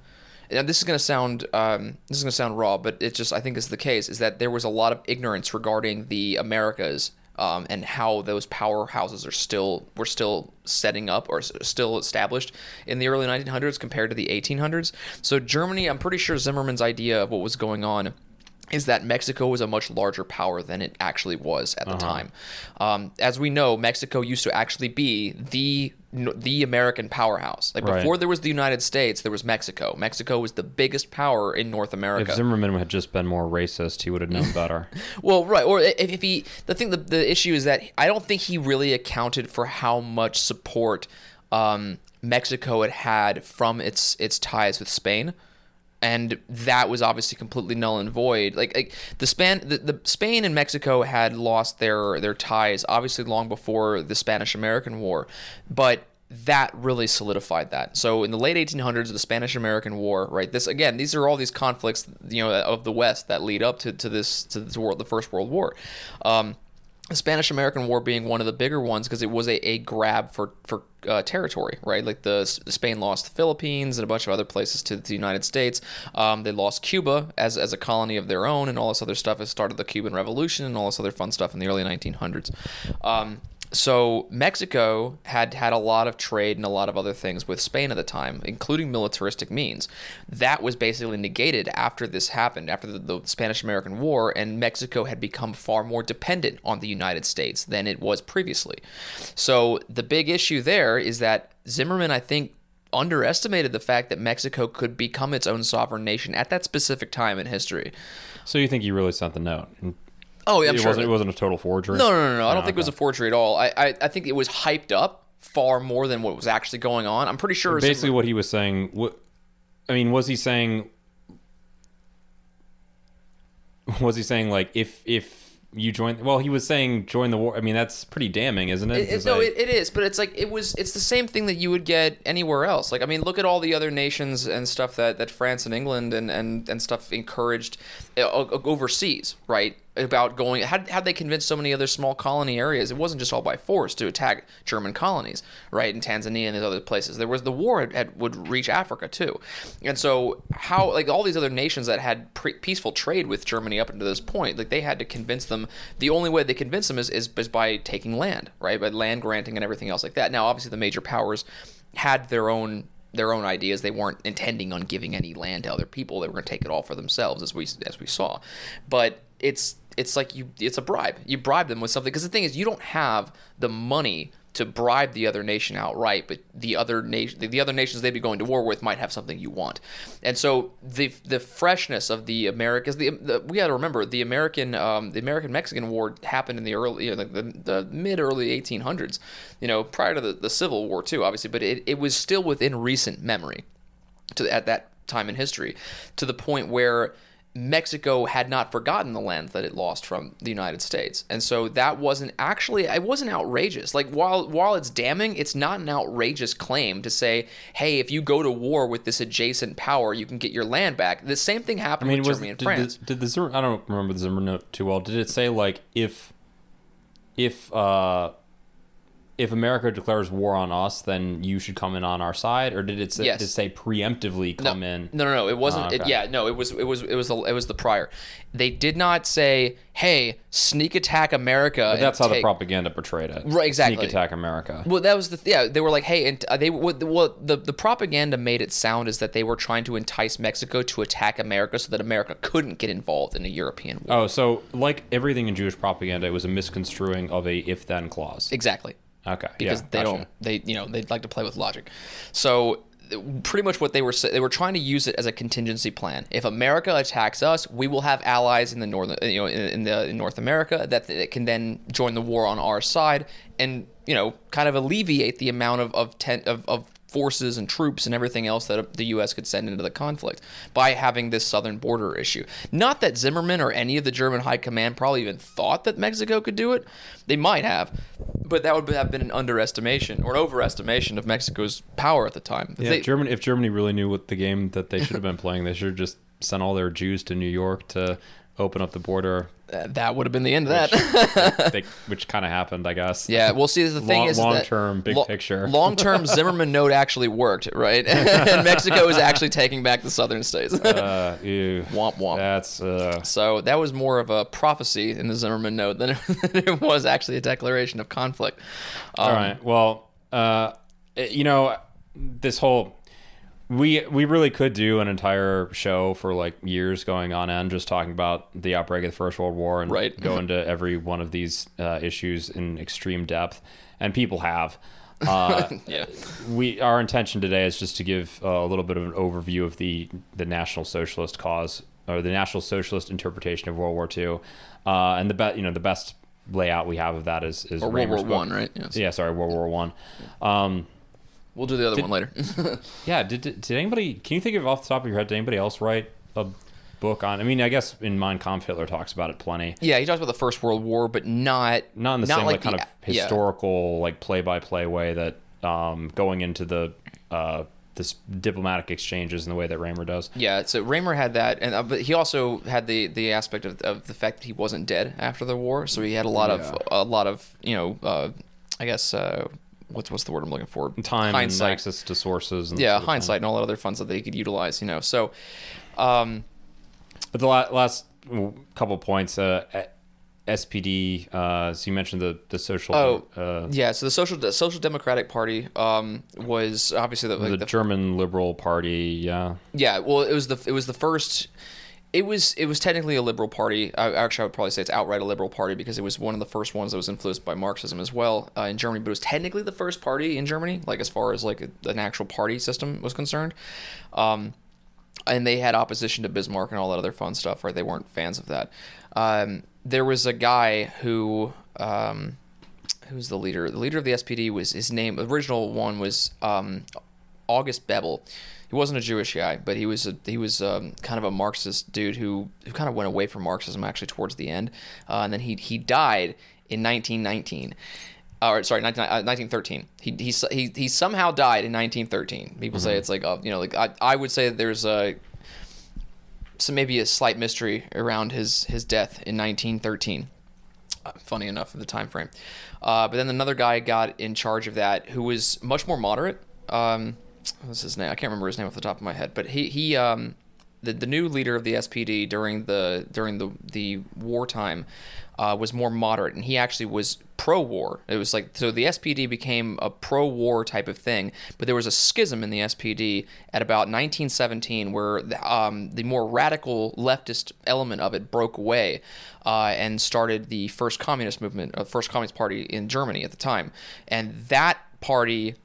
And this is going to sound um, this is going to sound raw, but it's just I think is the case is that there was a lot of ignorance regarding the Americas um, and how those powerhouses are still were still setting up or still established in the early 1900s compared to the 1800s. So Germany, I'm pretty sure Zimmermann's idea of what was going on is that Mexico was a much larger power than it actually was at the uh-huh. time. Um, as we know, Mexico used to actually be the the American powerhouse. Like before right. there was the United States, there was Mexico. Mexico was the biggest power in North America. If Zimmermann had just been more racist, he would have known better. well, right. Or if, if he, the thing, the, the issue is that I don't think he really accounted for how much support um, Mexico had had from its its ties with Spain and that was obviously completely null and void. Like, like the span, the, the Spain and Mexico had lost their their ties obviously long before the Spanish American War, but that really solidified that. So in the late 1800s, the Spanish American War, right? This again, these are all these conflicts, you know, of the West that lead up to, to this to this war, the First World War. Um, Spanish American War being one of the bigger ones because it was a, a grab for for uh, territory, right? Like the Spain lost the Philippines and a bunch of other places to the United States. Um, they lost Cuba as as a colony of their own, and all this other stuff. It started the Cuban Revolution and all this other fun stuff in the early 1900s. Um, so Mexico had had a lot of trade and a lot of other things with Spain at the time, including militaristic means. That was basically negated after this happened, after the, the Spanish-American War, and Mexico had become far more dependent on the United States than it was previously. So the big issue there is that Zimmermann, I think, underestimated the fact that Mexico could become its own sovereign nation at that specific time in history. So you think he really sent the note? Oh, yeah, I'm it sure. Wasn't, it wasn't a total forgery. No, no, no, no. I don't oh, think it was a forgery at all. I, I, I think it was hyped up far more than what was actually going on. I'm pretty sure. Basically, what he was saying. What, I mean, was he saying? Was he saying like if if you join well he was saying join the war i mean that's pretty damning isn't it, it, it no it, it is but it's like it was it's the same thing that you would get anywhere else like i mean look at all the other nations and stuff that that france and england and and, and stuff encouraged Uh, overseas right about going how how they convinced so many other small colony areas it wasn't just all by force to attack german colonies right in tanzania and these other places. There was the war had would reach africa too. And so how like all these other nations that had pre- peaceful trade with germany up until this point like they had to convince them the only way they convince them is, is, is by taking land right by land granting and everything else like that. Now obviously the major powers had their own their own ideas. They weren't intending on giving any land to other people. They were going to take it all for themselves, as we as we saw. But it's it's like you it's a bribe. You bribe them with something because the thing is you don't have the money to bribe the other nation outright, but the other nation, the other nations they'd be going to war with might have something you want, and so the the freshness of the Americas, the, the we got to remember the American um, the American Mexican War happened in the early you know, the, the, the mid early 1800s, you know, prior to the, the Civil War too, obviously, but it, it was still within recent memory, to at that time in history, to the point where Mexico had not forgotten the land that it lost from the United States. And so that wasn't actually it wasn't outrageous. Like while while it's damning, it's not an outrageous claim to say, "Hey, if you go to war with this adjacent power, you can get your land back." The same thing happened I mean, with Germany and did France. The, did the Zimmer, I don't remember the Zimmer note too well. Did it say like if if uh if America declares war on us, then you should come in on our side, or did it say, yes. did it say preemptively come no, in? No, no, no. It wasn't. Oh, okay. it, yeah, no. It was. It was. It was. The, it was the prior. They did not say, "Hey, sneak attack America." that's how take... the propaganda portrayed it. Right. Exactly. Sneak attack America. Well, that was the. Yeah, they were like, "Hey," and uh, they. Well, the the propaganda made it sound is that they were trying to entice Mexico to attack America so that America couldn't get involved in a European war. Oh, so like everything in Jewish propaganda, it was a misconstruing of a if-then clause. Exactly. Okay. Because yeah, they gotcha. don't they you know they'd like to play with logic. So pretty much what they were they were trying to use it as a contingency plan. If America attacks us, we will have allies in the northern you know in, in the in North America that, that can then join the war on our side and you know kind of alleviate the amount of of, ten, of, of forces and troops and everything else that the U.S. could send into the conflict by having this southern border issue. Not that Zimmermann or any of the German high command probably even thought that Mexico could do it. They might have, but that would have been an underestimation or an overestimation of Mexico's power at the time. Yeah, they, Germany. If Germany really knew what the game that they should have been playing, they should have just sent all their Jews to New York to open up the border. That would have been the end of that. which, which kind of happened, I guess. Yeah, we'll see, the thing long, is, long term, big lo- picture. Long term, Zimmermann note actually worked, right? and Mexico is actually taking back the southern states. uh, ew. Womp womp. That's uh... so that was more of a prophecy in the Zimmermann note than it, was actually a declaration of conflict. Um, All right. Well, uh, you know, this whole we we really could do an entire show for like years going on end just talking about the outbreak of the First World War and right. go into every one of these uh, issues in extreme depth, and people have. Uh, yeah. We our intention today is just to give uh, a little bit of an overview of the the National Socialist cause or the National Socialist interpretation of World War II, uh, and the best you know the best layout we have of that is is or World War One, right? Yes. Yeah, sorry, World War One. Um, We'll do the other did, one later. yeah. Did, did anybody? Can you think of off the top of your head? Did anybody else write a book on? I mean, I guess in Mein Kampf, Hitler talks about it plenty. Yeah, he talks about the First World War, but not not in the not same like, kind of historical, yeah. like play by play way that um, going into the. Uh, this diplomatic exchanges in the way that Remer does. Yeah, so Remer had that, and uh, but he also had the the aspect of, of the fact that he wasn't dead after the war, so he had a lot yeah. of a lot of you know, uh, I guess uh, what's what's the word I'm looking for? Time hindsight. and access to sources. And yeah, hindsight and all that other funds that they could utilize. You know, so. Um, but the last couple points, uh, SPD. Uh, so you mentioned the the social. Oh, uh, yeah. So the social the Social Democratic Party um, was obviously the, like the, the German Liberal Party. Yeah. Yeah. Well, it was the it was the first it was it was technically a liberal party. I, actually, I would probably say it's outright a liberal party because it was one of the first ones that was influenced by Marxism as well uh, in Germany. But it was technically the first party in Germany, like as far as like an actual party system was concerned. Um, and they had opposition to Bismarck and all that other fun stuff. Right? They weren't fans of that. Um, there was a guy who. Um, who's the leader? The leader of the SPD was his name. The original one was um, August Bebel he wasn't a Jewish guy, but he was a, he was um, kind of a Marxist dude who who kind of went away from Marxism actually towards the end, uh, and then he he died in 1919. Or sorry, 19, uh, 1913. He, he he he somehow died in 1913. People mm-hmm. say it's like uh, you know like I, I would say that there's a some maybe a slight mystery around his his death in 1913. Uh, funny enough, of the time frame. Uh, but then another guy got in charge of that who was much more moderate. Um, what's his name? I can't remember his name off the top of my head. But he he um, the, the new leader of the SPD during the during the the wartime uh, was more moderate, and he actually was pro-war. It was like so the SPD became a pro-war type of thing, but there was a schism in the SPD at about 1917 where the, um, the more radical leftist element of it broke away uh, and started the first communist movement, uh, first communist party in Germany at the time, and that party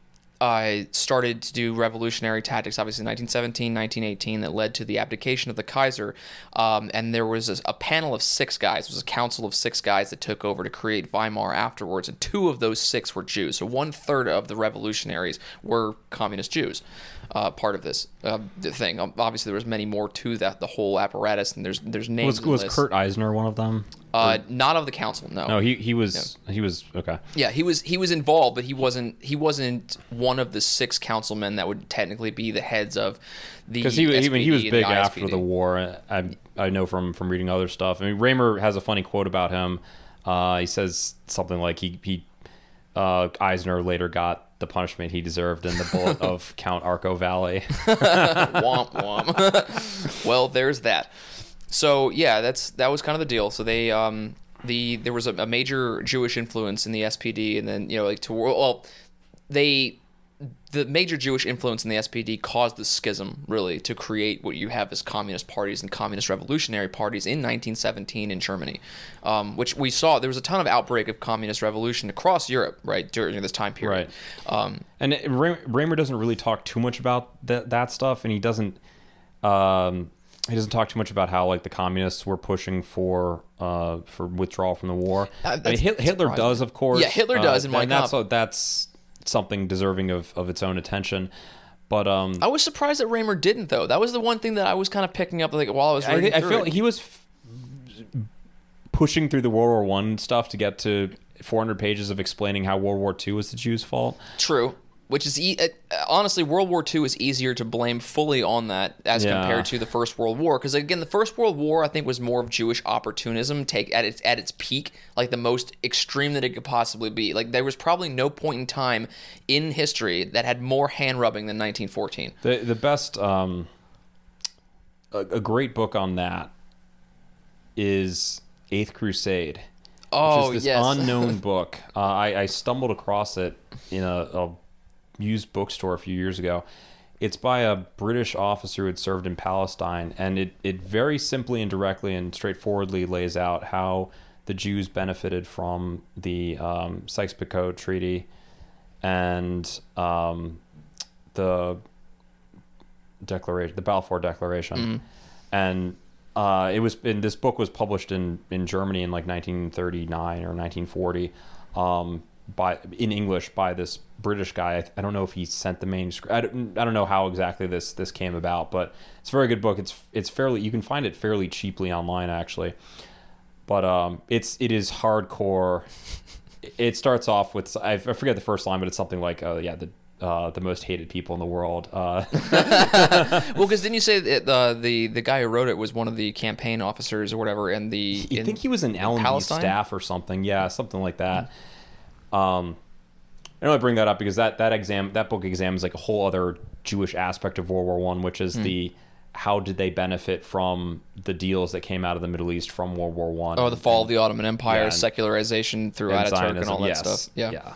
uh, started to do revolutionary tactics, obviously in 1917, 1918, that led to the abdication of the Kaiser. Um, and there was a, a, panel of six guys, it was a council of six guys that took over to create Weimar afterwards. And two of those six were Jews. So one third of the revolutionaries were communist Jews uh, part of this uh, thing. Um, obviously, there was many more to that, the whole apparatus, and there's there's names. Was, was Kurt Eisner one of them? Uh, not of the council, no. No, he he was he was okay. Yeah, he was he was involved, but he wasn't he wasn't one of the six councilmen that would technically be the heads of the. Because he, he, he was big after the war. I I know from from reading other stuff. I mean, Remer has a funny quote about him. Uh, he says something like he he uh, Eisner later got the punishment he deserved in the bullet of Count Arco Valley. womp womp. well, there's that. So yeah, that's that was kind of the deal. So they um the there was a, a major Jewish influence in the SPD, and then you know like to well they the major Jewish influence in the SPD caused the schism, really, to create what you have as communist parties and communist revolutionary parties in 1917 in Germany, um, which we saw there was a ton of outbreak of communist revolution across Europe, right, during this time period. Right. Um, and Remer doesn't really talk too much about that that stuff, and he doesn't. Um, he doesn't talk too much about how like the communists were pushing for uh, for withdrawal from the war. Uh, I mean, Hitler does, of course. Yeah, Hitler does, uh, and, and that's that's something deserving of, of its own attention. But um, I was surprised that Remer didn't though. That was the one thing that I was kind of picking up like while I was reading. I, I feel like he was f- pushing through the World War One stuff to get to 400 pages of explaining how World War II was the Jews' fault. True which is e- uh, honestly World War II is easier to blame fully on that as yeah. compared to the First World War because again the First World War I think was more of Jewish opportunism take at its at its peak like the most extreme that it could possibly be like there was probably no point in time in history that had more hand rubbing than 1914 the the best um, a, a great book on that is Eighth Crusade Oh, which is this yes. unknown book. Uh, I, I, stumbled across it in a, a used bookstore a few years ago. It's by a British officer who had served in Palestine, and it, it very simply and directly and straightforwardly lays out how the Jews benefited from the um, Sykes-Picot Treaty and um, the declaration, the Balfour Declaration, mm-hmm. and uh, it was. And this book was published in in Germany in like 1939 or 1940. Um, by in English by this British guy. I, I, don't know if he sent the manuscript. I don't, I don't know how exactly this this came about, but it's a very good book. It's it's fairly you can find it fairly cheaply online actually. But um, it's it is hardcore. It starts off with I forget the first line, but it's something like uh, yeah the uh, the most hated people in the world. Uh. well, because didn't you say that the, the the guy who wrote it was one of the campaign officers or whatever? And the I think he was an Allenby staff or something. Yeah, something like that. Mm-hmm. Um, I only bring that up because that that exam that book examines like a whole other Jewish aspect of World War One, which is mm. the how did they benefit from the deals that came out of the Middle East from World War One? Oh, the fall and, of the Ottoman Empire, yeah, secularization through and Ataturk, Zionism, and all that yes, stuff. Yeah. yeah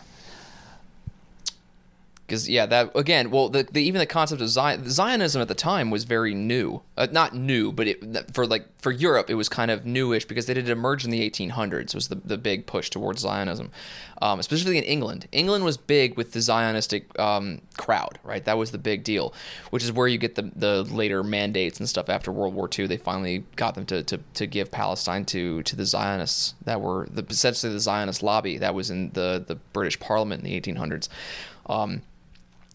because yeah, that again, well, the, the, even the concept of Zion, Zionism at the time was very new, uh, not new, but it, for like for Europe, it was kind of newish because they did emerge in the 1800s. Was the the big push towards Zionism, um, especially in England. England was big with the Zionistic um, crowd, right? That was the big deal, which is where you get the the later mandates and stuff after World War II. They finally got them to to, to give Palestine to to the Zionists that were the essentially the Zionist lobby that was in the the British Parliament in the 1800s. Um,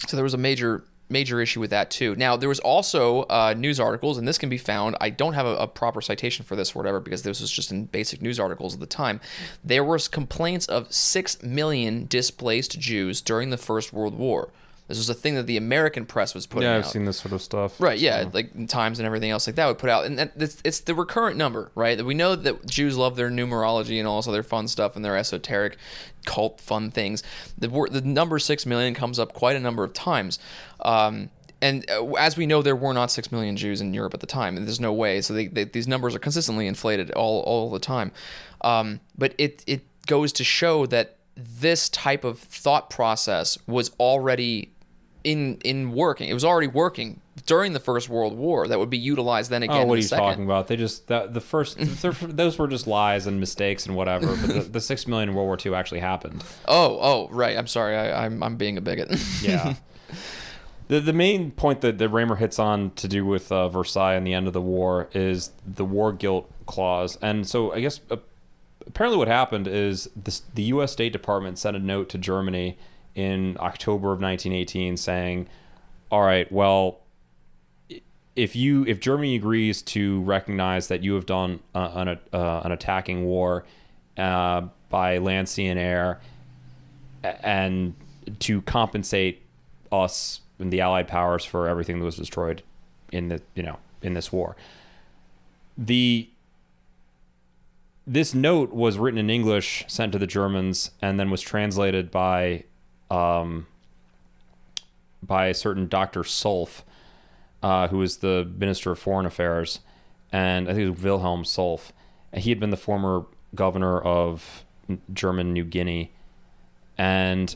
so there was a major major issue with that too. Now there was also uh, news articles, and this can be found. I don't have a, a, proper citation for this or whatever because this was just in basic news articles at the time. There was complaints of six million displaced Jews during the First World War. This was a thing that the American press was putting yeah. I've seen this sort of stuff. Right, yeah, like Times and everything else like that would put out, and it's, it's the recurrent number, right? That we know that Jews love their numerology and all this other fun stuff and their esoteric, cult fun things. The the number six million comes up quite a number of times, um, and uh, as we know, there were not six million Jews in Europe at the time, and there's no way. So they, they, these numbers are consistently inflated all all the time, um, but it it goes to show that this type of thought process was already in in working. It was already working during the First World War. That would be utilized then again. Oh, what are you second. talking about? They just the, the first those were just lies and mistakes and whatever. But the, the six million in World War II actually happened. Oh, oh, right. I'm sorry. I, I'm I'm being a bigot. Yeah. the the main point that, that Remer hits on to do with uh, Versailles and the end of the war is the war guilt clause. And so I guess uh, apparently what happened is this, the U.S. State Department sent a note to Germany in October of 1918 saying, "All right, well." If you if Germany agrees to recognize that you have done uh, an uh, an attacking war uh, by land, sea, and air, and to compensate us and the Allied powers for everything that was destroyed in the you know in this war. The this note was written in English, sent to the Germans, and then was translated by um, by a certain Doctor Solf, uh, who was the Minister of Foreign Affairs, and I think it was Wilhelm Solf. And he had been the former governor of German New Guinea, and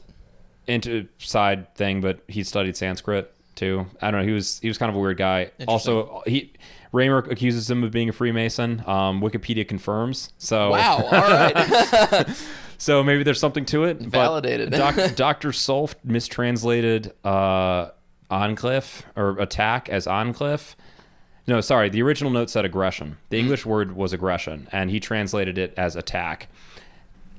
into side thing, but he studied Sanskrit too. I don't know. He was he was kind of a weird guy. Also, he Remer accuses him of being a Freemason. Um, Wikipedia confirms. So wow. All right. so maybe there's something to it. Validated. Doc, Dr. Solf mistranslated uh, enclave or attack as enclave. No, sorry. The original note said aggression. The English word was aggression, and he translated it as attack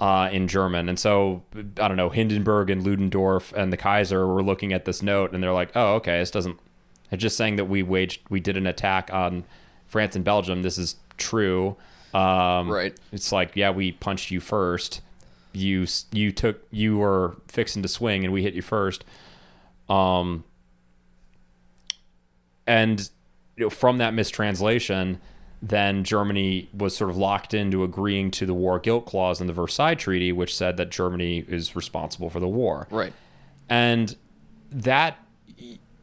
uh, in German. And so, I don't know, Hindenburg and Ludendorff and the Kaiser were looking at this note, and they're like, oh, okay, this doesn't. It's just saying that we waged, we did an attack on France and Belgium. This is true. Um, Right. It's like, yeah, we punched you first. You you took you were fixing to swing, and we hit you first. Um, and you know, from that mistranslation, then Germany was sort of locked into agreeing to the war guilt clause in the Versailles Treaty, which said that Germany is responsible for the war. right. And that,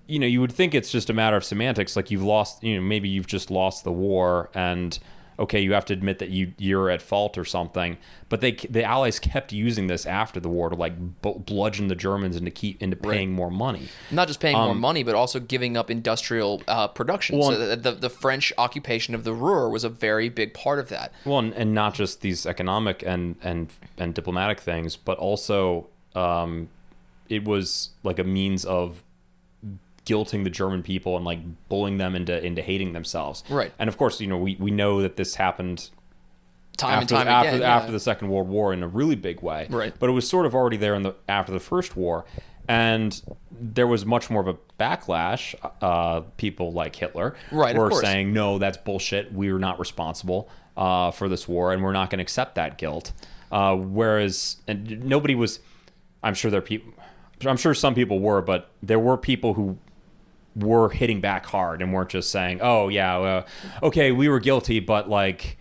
you know, you would think it's just a matter of semantics. Like you've lost, you know, maybe you've just lost the war, and okay, you have to admit that you you're at fault or something. But they the Allies kept using this after the war to like bludgeon the Germans into keep into paying more money. Not just paying more money, but also giving up industrial uh, production. Um, Well, so the, the the French occupation of the Ruhr was a very big part of that. Well, and, and not just these economic and and and diplomatic things, but also um, it was like a means of guilting the German people and like bullying them into into hating themselves. Right. And of course, you know, we, we know that this happened Time after, and time after, again. after the Second World War in a really big way. Right. But it was sort of already there in the after the First War, and there was much more of a backlash. Uh, people like Hitler Right, were saying, "No, that's bullshit. We're not responsible uh, for this war, and we're not going to accept that guilt." Uh, whereas, and nobody was. I'm sure there are people. I'm sure some people were, but there were people who were hitting back hard and weren't just saying, "Oh yeah, uh, okay, we were guilty, but like,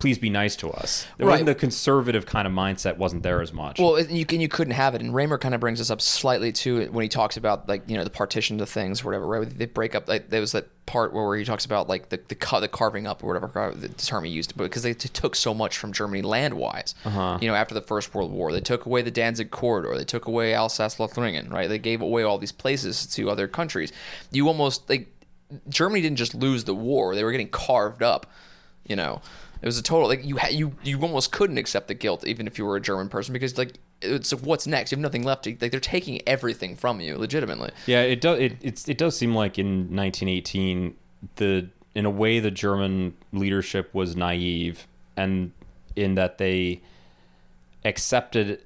please be nice to us." There Right. the conservative kind of mindset wasn't there as much. Well, you can you couldn't have it, and Remer kind of brings this up slightly too when he talks about like you know the partition of things, or whatever. Right? They break up. Like there was that part where he talks about like the the, the carving up or whatever the term he used, but because they took so much from Germany land wise. Uh-huh. You know, after the First World War, they took away the Danzig corridor, they took away Alsace-Lotharingen. Right? They gave away all these places to other countries. You almost like Germany didn't just lose the war; they were getting carved up. You know, it was a total like you ha- you you almost couldn't accept the guilt even if you were a German person because like it's what's next? You have nothing left. To, like they're taking everything from you, legitimately. yeah, it does. It it's, it does seem like in 1918, the in a way the German leadership was naive, and in that they accepted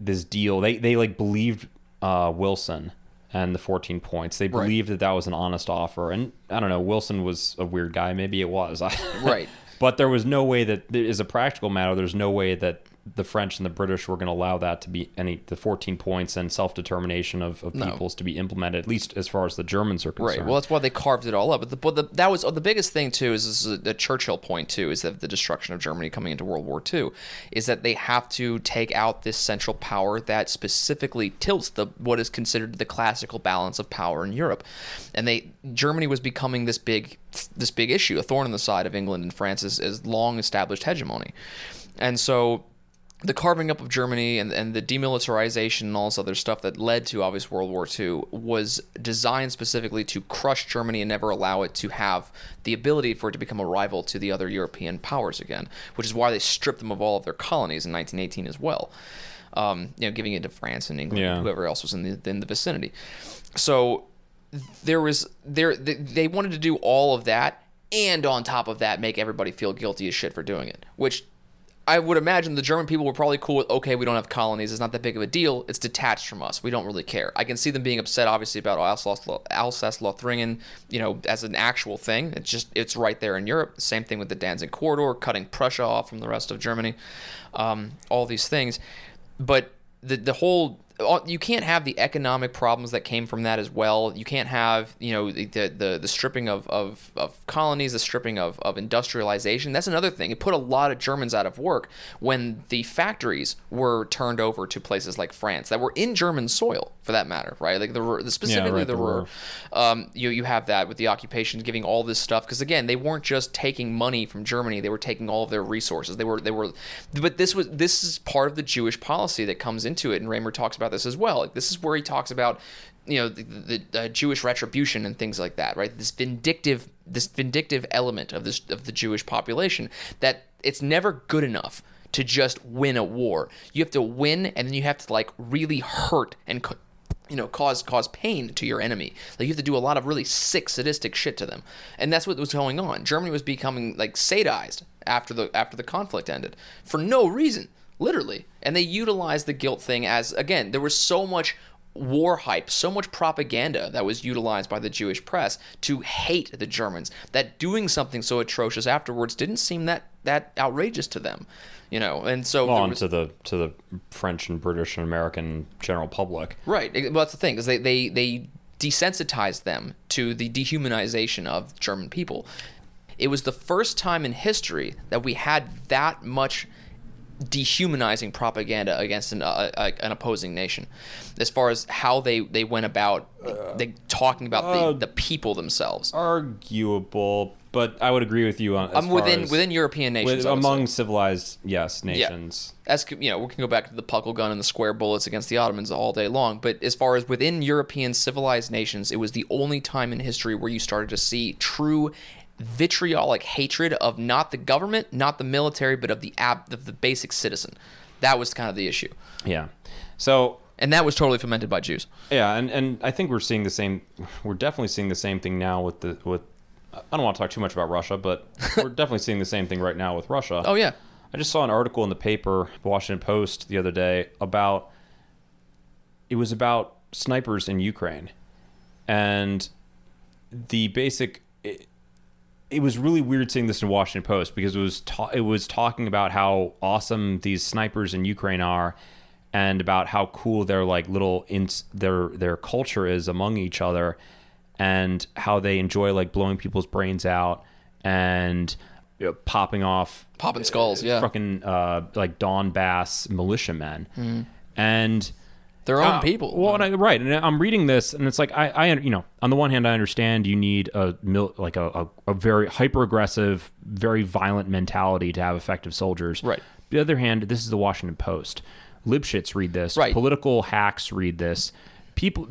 this deal. They they like believed uh, Wilson and the 14 points. They Right. believed that that was an honest offer. And I don't know, Wilson was a weird guy. Maybe it was. Right. But there was no way that, as a practical matter, there's no way that the French and the British were going to allow that to be any the 14 points and self determination of, of No. peoples to be implemented, at least as far as the Germans are concerned. Right. Well, that's why they carved it all up. But, the, but the, that was the biggest thing too. Is this is the Churchill point too? Is that the destruction of Germany coming into World War II is that they have to take out this central power that specifically tilts the what is considered the classical balance of power in Europe, and they Germany was becoming this big this big issue, a thorn in the side of England and France's as long established hegemony, and so the carving up of Germany and, and the demilitarization and all this other stuff that led to obvious World War II was designed specifically to crush Germany and never allow it to have the ability for it to become a rival to the other European powers again, which is why they stripped them of all of their colonies in 1918 as well. Um, you know, giving it to France and England Yeah. and whoever else was in the in the vicinity. So there was there they, they wanted to do all of that and on top of that make everybody feel guilty as shit for doing it which i would imagine the german people were probably cool with okay we don't have colonies it's not that big of a deal it's detached from us we don't really care. I can see them being upset obviously about alsace lothringen you know as an actual thing it's just it's right there in europe same thing with the danzig corridor cutting prussia off from the rest of germany um, all these things. But the the whole you can't have the economic problems that came from that as well. You can't have you know the the, the stripping of, of, of colonies, the stripping of, of industrialization. That's another thing. It put a lot of Germans out of work when the factories were turned over to places like France that were in German soil, for that matter, right? Like the, the specifically right, the the Ruhr. Um, you you have that with the occupation giving all this stuff because again they weren't just taking money from Germany; they were taking all of their resources. They were they were, but this was this is part of the Jewish policy that comes into it, and Remer talks about this as well. Like this is where he talks about you know the, the, the uh, Jewish retribution and things like that, right? This vindictive this vindictive element of this of the Jewish population that it's never good enough to just win a war. You have to win, and then you have to like really hurt and. co- you know, cause cause pain to your enemy. Like you have to do a lot of really sick, sadistic shit to them, and that's what was going on. Germany was becoming like sadized after the after the conflict ended for no reason, literally. And they utilized the guilt thing as again, there was so much war hype, so much propaganda that was utilized by the Jewish press to hate the Germans that doing something so atrocious afterwards didn't seem that that outrageous to them, you know. And so there on was- to the to the French and British and American general public. Right. Well, that's the thing, is they, they, they desensitized them to the dehumanization of German people. It was the first time in history that we had that much dehumanizing propaganda against an, uh, uh, an opposing nation, as far as how they, they went about they, talking about uh, the, the people themselves. Arguable, but I would agree with you on. As Um, within within European nations, with, among civilized yes nations. as you know, we can go back to the puckle gun and the square bullets against the Ottomans all day long. But as far as within European civilized nations, it was the only time in history where you started to see true vitriolic hatred of not the government, not the military, but of the ab- of the basic citizen. That was kind of the issue, Yeah. So and that was totally fomented by Jews. yeah, and, and I think we're seeing the same. We're definitely seeing the same thing now with the with. I don't want to talk too much about Russia, but we're definitely seeing the same thing right now with Russia. Oh yeah, I just saw an article in the paper, the Washington Post, the other day about it was about snipers in Ukraine, and the basic. It, was really weird seeing this in Washington Post because it was ta- it was talking about how awesome these snipers in Ukraine are, and about how cool their like little ins- their their culture is among each other, and how they enjoy like blowing people's brains out and you know, popping off popping skulls. Yeah, fucking uh, like Donbass militiamen, and their own uh, people. Well, and I, right, and I'm reading this, and it's like I, I, you know, on the one hand, I understand you need a mil, like a, a, a very hyper aggressive, very violent mentality to have effective soldiers. Right. The other hand, this is the Washington Post. Libshits read this. Right. Political hacks read this. People,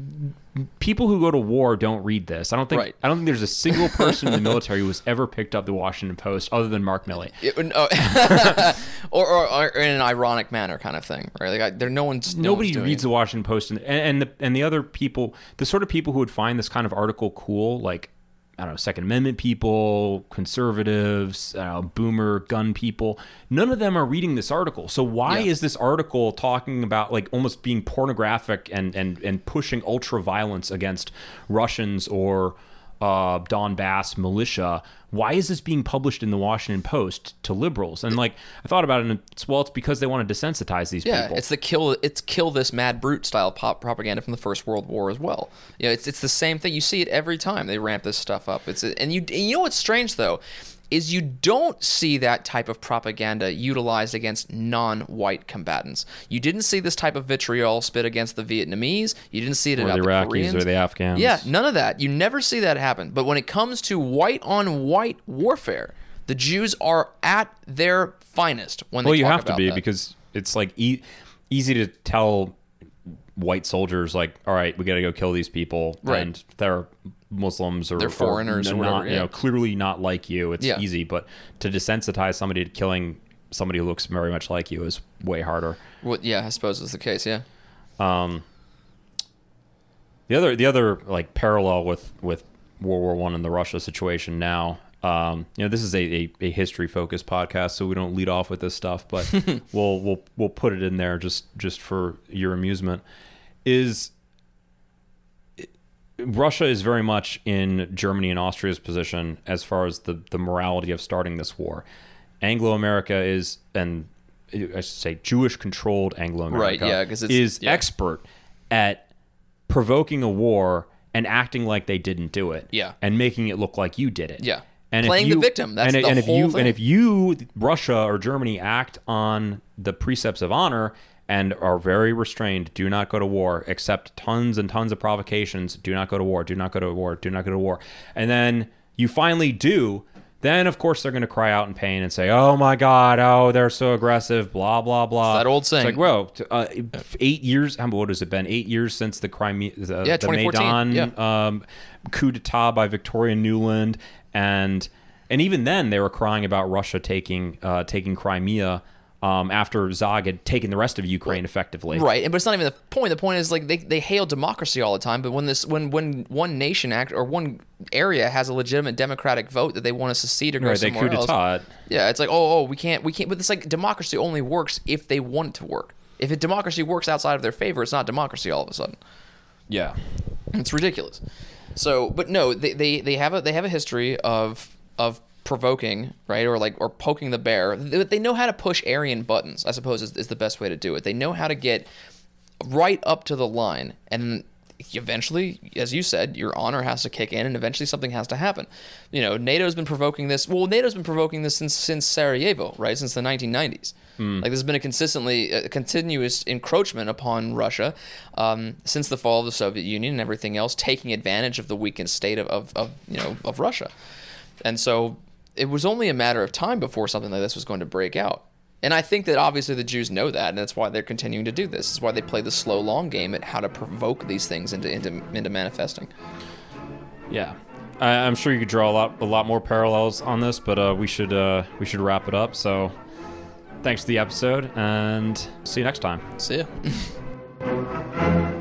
people who go to war don't read this. I don't think. Right. I don't think there's a single person in the military who has ever picked up the Washington Post other than Mark Milley. It- oh, or, or, or in an ironic manner, kind of thing, right? Like I, there, no one's no nobody one's reads it. the Washington Post, and, and the and the other people, the sort of people who would find this kind of article cool, like I don't know, Second Amendment people, conservatives, uh, boomer gun people. None of them are reading this article. So why Yeah. is this article talking about like almost being pornographic and and and pushing ultra violence against Russians or uh, Donbass militia. Why is this being published in the Washington Post to liberals? And like I thought about it, and it's well, it's because they want to desensitize these yeah, people. it's the kill it's kill this mad brute style pop propaganda from the First World War as well. You know, it's it's the same thing. You see it every time they ramp this stuff up. It's and you and you know what's strange though is you don't see that type of propaganda utilized against non-white combatants. You didn't see this type of vitriol spit against the Vietnamese. You didn't see it or about the the, Iraqis Koreans. or the Afghans. Yeah, none of that. You never see that happen. But when it comes to white on white warfare, the Jews are at their finest when they well, you have to be that. because it's like e- easy to tell white soldiers like, all right, we got to go kill these people, Right. and they're Muslims or They're or foreigners or not, whatever, you yeah. know, clearly not like you. It's Yeah. easy, but to desensitize somebody to killing somebody who looks very much like you is way harder. Well, yeah, I suppose is the case. Yeah. The other, the other like parallel with with World War One and the Russia situation now. Um, you know, this is a, a, a history focused podcast, so we don't lead off with this stuff, but we'll we'll we'll put it in there just just for your amusement. Is Russia is very much in Germany and Austria's position as far as the, the morality of starting this war. Anglo America is, and I should say Jewish controlled Anglo America Right, yeah, it's- is yeah. expert at provoking a war and acting like they didn't do it. Yeah. And making it look like you did it. Yeah. And if Playing the victim, that's and, the and if whole you thing. and if you Russia or Germany act on the precepts of honor and are very restrained, do not go to war, accept tons and tons of provocations, do not go to war, do not go to war, do not go to war. And then you finally do, then of course they're going to cry out in pain and say, "Oh my God, oh they're so aggressive," blah blah blah. that old It's saying. like, well, t- uh, eight years. How what has it been? Eight years since the Crimea, the, Yeah, the 2014, Maidan um, coup d'état by Victoria Nuland, and and even then they were crying about Russia taking uh, taking Crimea um, after Zog had taken the rest of Ukraine effectively. Right, and but it's not even the point. The point is like they, they hail democracy all the time, but when this when when one nation act or one area has a legitimate democratic vote that they want to secede or go Right, they somewhere coup else, it. yeah, it's like oh oh we can't we can't. But it's like democracy only works if they want it to work. If a democracy works outside of their favor, it's not democracy all of a sudden. Yeah. It's ridiculous. So, but no, they, they, they have a they have a history of of provoking, right, or like or poking the bear. They, they know how to push Aryan buttons. I suppose is, is the best way to do it. They know how to get right up to the line, and eventually, as you said, your honor has to kick in, and eventually something has to happen. You know, NATO's been provoking this. Well, NATO's been provoking this since since Sarajevo, right, since the 1990s. Like there's been a consistently a continuous encroachment upon Russia um, since the fall of the Soviet Union and everything else, taking advantage of the weakened state of, of, of you know of Russia, and so it was only a matter of time before something like this was going to break out. And I think that obviously the Jews know that, and that's why they're continuing to do this. It's why they play the slow long game at how to provoke these things into into, into manifesting. Yeah. I, I'm sure you could draw a lot a lot more parallels on this, but uh, we should uh, we should wrap it up. So, thanks for the episode, and see you next time. See ya.